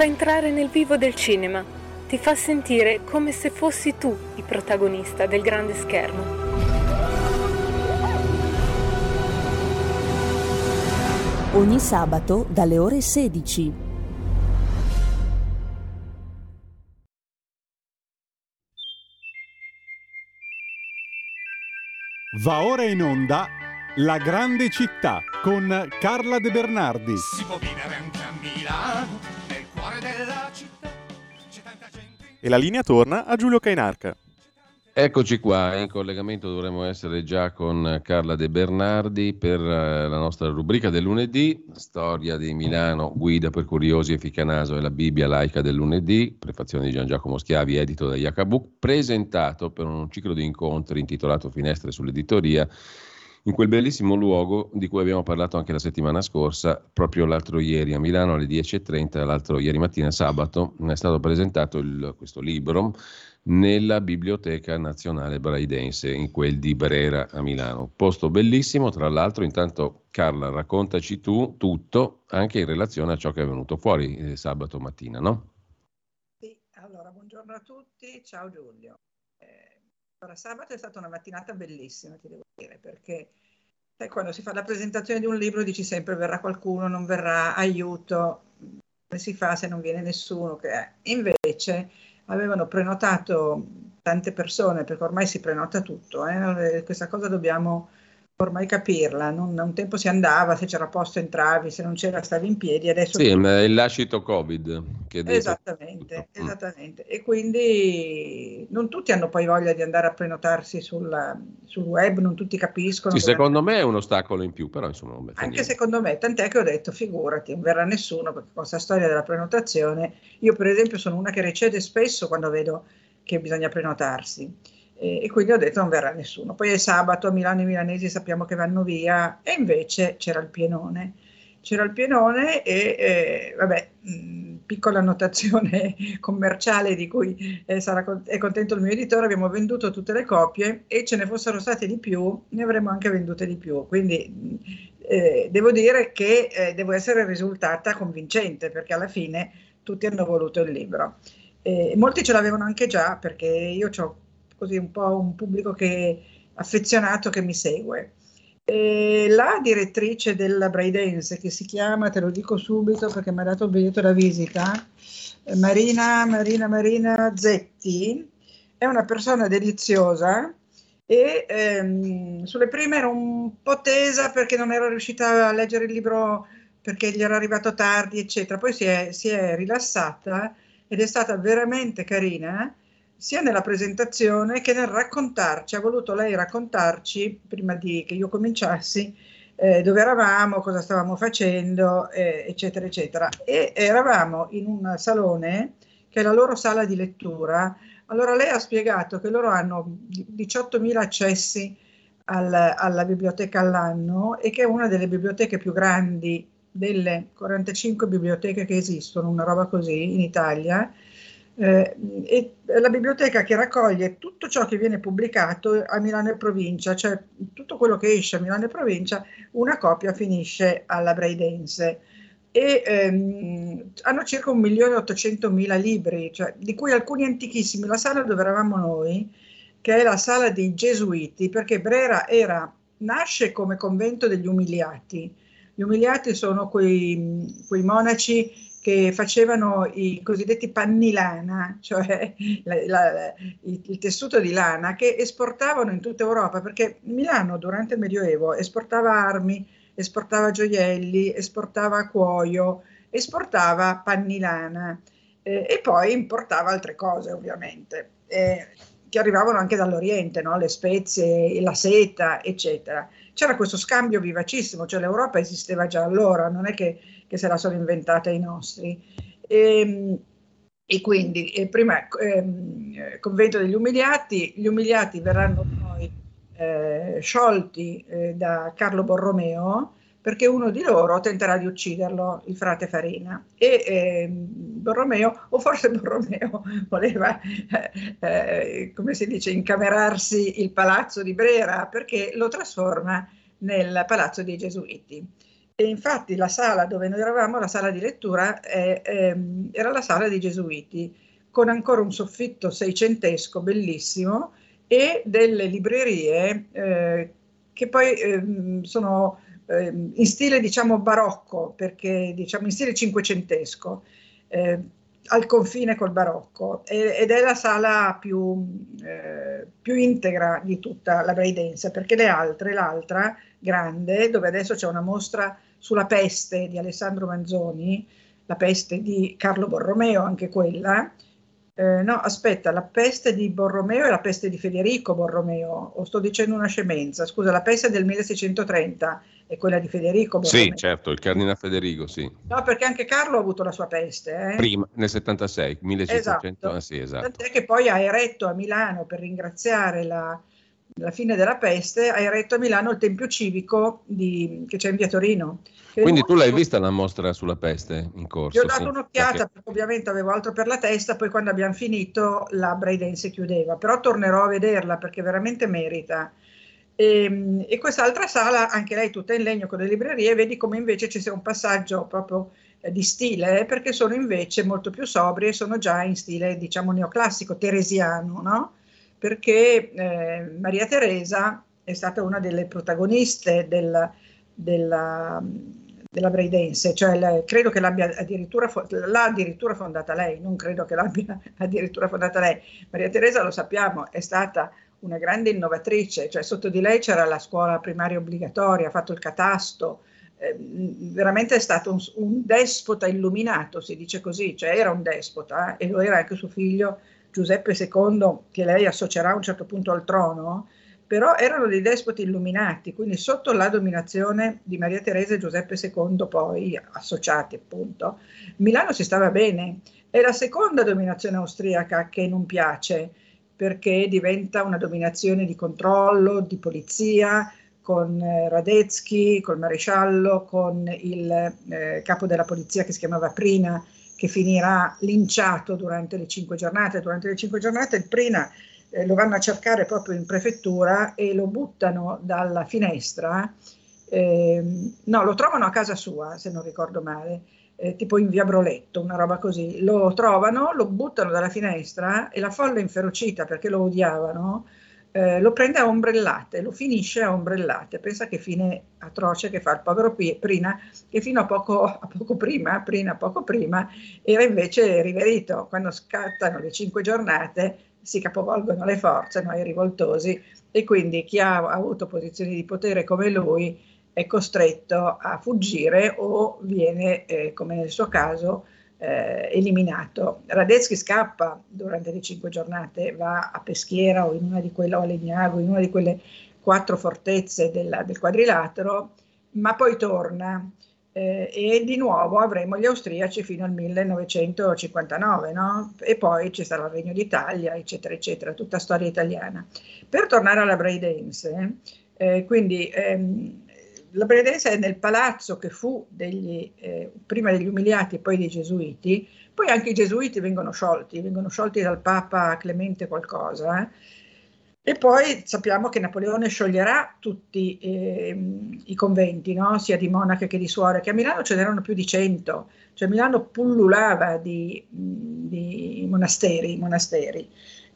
Fa entrare nel vivo del cinema, ti fa sentire come se fossi tu il protagonista del grande schermo. ogni sabato dalle ore 16. Va ora in onda La grande città con Carla De Bernardi. Si può vivere anche a Milano, nel cuore della città. C'è tanta gente. E la linea torna a Giulio Cainarca. Eccoci qua, in collegamento dovremmo essere già con Carla De Bernardi per eh, la nostra rubrica del lunedì, Storia di Milano, guida per curiosi e Ficanaso e la Bibbia laica del lunedì, prefazione di Gian Giacomo Schiavi, edito da Jacobuc, presentato per un ciclo di incontri intitolato Finestre sull'editoria in quel bellissimo luogo di cui abbiamo parlato anche la settimana scorsa, proprio l'altro ieri a Milano alle 10.30, l'altro ieri mattina sabato, è stato presentato il, questo libro nella Biblioteca Nazionale Braidense, in quel di Brera a Milano. Posto bellissimo, tra l'altro, intanto Carla raccontaci tu tutto, anche in relazione a ciò che è venuto fuori eh, sabato mattina, no? Sì, allora buongiorno a tutti, ciao Giulio. Allora, sabato è stata una mattinata bellissima, ti devo dire, perché sai, quando si fa la presentazione di un libro dici sempre verrà qualcuno, non verrà, aiuto, come si fa se non viene nessuno? Che... Invece avevano prenotato tante persone, perché ormai si prenota tutto, eh? questa cosa dobbiamo ormai capirla, non, un tempo si andava, se c'era posto entravi, se non c'era stavi in piedi, adesso... Sì, ma è il lascito Covid. Che esattamente, tutto. Mm. esattamente. E quindi non tutti hanno poi voglia di andare a prenotarsi sul, sul web, non tutti capiscono. Sì, secondo me è un ostacolo in più, però insomma... Non Anche niente. secondo me, tant'è che ho detto, figurati, non verrà nessuno, perché con questa storia della prenotazione, io per esempio sono una che recede spesso quando vedo che bisogna prenotarsi e, quindi ho detto non verrà nessuno. Poi è sabato, a Milano i milanesi sappiamo che vanno via e invece c'era il pienone. C'era il pienone e eh, vabbè, mh, piccola annotazione (laughs) commerciale di cui eh, sarà con- è contento il mio editore, abbiamo venduto tutte le copie e ce ne fossero state di più, ne avremmo anche vendute di più. Quindi eh, devo dire che eh, devo essere risultata convincente perché alla fine tutti hanno voluto il libro. molti ce l'avevano anche già perché io ho così un po' un pubblico che, affezionato che mi segue. E la direttrice della Braidense, che si chiama, te lo dico subito perché mi ha dato il biglietto da visita, Marina, Marina, Marina Zetti, è una persona deliziosa e ehm, sulle prime ero un po' tesa perché non ero riuscita a leggere il libro perché gli era arrivato tardi, eccetera. Poi si è, si è rilassata ed è stata veramente carina sia nella presentazione che nel raccontarci, ha voluto lei raccontarci, prima di che io cominciassi, eh, dove eravamo, cosa stavamo facendo, eh, eccetera, eccetera. E eravamo in un salone che è la loro sala di lettura. Allora lei ha spiegato che loro hanno 18.000 accessi al, alla biblioteca all'anno e che è una delle biblioteche più grandi delle 45 biblioteche che esistono, una roba così in Italia eh, e la biblioteca che raccoglie tutto ciò che viene pubblicato a Milano e provincia, cioè tutto quello che esce a Milano e provincia, una copia finisce alla Braidense. E ehm, hanno circa 1.800.000 libri, cioè, di cui alcuni antichissimi. La sala dove eravamo noi, che è la sala dei Gesuiti, perché Brera era, nasce come convento degli umiliati. Gli umiliati sono quei, quei monaci che facevano i cosiddetti panni lana, cioè la, la, il, il, tessuto di lana, che esportavano in tutta Europa, perché Milano durante il Medioevo esportava armi, esportava gioielli, esportava cuoio, esportava panni lana eh, e poi importava altre cose ovviamente, eh, che arrivavano anche dall'Oriente, no? le spezie, la seta, eccetera. C'era questo scambio vivacissimo, cioè l'Europa esisteva già allora, non è che che se la sono inventata i nostri. E, ehm, e quindi eh, prima eh, convento degli umiliati, gli umiliati verranno poi eh, sciolti eh, da Carlo Borromeo perché uno di loro tenterà di ucciderlo, il frate Farina. E eh, Borromeo, o forse Borromeo, (laughs) voleva, eh, come si dice, incamerarsi il palazzo di Brera perché lo trasforma nel palazzo dei Gesuiti. E infatti la sala dove noi eravamo, la sala di lettura, eh, eh, era la sala dei Gesuiti, con ancora un soffitto seicentesco bellissimo e delle librerie eh, che poi ehm, sono ehm, in stile diciamo barocco, perché diciamo in stile cinquecentesco, eh, al confine col barocco, ed è la sala più, eh, più integra di tutta la Braidense, perché le altre, l'altra grande, dove adesso c'è una mostra sulla peste di Alessandro Manzoni, la peste di Carlo Borromeo, anche quella. Eh, no, aspetta, la peste di Borromeo è la peste di Federico Borromeo, o sto dicendo una scemenza, scusa, la peste del 1630 è quella di Federico Borromeo. Sì, certo, il cardinale Federico, sì. No, perché anche Carlo ha avuto la sua peste. Eh? Prima, nel 76, 1700, esatto. Ah, sì, esatto. Tant'è che poi ha eretto a Milano per ringraziare la, la fine della peste, ha eretto a Milano il Tempio Civico di, che c'è in via Torino. Quindi tu l'hai vista la mostra sulla peste in corso? Io ho dato sì, un'occhiata perché... perché ovviamente avevo altro per la testa, poi quando abbiamo finito la Braidense chiudeva, però tornerò a vederla perché veramente merita. E, ehm, e, quest'altra sala, anche lei tutta in legno con le librerie, vedi come invece ci sia un passaggio proprio eh, di stile, perché sono invece molto più sobri e sono già in stile, diciamo, neoclassico, teresiano, no? Perché eh, Maria Teresa è stata una delle protagoniste del, della, della Braidense, cioè le, credo che l'abbia addirittura, l'ha addirittura fondata lei, non credo che l'abbia (laughs) addirittura fondata lei. Maria Teresa, lo sappiamo, è stata una grande innovatrice, cioè sotto di lei c'era la scuola primaria obbligatoria, ha fatto il catasto, eh, veramente è stato un, un, despota illuminato, si dice così, cioè era un despota eh, e lo era anche suo figlio Giuseppe II, che lei associerà a un certo punto al trono, però erano dei despoti illuminati, quindi sotto la dominazione di Maria Teresa e Giuseppe II, poi associati appunto, Milano si stava bene. È la seconda dominazione austriaca che non piace, perché diventa una dominazione di controllo, di polizia, con eh, Radetzky, col maresciallo, con il eh, capo della polizia che si chiamava Prina, che finirà linciato durante le cinque giornate. Durante le cinque giornate il Prina eh, lo vanno a cercare proprio in prefettura e lo buttano dalla finestra. Eh, no, lo trovano a casa sua, se non ricordo male eh, tipo in via Broletto, una roba così. Lo trovano, lo buttano dalla finestra e la folla inferocita perché lo odiavano, eh, lo prende a ombrellate, lo finisce a ombrellate. Pensa che fine atroce che fa il povero Prina, che fino a poco, a poco prima, Prina poco prima, era invece riverito. Quando scattano le cinque giornate si capovolgono le forze, no, i rivoltosi, e quindi chi ha avuto posizioni di potere come lui è costretto a fuggire o viene, eh, come nel suo caso, eh, eliminato. Radetzky scappa durante le cinque giornate, va a Peschiera o in una di quelle, o a Legnago, in una di quelle quattro fortezze della, del quadrilatero, ma poi torna eh, e di nuovo avremo gli austriaci fino al 1959, no? E poi ci sarà il Regno d'Italia, eccetera, eccetera, tutta storia italiana. Per tornare alla Braidense, eh, quindi ehm, la Benedenza è nel palazzo che fu degli, eh, prima degli umiliati e poi dei gesuiti, poi anche i gesuiti vengono sciolti, vengono sciolti dal Papa Clemente qualcosa. Eh? E poi sappiamo che Napoleone scioglierà tutti eh, i conventi, no? sia di monache che di suore, che a Milano ce n'erano più di cento, cioè Milano pullulava di, di monasteri, monasteri.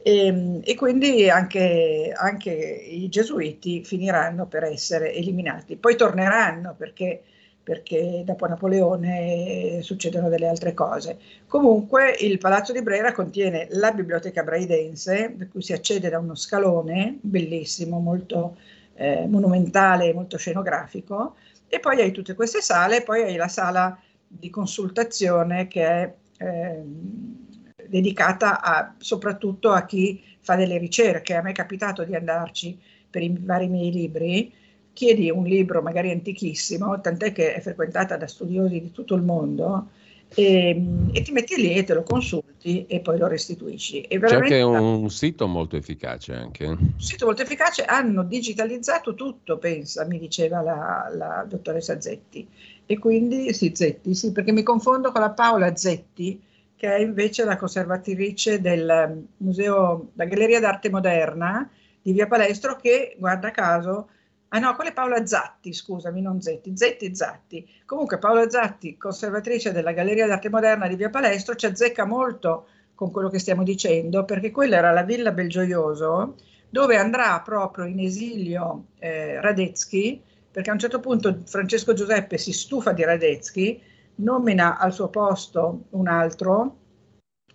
E, ehm, e quindi anche, anche, i gesuiti finiranno per essere eliminati. Poi torneranno perché, perché dopo Napoleone succedono delle altre cose. Comunque il Palazzo di Brera contiene la biblioteca braidense, per cui si accede da uno scalone bellissimo, molto eh, monumentale, molto scenografico, e poi hai tutte queste sale, poi hai la sala di consultazione che è... Eh, dedicata a, soprattutto a chi fa delle ricerche. A me è capitato di andarci per i vari miei libri, chiedi un libro magari antichissimo, tant'è che è frequentata da studiosi di tutto il mondo, e, e ti metti lì e te lo consulti e poi lo restituisci. E C'è anche un sito molto efficace anche. Un sito molto efficace, hanno digitalizzato tutto, pensa, mi diceva la, la dottoressa Zetti. E quindi, sì, Zetti, sì, perché mi confondo con la Paola Zetti, che è invece la conservatrice del museo, la Galleria d'Arte Moderna di Via Palestro, che guarda caso, ah no, quella è Paola Zatti, scusami, non Zetti, Zetti Zatti. Comunque Paola Zatti, conservatrice della Galleria d'Arte Moderna di Via Palestro, ci azzecca molto con quello che stiamo dicendo, perché quella era la Villa Belgioioso, dove andrà proprio in esilio eh, Radetzky, perché a un certo punto Francesco Giuseppe si stufa di Radetzky nomina al suo posto un altro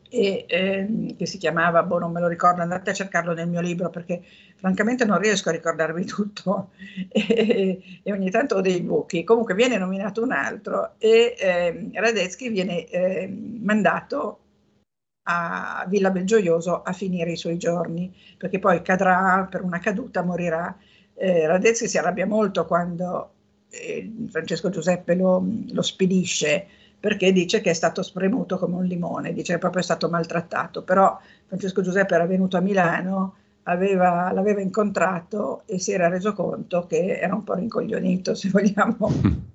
e, eh, che si chiamava, boh, non me lo ricordo, andate a cercarlo nel mio libro perché francamente non riesco a ricordarvi (laughs) tutto e, e ogni tanto ho dei buchi. Comunque viene nominato un altro e eh, Radetzky viene eh, mandato a Villa Belgioioso a finire i suoi giorni perché poi cadrà per una caduta, morirà. Eh, Radetzky si arrabbia molto quando eh, Francesco Giuseppe lo, lo, spedisce perché dice che è stato spremuto come un limone, dice che proprio è stato maltrattato, però Francesco Giuseppe era venuto a Milano aveva, l'aveva incontrato e si era reso conto che era un po' rincoglionito, (laughs) se vogliamo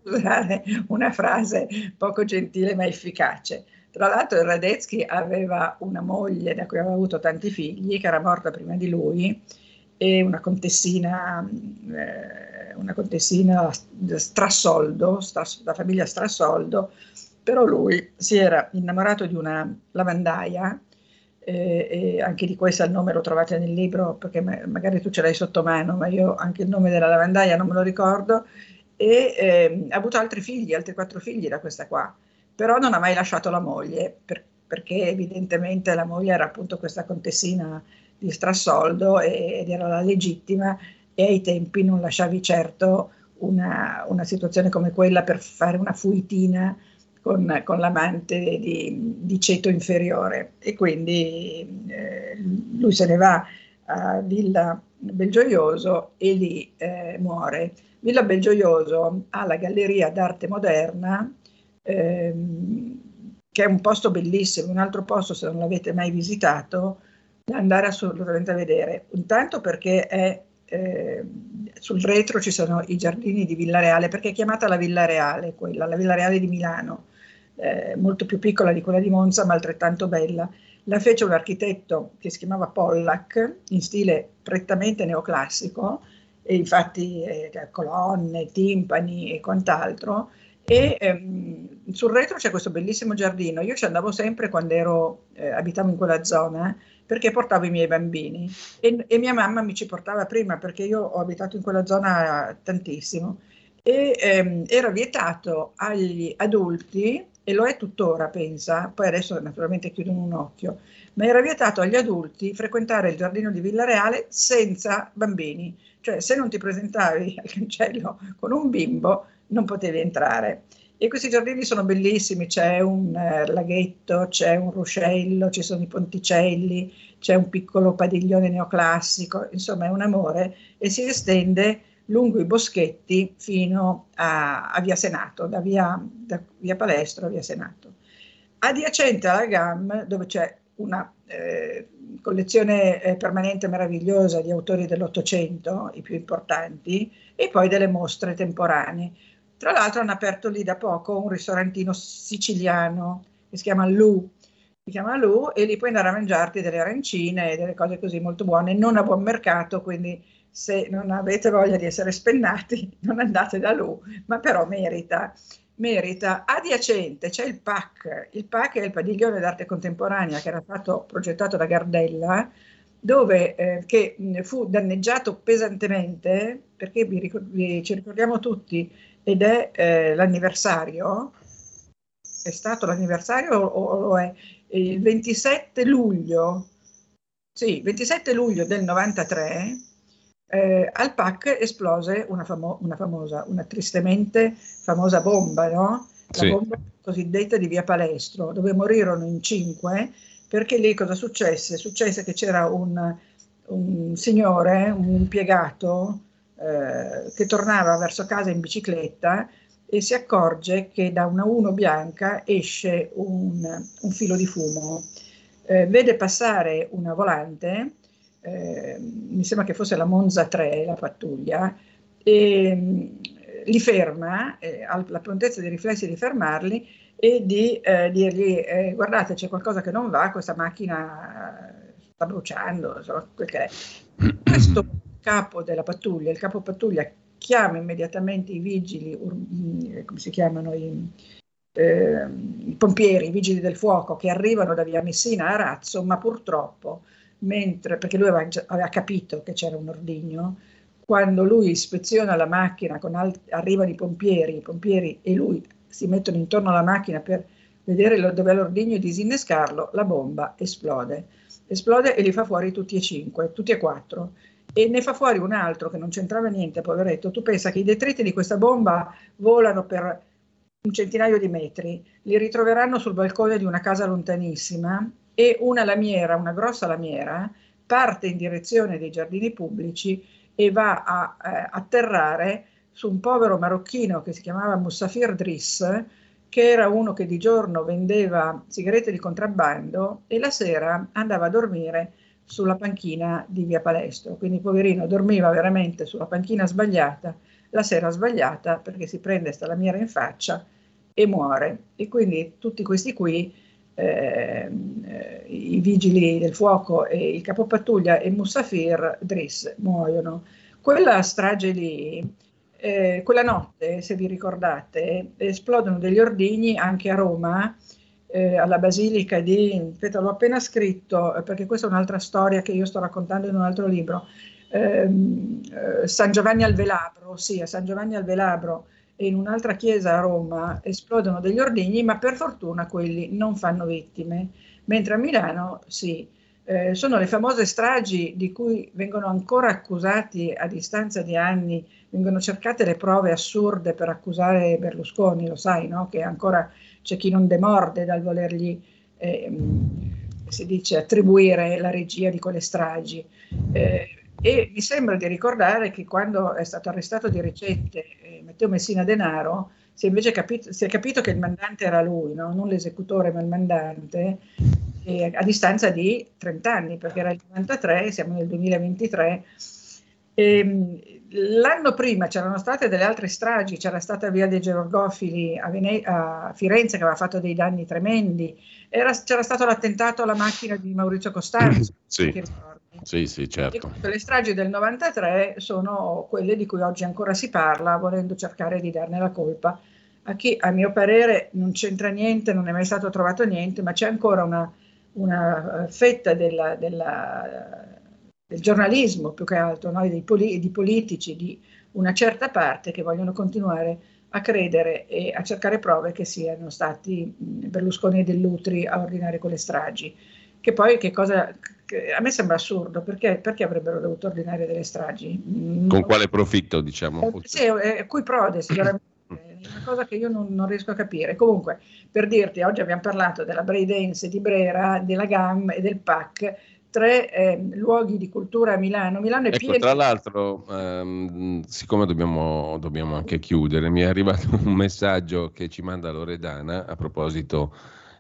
usare una frase poco gentile ma efficace. Tra l'altro il Radetzky aveva una moglie da cui aveva avuto tanti figli, che era morta prima di lui, e una contessina, eh, una contessina Strassoldo, la famiglia Strassoldo, però lui si era innamorato di una lavandaia eh, e anche di questo il nome lo trovate nel libro perché magari tu ce l'hai sotto mano, ma io anche il nome della lavandaia non me lo ricordo e eh, ha avuto altri figli, altri quattro figli da questa qua, però non ha mai lasciato la moglie per, perché evidentemente la moglie era appunto questa contessina di Strassoldo ed era la legittima e ai tempi non lasciavi certo una, una situazione come quella per fare una fuitina con, con l'amante di, di, ceto inferiore e quindi eh, lui se ne va a Villa Belgioioso e lì eh, muore. Villa Belgioioso ha la Galleria d'arte moderna ehm, che è un posto bellissimo, un altro posto se non l'avete mai visitato andare assolutamente a vedere, intanto perché è eh, sul retro ci sono i giardini di Villa Reale, perché è chiamata la Villa Reale, quella, la Villa Reale di Milano, eh, molto più piccola di quella di Monza, ma altrettanto bella. La fece un architetto che si chiamava Pollack, in stile prettamente neoclassico, e infatti eh, colonne, timpani e quant'altro. E ehm, sul retro c'è questo bellissimo giardino. Io ci andavo sempre quando ero, eh, abitavo in quella zona perché portavo i miei bambini. E, e, mia mamma mi ci portava prima perché io ho abitato in quella zona tantissimo. E ehm, era vietato agli adulti e lo è tuttora, pensa, poi adesso naturalmente chiudono un occhio, ma era vietato agli adulti frequentare il giardino di Villareale senza bambini, cioè se non ti presentavi al cancello con un bimbo non potevi entrare. E questi giardini sono bellissimi, c'è un eh, laghetto, c'è un ruscello, ci sono i ponticelli, c'è un piccolo padiglione neoclassico, insomma è un amore e si estende lungo i boschetti fino a, a via Senato, da via, da via, Palestro a via Senato. Adiacente alla GAM, dove c'è una eh, collezione eh, permanente meravigliosa di autori dell'Ottocento, i più importanti, e poi delle mostre temporanee. Tra l'altro hanno aperto lì da poco un ristorantino siciliano che si chiama Lu, si chiama Lu e lì puoi andare a mangiarti delle arancine e delle cose così molto buone, non a buon mercato, quindi se non avete voglia di essere spennati, (laughs) non andate da lui, ma però merita. Merita. Adiacente c'è il PAC, il PAC è il padiglione d'arte contemporanea che era stato progettato da Gardella, dove, eh, che fu danneggiato pesantemente, perché vi ricordi, ci ricordiamo tutti, ed è eh, l'anniversario, è stato l'anniversario o, lo è? Il 27 luglio, sì, 27 luglio del 93, eh, al PAC esplose una, famo- una, famosa, una tristemente famosa bomba, no? La sì. bomba cosiddetta di Via Palestro, dove morirono in cinque, perché lì cosa successe? Successe che c'era un, un signore, un impiegato, eh, che tornava verso casa in bicicletta e si accorge che da una 1 bianca esce un, un filo di fumo. Eh, vede passare una volante eh, mi sembra che fosse la Monza 3, la pattuglia, e mm, li ferma, eh, ha la prontezza di riflessi di fermarli e di eh, dirgli eh, guardate c'è qualcosa che non va, questa macchina sta bruciando, insomma, quel che è. (clears throat) Questo capo della pattuglia, il capo pattuglia chiama immediatamente i vigili, come si chiamano, i, eh, i pompieri, i vigili del fuoco che arrivano da via Messina a Razzo, ma purtroppo mentre, perché lui aveva, aveva capito che c'era un ordigno, quando lui ispeziona la macchina, alt- arrivano i pompieri, i pompieri e lui si mettono intorno alla macchina per vedere lo, dove è l'ordigno e disinnescarlo, la bomba esplode. Esplode e li fa fuori tutti e cinque, tutti e quattro. E ne fa fuori un altro che non c'entrava niente, poveretto. Tu pensa che i detriti di questa bomba volano per un centinaio di metri, li ritroveranno sul balcone di una casa lontanissima e una lamiera, una grossa lamiera, parte in direzione dei giardini pubblici e va a eh, atterrare su un povero marocchino che si chiamava Mussafir Driss, che era uno che di giorno vendeva sigarette di contrabbando e la sera andava a dormire sulla panchina di via Palestro. Quindi poverino dormiva veramente sulla panchina sbagliata, la sera sbagliata perché si prende sta lamiera in faccia e muore. E quindi tutti questi qui, eh, eh, i vigili del fuoco e il capopattuglia e Mussafir Driss muoiono. Quella strage lì, eh, quella notte, se vi ricordate, esplodono degli ordigni anche a Roma, eh, alla Basilica di, aspetta, l'ho appena scritto, eh, perché questa è un'altra storia che io sto raccontando in un altro libro, ehm, eh, San Giovanni al Velabro, sì, a San Giovanni al Velabro e in un'altra chiesa a Roma esplodono degli ordigni, ma per fortuna quelli non fanno vittime, mentre a Milano sì. Eh, sono le famose stragi di cui vengono ancora accusati a distanza di anni, vengono cercate le prove assurde per accusare Berlusconi, lo sai, no? che ancora c'è chi non demorde dal volergli, eh, si dice, attribuire la regia di quelle stragi. Eh, e mi sembra di ricordare che quando è stato arrestato di recente eh, Matteo Messina Denaro, si è invece capito, si è capito che il mandante era lui, no? non l'esecutore ma il mandante, a distanza di 30 anni, perché era il 93, siamo nel 2023. E, ehm, l'anno prima c'erano state delle altre stragi, c'era stata via dei Gerorgofili a, Vene- a Firenze che aveva fatto dei danni tremendi, Era, c'era stato l'attentato alla macchina di Maurizio Costanzo. (clears throat) Sì. Sì, sì, certo. Le stragi del 93 sono quelle di cui oggi ancora si parla, volendo cercare di darne la colpa a chi, a mio parere, non c'entra niente, non è mai stato trovato niente, ma c'è ancora una, una fetta della, della, del giornalismo, più che altro, no? Dei poli, di politici, di una certa parte che vogliono continuare a credere e a cercare prove che siano stati Berlusconi e Dell'Utri a ordinare quelle stragi. Che poi che cosa, che a me sembra assurdo, perché, perché, avrebbero dovuto ordinare delle stragi? Con quale profitto, diciamo? Eh, sì, eh, cui prode, sicuramente. (laughs) È una cosa che io non, non, riesco a capire. Comunque, per dirti, oggi abbiamo parlato della Braidance di Brera, della GAM e del PAC, tre eh, luoghi di cultura a Milano. Milano è ecco, pieno. Tra l'altro, ehm, siccome dobbiamo, dobbiamo, anche chiudere, mi è arrivato (laughs) un messaggio che ci manda Loredana a proposito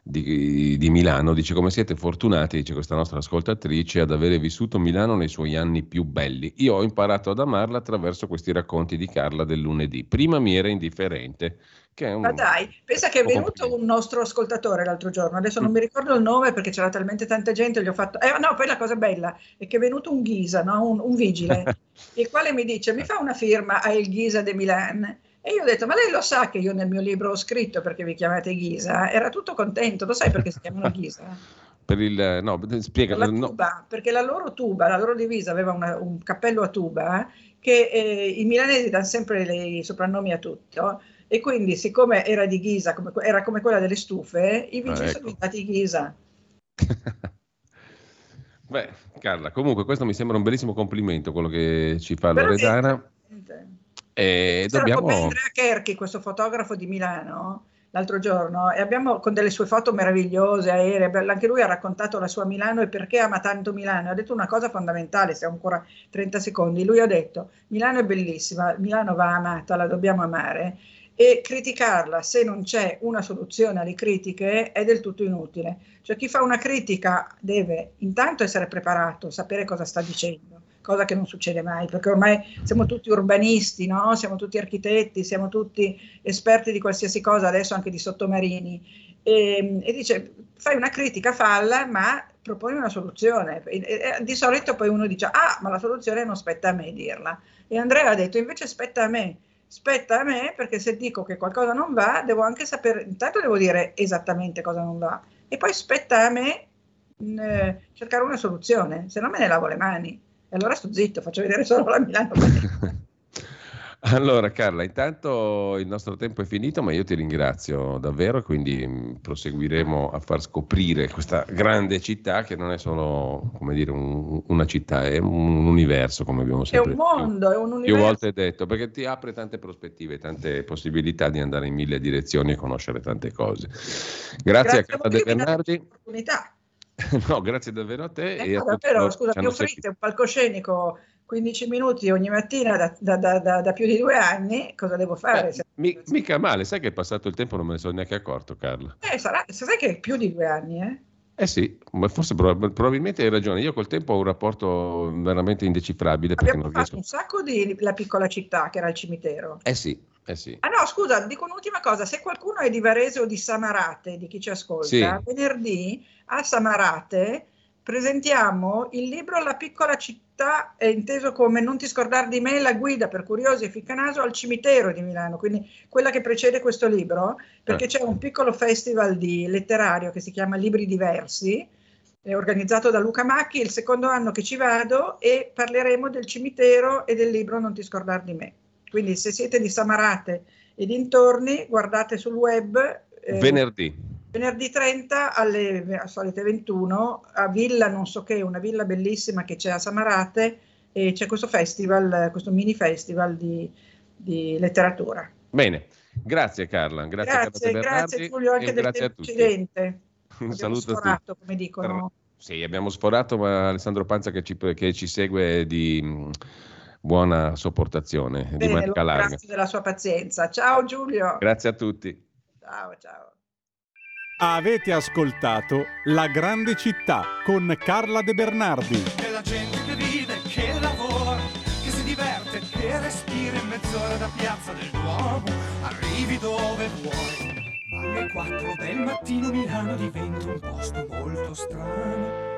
di, di, Milano, dice come siete fortunati, dice questa nostra ascoltatrice, ad avere vissuto Milano nei suoi anni più belli. Io ho imparato ad amarla attraverso questi racconti di Carla del lunedì. Prima mi era indifferente. Un... Ma dai, pensa che è venuto un nostro ascoltatore l'altro giorno, adesso non mi ricordo il nome perché c'era talmente tanta gente, gli ho fatto... Eh, no, poi la cosa bella è che è venuto un Ghisa, no? un, un vigile, (laughs) il quale mi dice mi fa una firma a Il Ghisa de Milan e io ho detto, ma lei lo sa che io nel mio libro ho scritto perché vi chiamate Ghisa? Era tutto contento, lo sai perché si chiamano Ghisa? (laughs) per il, no, spiega, la tuba, no. perché la loro tuba, la loro divisa aveva una, un cappello a tuba che eh, i milanesi danno sempre le, i soprannomi a tutto e quindi siccome era di Ghisa, come, era come quella delle stufe, i vigili ah, ecco. sono diventati Ghisa. (laughs) Beh, Carla, comunque questo mi sembra un bellissimo complimento quello che ci fa Loredana. E C'era dobbiamo... Andrea Kerchi, questo fotografo di Milano, l'altro giorno, e abbiamo con delle sue foto meravigliose, aeree, anche lui ha raccontato la sua Milano e perché ama tanto Milano. Ha detto una cosa fondamentale, siamo ancora 30 secondi. Lui ha detto, Milano è bellissima, Milano va amata, la dobbiamo amare, e criticarla se non c'è una soluzione alle critiche è del tutto inutile. Cioè chi fa una critica deve intanto essere preparato, sapere cosa sta dicendo cosa che non succede mai, perché ormai siamo tutti urbanisti, no? siamo tutti architetti, siamo tutti esperti di qualsiasi cosa, adesso anche di sottomarini. E, e dice, fai una critica, falla, ma proponi una soluzione. E, e, di solito poi uno dice, ah, ma la soluzione non spetta a me dirla. E Andrea ha detto, invece spetta a me. Spetta a me perché se dico che qualcosa non va, devo anche sapere, intanto devo dire esattamente cosa non va, e poi spetta a me mh, eh, cercare una soluzione, se no me ne lavo le mani. E allora sto zitto, faccio vedere solo la Milano. (laughs) Allora Carla, intanto il nostro tempo è finito, ma io ti ringrazio davvero, quindi mm, proseguiremo a far scoprire questa grande città che non è solo come dire, un, una città, è un universo, come abbiamo sempre detto. È un mondo, è un universo. Più volte detto, perché ti apre tante prospettive, tante possibilità di andare in mille direzioni e conoscere tante cose. Grazie, Grazie a Carla De Bernardi. (laughs) No, grazie davvero a te. Eh, e no, davvero, scusa, più fritto, un palcoscenico 15 minuti ogni mattina da, da, da, da, più di due anni, cosa devo fare? Eh, mi, mica male, sai che è passato il tempo, non me ne sono neanche accorto, Carla. Eh, sarà, sai che è più di due anni, eh? Eh sì, ma forse prob- probabilmente hai ragione. Io col tempo ho un rapporto veramente indecifrabile perché Abbiamo non fatto riesco. un sacco di La piccola città, che era il cimitero. Eh sì, eh sì. Ah no, scusa, dico un'ultima cosa, se qualcuno è di Varese o di Samarate, di chi ci ascolta, Sì. venerdì a Samarate presentiamo il libro La piccola città, è inteso come Non ti scordare di me, la guida per curiosi e ficcanaso al cimitero di Milano, quindi quella che precede questo libro, perché Eh. c'è un piccolo festival di letterario che si chiama Libri Diversi, è organizzato da Luca Macchi, è il secondo anno che ci vado e parleremo del cimitero e del libro Non ti scordare di me. Quindi se siete di Samarate e dintorni, guardate sul web. eh, Venerdì. Venerdì 30 alle a solite 21 a Villa, non so che, una villa bellissima che c'è a Samarate e c'è questo festival, questo mini festival di, di letteratura. Bene, grazie Carla, grazie, Grazie, Carla De grazie Bernardi Giulio anche del a precedente. Un saluto a sforato, tutti. come dicono. Sì, abbiamo sforato, ma Alessandro Panza che ci, che ci segue di buona sopportazione, di Bene, lo manica larga. ringrazio della sua pazienza. Ciao Giulio. Grazie a tutti. Ciao, ciao. Avete ascoltato La grande città con Carla De Bernardi. Della gente che vive, che lavora, che si diverte, che respira in mezz'ora da piazza del Duomo, arrivi dove vuoi. Alle 4 del mattino Milano diventa un posto molto strano.